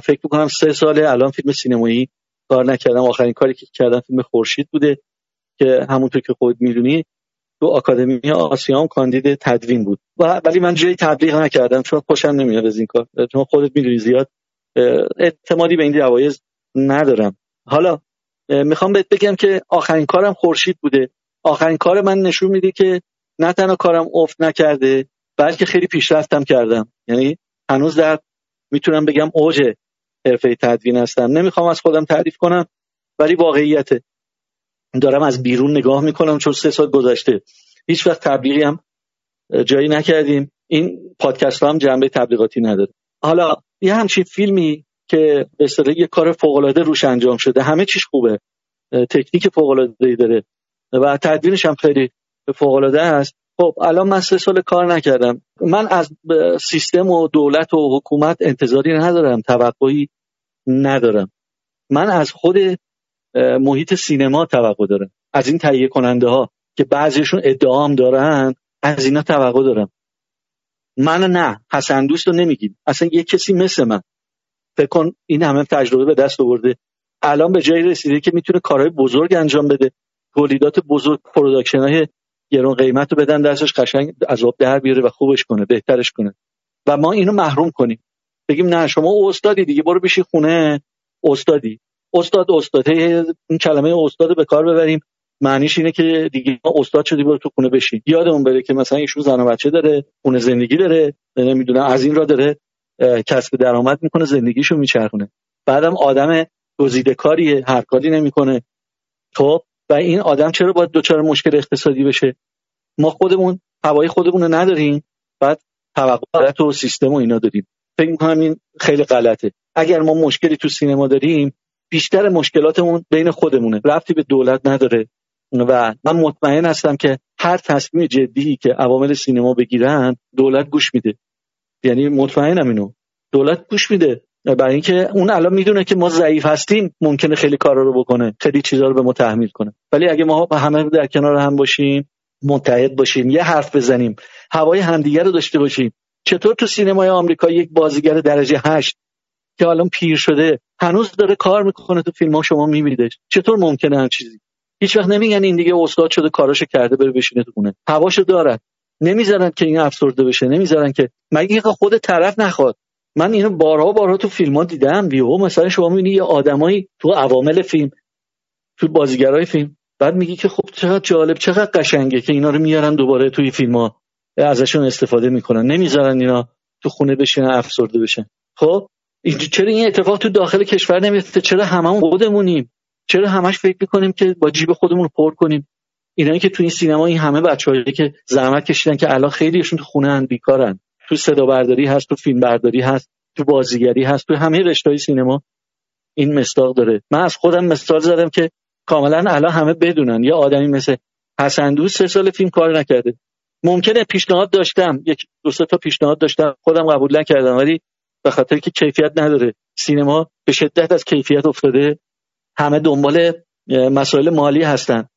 فکر می‌کنم سه ساله الان فیلم سینمایی کار نکردم. آخرین کاری که کردم فیلم خورشید بوده که همونطور که خود می‌دونی. تو آکادمی آسیام کاندید تدوین بود. ولی من جایی تبلیغ نکردم چون خوشم نمیاد از این کار. چون خودت می‌دونی زیاد اعتمادی به این جوایز ندارم. حالا می‌خوام بهت بگم که آخرین کارم خورشید بوده. آخرین کار من نشون میده که نه تنها کارم افت نکرده بلکه خیلی پیشرفتم کردم. یعنی هنوز در می‌تونم بگم اوج حرفه تدوین هستم. نمی‌خوام از خودم تعریف کنم ولی واقعیته دارم از بیرون نگاه می‌کنم چون سه سال گذشته. هیچ وقت تبلیغی هم جایی نکردیم. این پادکست هم جنبه تبلیغاتی نداره. حالا یه همچین فیلمی که به اصطلاح یه کار فوق العاده روش انجام شده. همه چیش خوبه. تکنیک فوق العاده داره. و تدوینش هم خیلی فوق العاده است. خب الان من سه سال کار نکردم. من از سیستم و دولت و حکومت انتظاری ندارم. توقعی ندارم. من از خود محیط سینما توقع دارم. از این تهیه کننده ها که بعضیشون ادعام دارن از اینا توقع دارم. من نه. حسن دوست رو نمیگیم اصلا یه کسی مثل من. فکر کن این همه تجربه به دست آورده. الان به جایی رسیده که می‌تونه کارهای بزرگ انجام بده. تولیدات بزرگ production های گرون قیمت رو بدن دستش قشنگ از آب در بیاره و خوبش کنه بهترش کنه. و ما اینو محروم کنیم. بگیم نه شما استادی دیگه برو بشین خونه. استادی. استاد استاد. این کلمه استاد به کار ببریم. معنیش اینه که دیگه استاد شدی برو تو خونه بشین. یادمون بره که مثلا ایشون زن و بچه داره خونه زندگی داره نمی‌دونه از این را داره. کسب درآمد می‌کنه زندگیشو میچرخونه. بعدم آدم گزیده کاریه هر کاری نمی‌کنه. خب و این آدم چرا باید دچار مشکل اقتصادی بشه؟ ما خودمون هوای خودمون رو نداریم بعد توقعات و سیستم و اینا داریم. فکر می‌کنم این خیلی غلطه. اگر ما مشکلی تو سینما داریم بیشتر مشکلاتمون بین خودمونه. رفتی به دولت نداره. و من مطمئن هستم که هر تصمیم جدی که عوامل سینما بگیرن دولت گوش میده. یعنی مطمئنم اینو. دولت گوش میده. برای اینکه اون الان می‌دونه که ما ضعیف هستیم ممکنه خیلی کارا رو بکنه. خیلی چیزا رو به ما تحمیل کنه. ولی اگه ما همه در کنار هم باشیم متحد باشیم یه حرف بزنیم هوای همدیگه رو داشته باشیم چطور تو سینمای آمریکا یک بازیگر درجه هشت که الان پیر شده هنوز داره کار می‌کنه تو فیلم ها شما میبینیدش. چطور ممکنه هر چیزی هیچ وقت نمیگن این دیگه استاد شده کاراشو کرده بره بشینه تو خونه. هواشو دارن. نمی‌ذارن که این افسرده بشه نمی‌ذارن که. مگه خود طرف نخواد. من اینو بارها بارها تو فیلم ها دیدم بیو مثلا شما می‌بینی یه آدمایی تو عوامل فیلم تو بازیگرای فیلم بعد میگی که خب چقدر جالب چقدر قشنگه که اینا رو میارن دوباره توی فیلم ها ازشون استفاده می‌کنن. نمی‌ذارن اینا تو خونه بشینن افسرده بشن. خب؟ چرا این اتفاق تو داخل کشور نمیفته چرا هممون خودمونیم؟ چرا همش فکر می‌کنیم که با جیب خودمون رو پر کنیم؟ اینایی که تو این سینما این همه بچه‌هایی که زحمت کشیدن که الان خیلیشون تو خونه ان بیکارن. تو صدا برداری هست تو فیلم برداری هست تو بازیگری هست تو همه رشته‌های سینما این مستاق داره. من از خودم مثال زدم که کاملا الان همه بدونن. یه آدمی مثل حسن دوست سه سال فیلم کار نکرده. ممکنه پیشنهاد داشتم. یک دو تا پیشنهاد داشتم. خودم قبول نکردم. ولی به خاطر که کیفیت نداره. سینما به شدت از کیفیت افتاده. همه دنبال مسائل مالی هستن.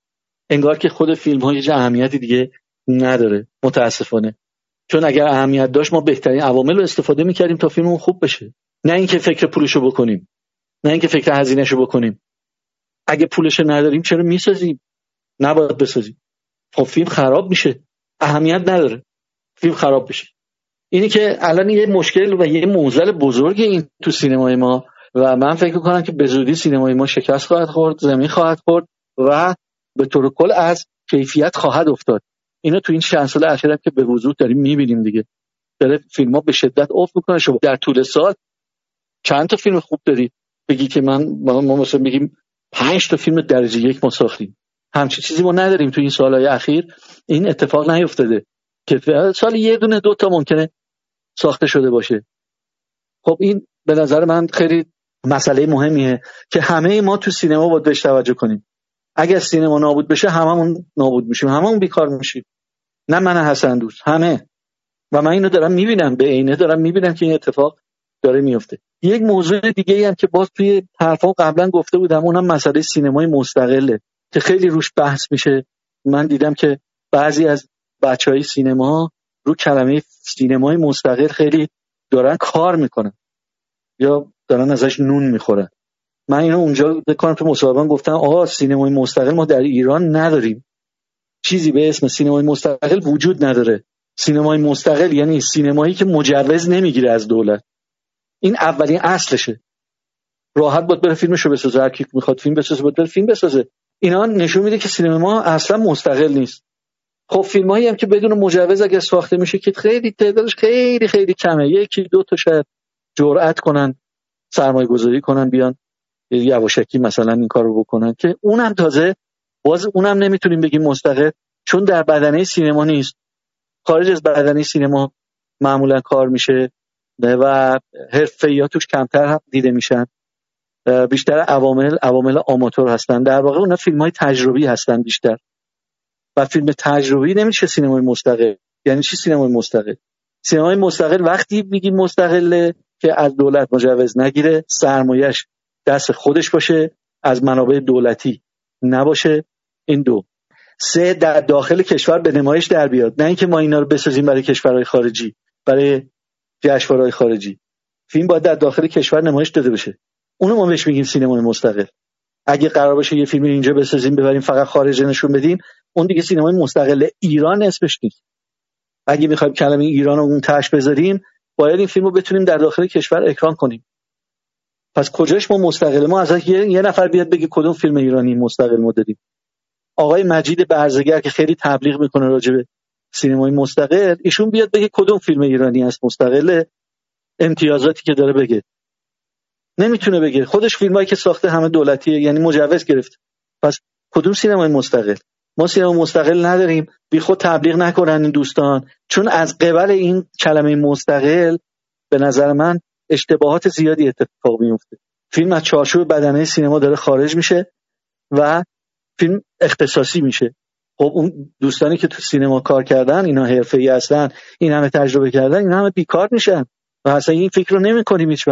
انگار که خود فیلم های اهمیتی دیگه نداره. متاسفانه. چون اگر اهمیت داشت ما بهترین عوامل رو استفاده می‌کردیم تا فیلممون خوب بشه. نه اینکه فکر پولشو بکنیم. نه اینکه فکر هزینهشو بکنیم. اگه پولش نداریم چرا می‌سازیم؟ نباید بسازیم. خب فیلم خراب میشه. اهمیت نداره. فیلم خراب بشه. اینی که الان یه مشکل و یه موزل بزرگی این تو سینمای ما و من فکر کنم که به زودی سینمای ما شکست خواهد خورد زمین خواهد خورد و به طور کل از کیفیت خواهد افتاد. اینا تو این چند سال اخیر که به وضوح داریم می‌بینیم دیگه. داره فیلم ها به شدت افت می‌کنه. شما در طول سال چند تا فیلم خوب داری؟ بگی که من ما مثلا بگیم پنج تا فیلم درجه یک ما ساختیم همچی چیزی ما نداریم تو این سالهای اخیر. این اتفاق نیفتاده که سال یه دونه دو تا ممکنه ساخته شده باشه. خب این به نظر من خیلی مسئله مهمیه که همه ما تو سینما باید بهش توجه کنیم. اگر سینما نابود بشه هممون نابود میشیم. هممون بیکار میشیم. نه من حسن دوست همه. و من اینو دارم می‌بینم. به عینه دارم می‌بینم که این اتفاق داره میفته یک موضوع دیگه ای هم که باز توی حرفا قبلا گفته بودم اونم مسئله سینمای مستقله که خیلی روش بحث میشه. من دیدم که بعضی از بچه های سینما رو کلمه سینمای مستقل خیلی دارن کار می‌کنن یا دارن ازش نون می‌خورن. من اینو اونجا بکنم تو مصاحبه گفتم آقا سینمای مستقل ما در ایران نداریم. چیزی به اسم سینمای مستقل وجود نداره. سینمای مستقل یعنی سینمایی که مجوز نمی‌گیره از دولت. این اولین اصلشه. راحت بود بره فیلمشو بسازه. هر کی می‌خواد فیلم بسازه بود بره فیلم بسازه. اینا نشون میده که سینما اصلا مستقل نیست. خب فیلم هم که بدون مجوز اگه ساخته میشه که خیلی تعدادش خیلی خیلی کمه. یکی دو تا شاید جرأت کنن سرمایه گذاری کنن بیان. یواشکی مثلا این کارو بکنن که اونم تازه باز اونم نمی‌تونیم بگیم مستقل چون در بدنه سینما نیست. خارج از بدنه سینما معمولا کار میشه و حرفه توش کمتر دیده میشن. بیشتر عوامل عوامل آماتور هستن. در واقع اونا فیلم های تجربی هستن بیشتر. و فیلم تجربی نمیشه سینمای مستقل. یعنی چی سینمای مستقل؟ سینمای مستقل وقتی میگیم مستقله که از دولت مجوز نگیره سرمایش دست خودش باشه از منابع دولتی نباشه. این دو. سه در داخل کشور به نمایش در بیاد. نه اینکه ما اینا رو بسازیم برای کشورهای خارجی برای جشنواره‌های خارجی. فیلم باید در داخل کشور نمایش داده بشه. اونو ما بهش میگیم سینمای مستقل. اگه قرار باشه یه فیلم اینجا بسازیم ببریم فقط خارج نشون بدیم اون دیگه سینمای مستقل ایران اسمش نیست. اگه می‌خوایم کلمه ایران رو اون تاش بذاریم باید این فیلم رو بتونیم در داخل کشور اکران کنیم. پس کجاش ما مستقل؟ ما از یه, نفر بیاد بگه کدوم فیلم ایرانی مستقل ما داریم. آقای مجید برزگر که خیلی تبلیغ می‌کنه راجع به سینمای مستقل ایشون بیاد بگه کدوم فیلم ایرانی است مستقل امتیازاتی که داره بگه. نمی‌تونه بگه. خودش فیلمایی که ساخته همه دولتیه یعنی مجوز گرفت. پس کدوم سینمای مستقل؟ ما سینما مستقل نداریم. بی خود تبلیغ نکنن این دوستان. چون از قبل این کلمه مستقل به نظر من اشتباهات زیادی اتفاق میفته فیلم از چارچوب بدنه سینما داره خارج میشه و فیلم اختصاصی میشه. خب اون دوستانی که تو سینما کار کردن اینا حرفه‌ای هستن این همه تجربه کردن این همه بیکار میشن و اصلا این فکر رو نمی‌کنیم هیچ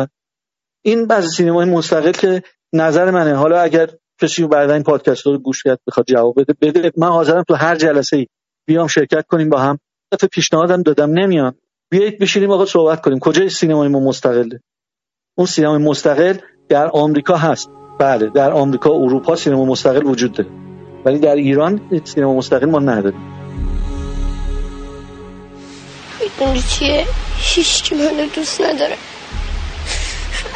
این بعضی سینمای مستقل که نظر منه. حالا اگر کسی بعد این پادکست رو گوش کرد بخواد جواب بده بده. من حاضرم تو هر جلسه ای بیام شرکت کنیم با هم. دفعه پیشنهادم دادم نمیان. بیایید بشینیم آقا صحبت کنیم. کجای سینمای ما مستقله؟ اون سینمای مستقل در آمریکا هست. بله در آمریکا اروپا سینما مستقل وجود داره. ولی در ایران سینما مستقل ما نداریم. می‌دونی چیه؟ هیچ منو دوست نداره.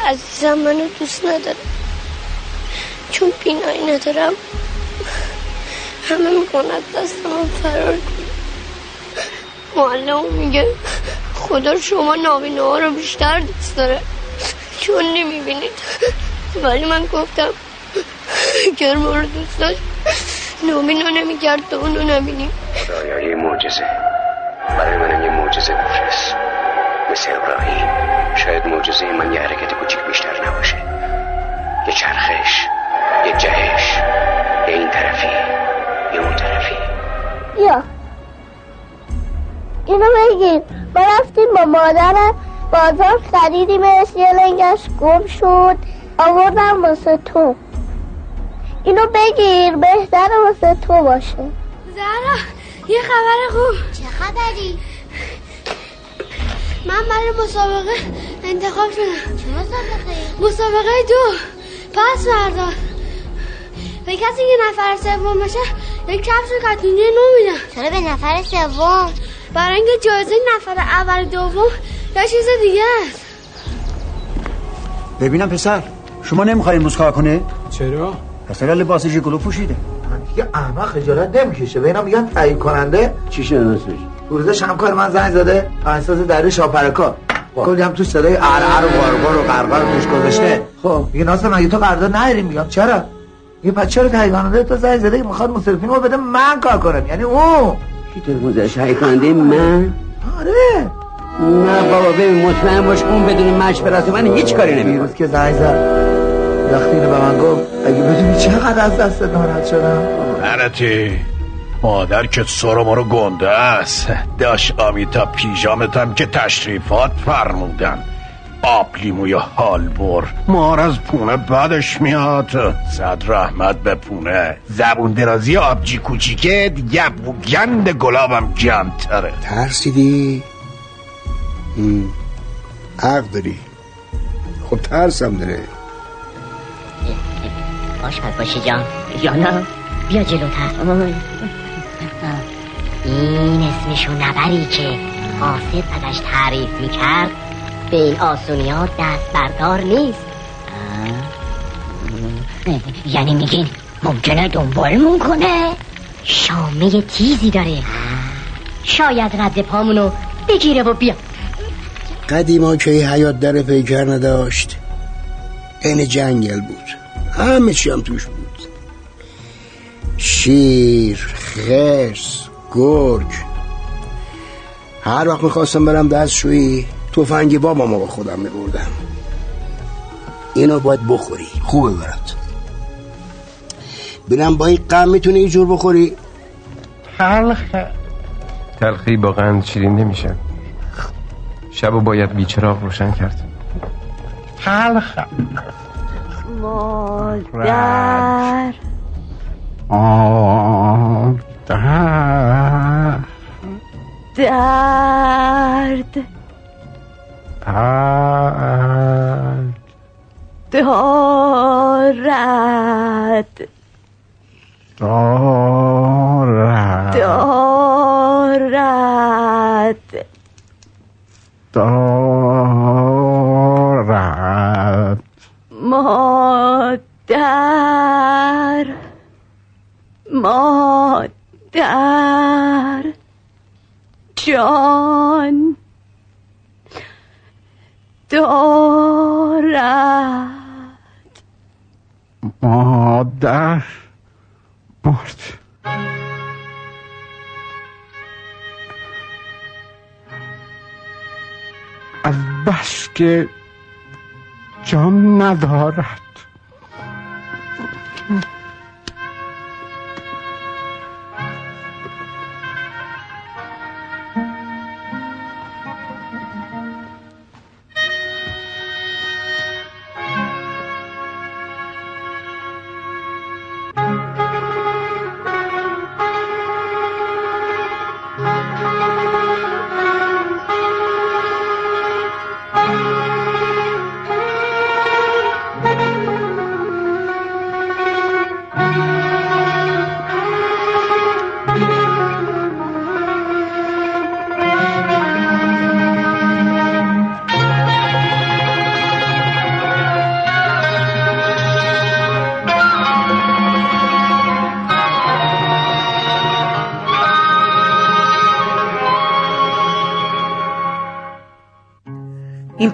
عزیزم منو دوست نداره. چون بینایی ندارم همه می‌کنند دستم فرار کنم معلم میگه خدا شما نابینه ها رو بیشتر دوست داره. چون نمی‌بینید. ولی من گفتم اگر ما رو دوست داشت. نابینا نمی‌کرد تو اونو نبینیم. خدایا یه معجزه. برای منم یه معجزه بفرست مثل ابراهیم. شاید معجزه من یه حرکت کوچیک بیشتر نباشه. یه چرخش یه جهش. یه این طرفی یه اون طرفی. یا اینو بگیر. ما رفتیم با مادرم بازار خریدیمش یه لنگش گم شد. آوردم واسه تو. اینو بگیر بهتر واسه تو باشه. زهرا یه خبر خوب. چه خبری؟ من برای مسابقه انتخاب شدم. چه مسابقه؟ مسابقه دو. پس فردا. به کسی که نفر سوم بشه یک کفش کتونی نو میدم. چرا به نفر سوم؟ برای اینکه جایزه نفر اول دوم یا چیز دیگه است. ببینم پسر شما نمی‌خواین مسخره کنه؟ چرا؟ پسر لباس ژیگولو پوشیده. دیگه احمق خجالت نمی‌کشه. به اینا میگن تایید کننده. چی شده نصفش روزش همکار من زنگ زده. اساس در شاپرکا. کلی هم تو صدای ار و قرقر و قرقر توش گذاشته. خب. میگه ناصر مگه تو قرارداد نداری میگم چرا؟ یه بچه چرا تایید کننده تو زنگ زده که می‌خواد مصرفین رو بده من کار کنم. یعنی او کی تو موزش های کننده من آره. نه بابا ببین مطمئن باش اون بدون مشورت من هیچ کاری نمی‌کنه دیروز که زنگ زد. وقتی اینو به من گفت اگه بدونی چقدر از دست ناراحت شدم؟ لعنتی مادر که سر ما رو گنده است. داشت آمیتا پیژامتم که تشریفات فرمودن. آب لیموی حال بر. مار از پونه بدش میاد. صد رحمت به پونه. زبون درازی آبجی کوچیکه دیگه گند گلابم جمتره ترسیدی؟ حق داری. خب ترسم داره. خوشحال باشی جان. یا نه. بیا جلوتر این اسمشو نبری که حاسد ازش تعریف می‌کرد. به این آسونی ها دست بردار نیست یعنی میگین ممکنه دنبالمون کنه؟ شامه تیزی داره. شاید رد پامونو بگیره و بیا. قدیما که این حیات در پیکر نداشت. این جنگل بود. همه چی هم توش بود. شیر خرس گرگ. هر وقت می‌خواستم برم دستشویی توفنگی بابا ما با خودم میبردم. اینو باید بخوری. خوبه برات. بینم با این قم می‌تونی یه جور بخوری؟ تلخه تلخی با قند شیرین نمیشه. شب باید بیچراغ روشن کرد. تلخه مادر. آه در درد درد. دارد دارد دارد دارد مادر مادر جان دارد. مادر مرد از بس که جان ندارد.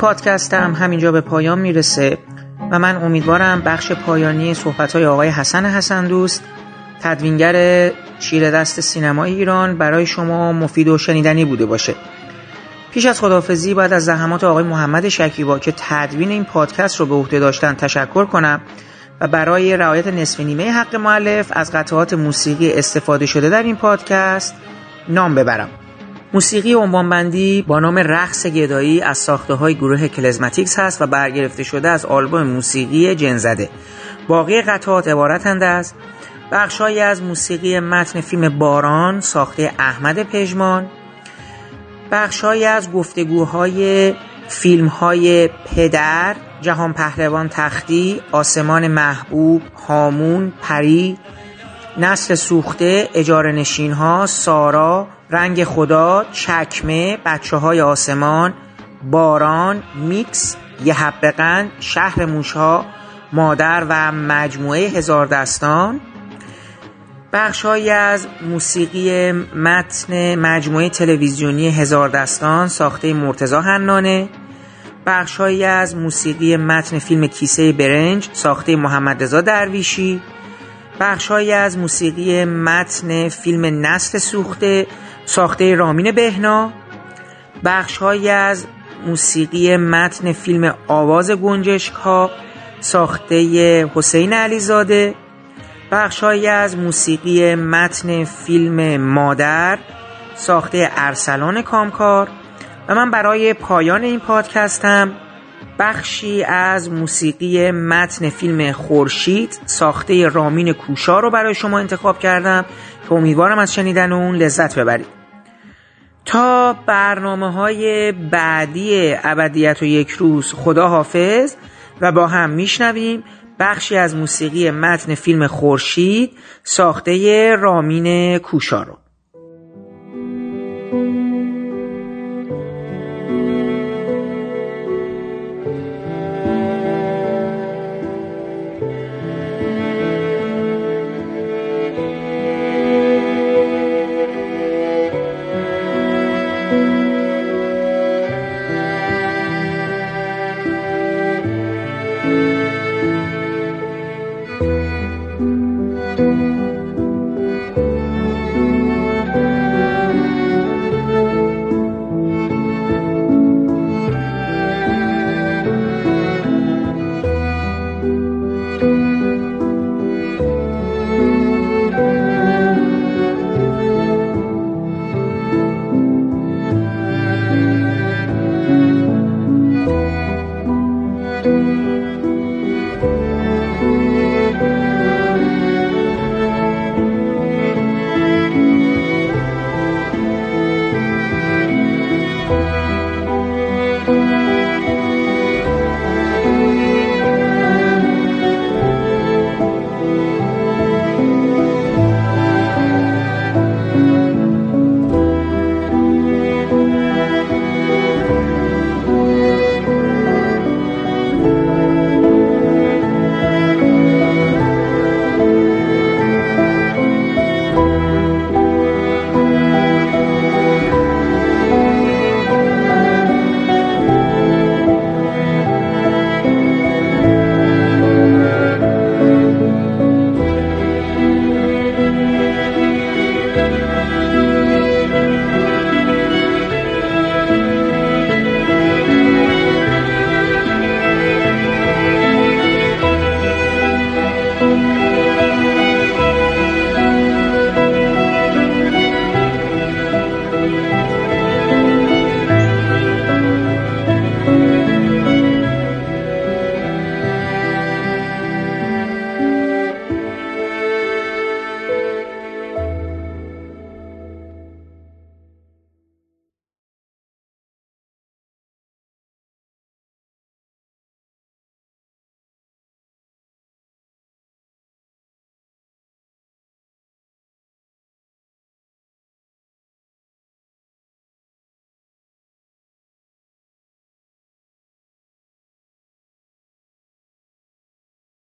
پادکستم همینجا به پایان می‌رسه و من امیدوارم بخش پایانی صحبت های آقای حسن حسن دوست تدوینگر چیره دست سینمای ایران برای شما مفید و شنیدنی بوده باشه. پیش از خداحافظی باید از زحمات آقای محمد شکیبا که تدوین این پادکست رو به عهده داشتن تشکر کنم و برای رعایت نصف نیمه حق معلف از قطعات موسیقی استفاده شده در این پادکست نام ببرم. موسیقی عنوانبندی با نام رقص گدایی از ساخته های گروه کلزماتیکس هست و برگرفته شده از آلبوم موسیقی جنزده باقی قطعات عبارتند از بخشهایی از موسیقی متن فیلم باران ساخته احمد پژمان بخشهایی از گفتگوهای فیلم های پدر جهان پهلوان تختی آسمان محبوب هامون پری نسل سوخته اجاره نشین ها سارا رنگ خدا چکمه بچه های آسمان باران میکس یه حب قند شهر موشها مادر و مجموعه هزار دستان. بخشهایی از موسیقی متن مجموعه تلویزیونی هزار دستان ساخته مرتزا هنانه بخشهایی از موسیقی متن فیلم کیسه برنج ساخته محمد رضا درویشی. بخشهایی از موسیقی متن فیلم نسل سوخته ساخته رامین بهنا بخشهایی از موسیقی متن فیلم آواز گنجشک ها ساخته حسین علیزاده بخشهایی از موسیقی متن فیلم مادر ساخته ارسلان کامکار و من برای پایان این پادکستم بخشی از موسیقی متن فیلم خورشید ساخته رامین کوشا رو برای شما انتخاب کردم که امیدوارم از شنیدن اون لذت ببرید. تا برنامه های بعدی ابدیت و یک روز خدا حافظ و با هم میشنویم بخشی از موسیقی متن فیلم خورشید ساخته رامین کوشا رو.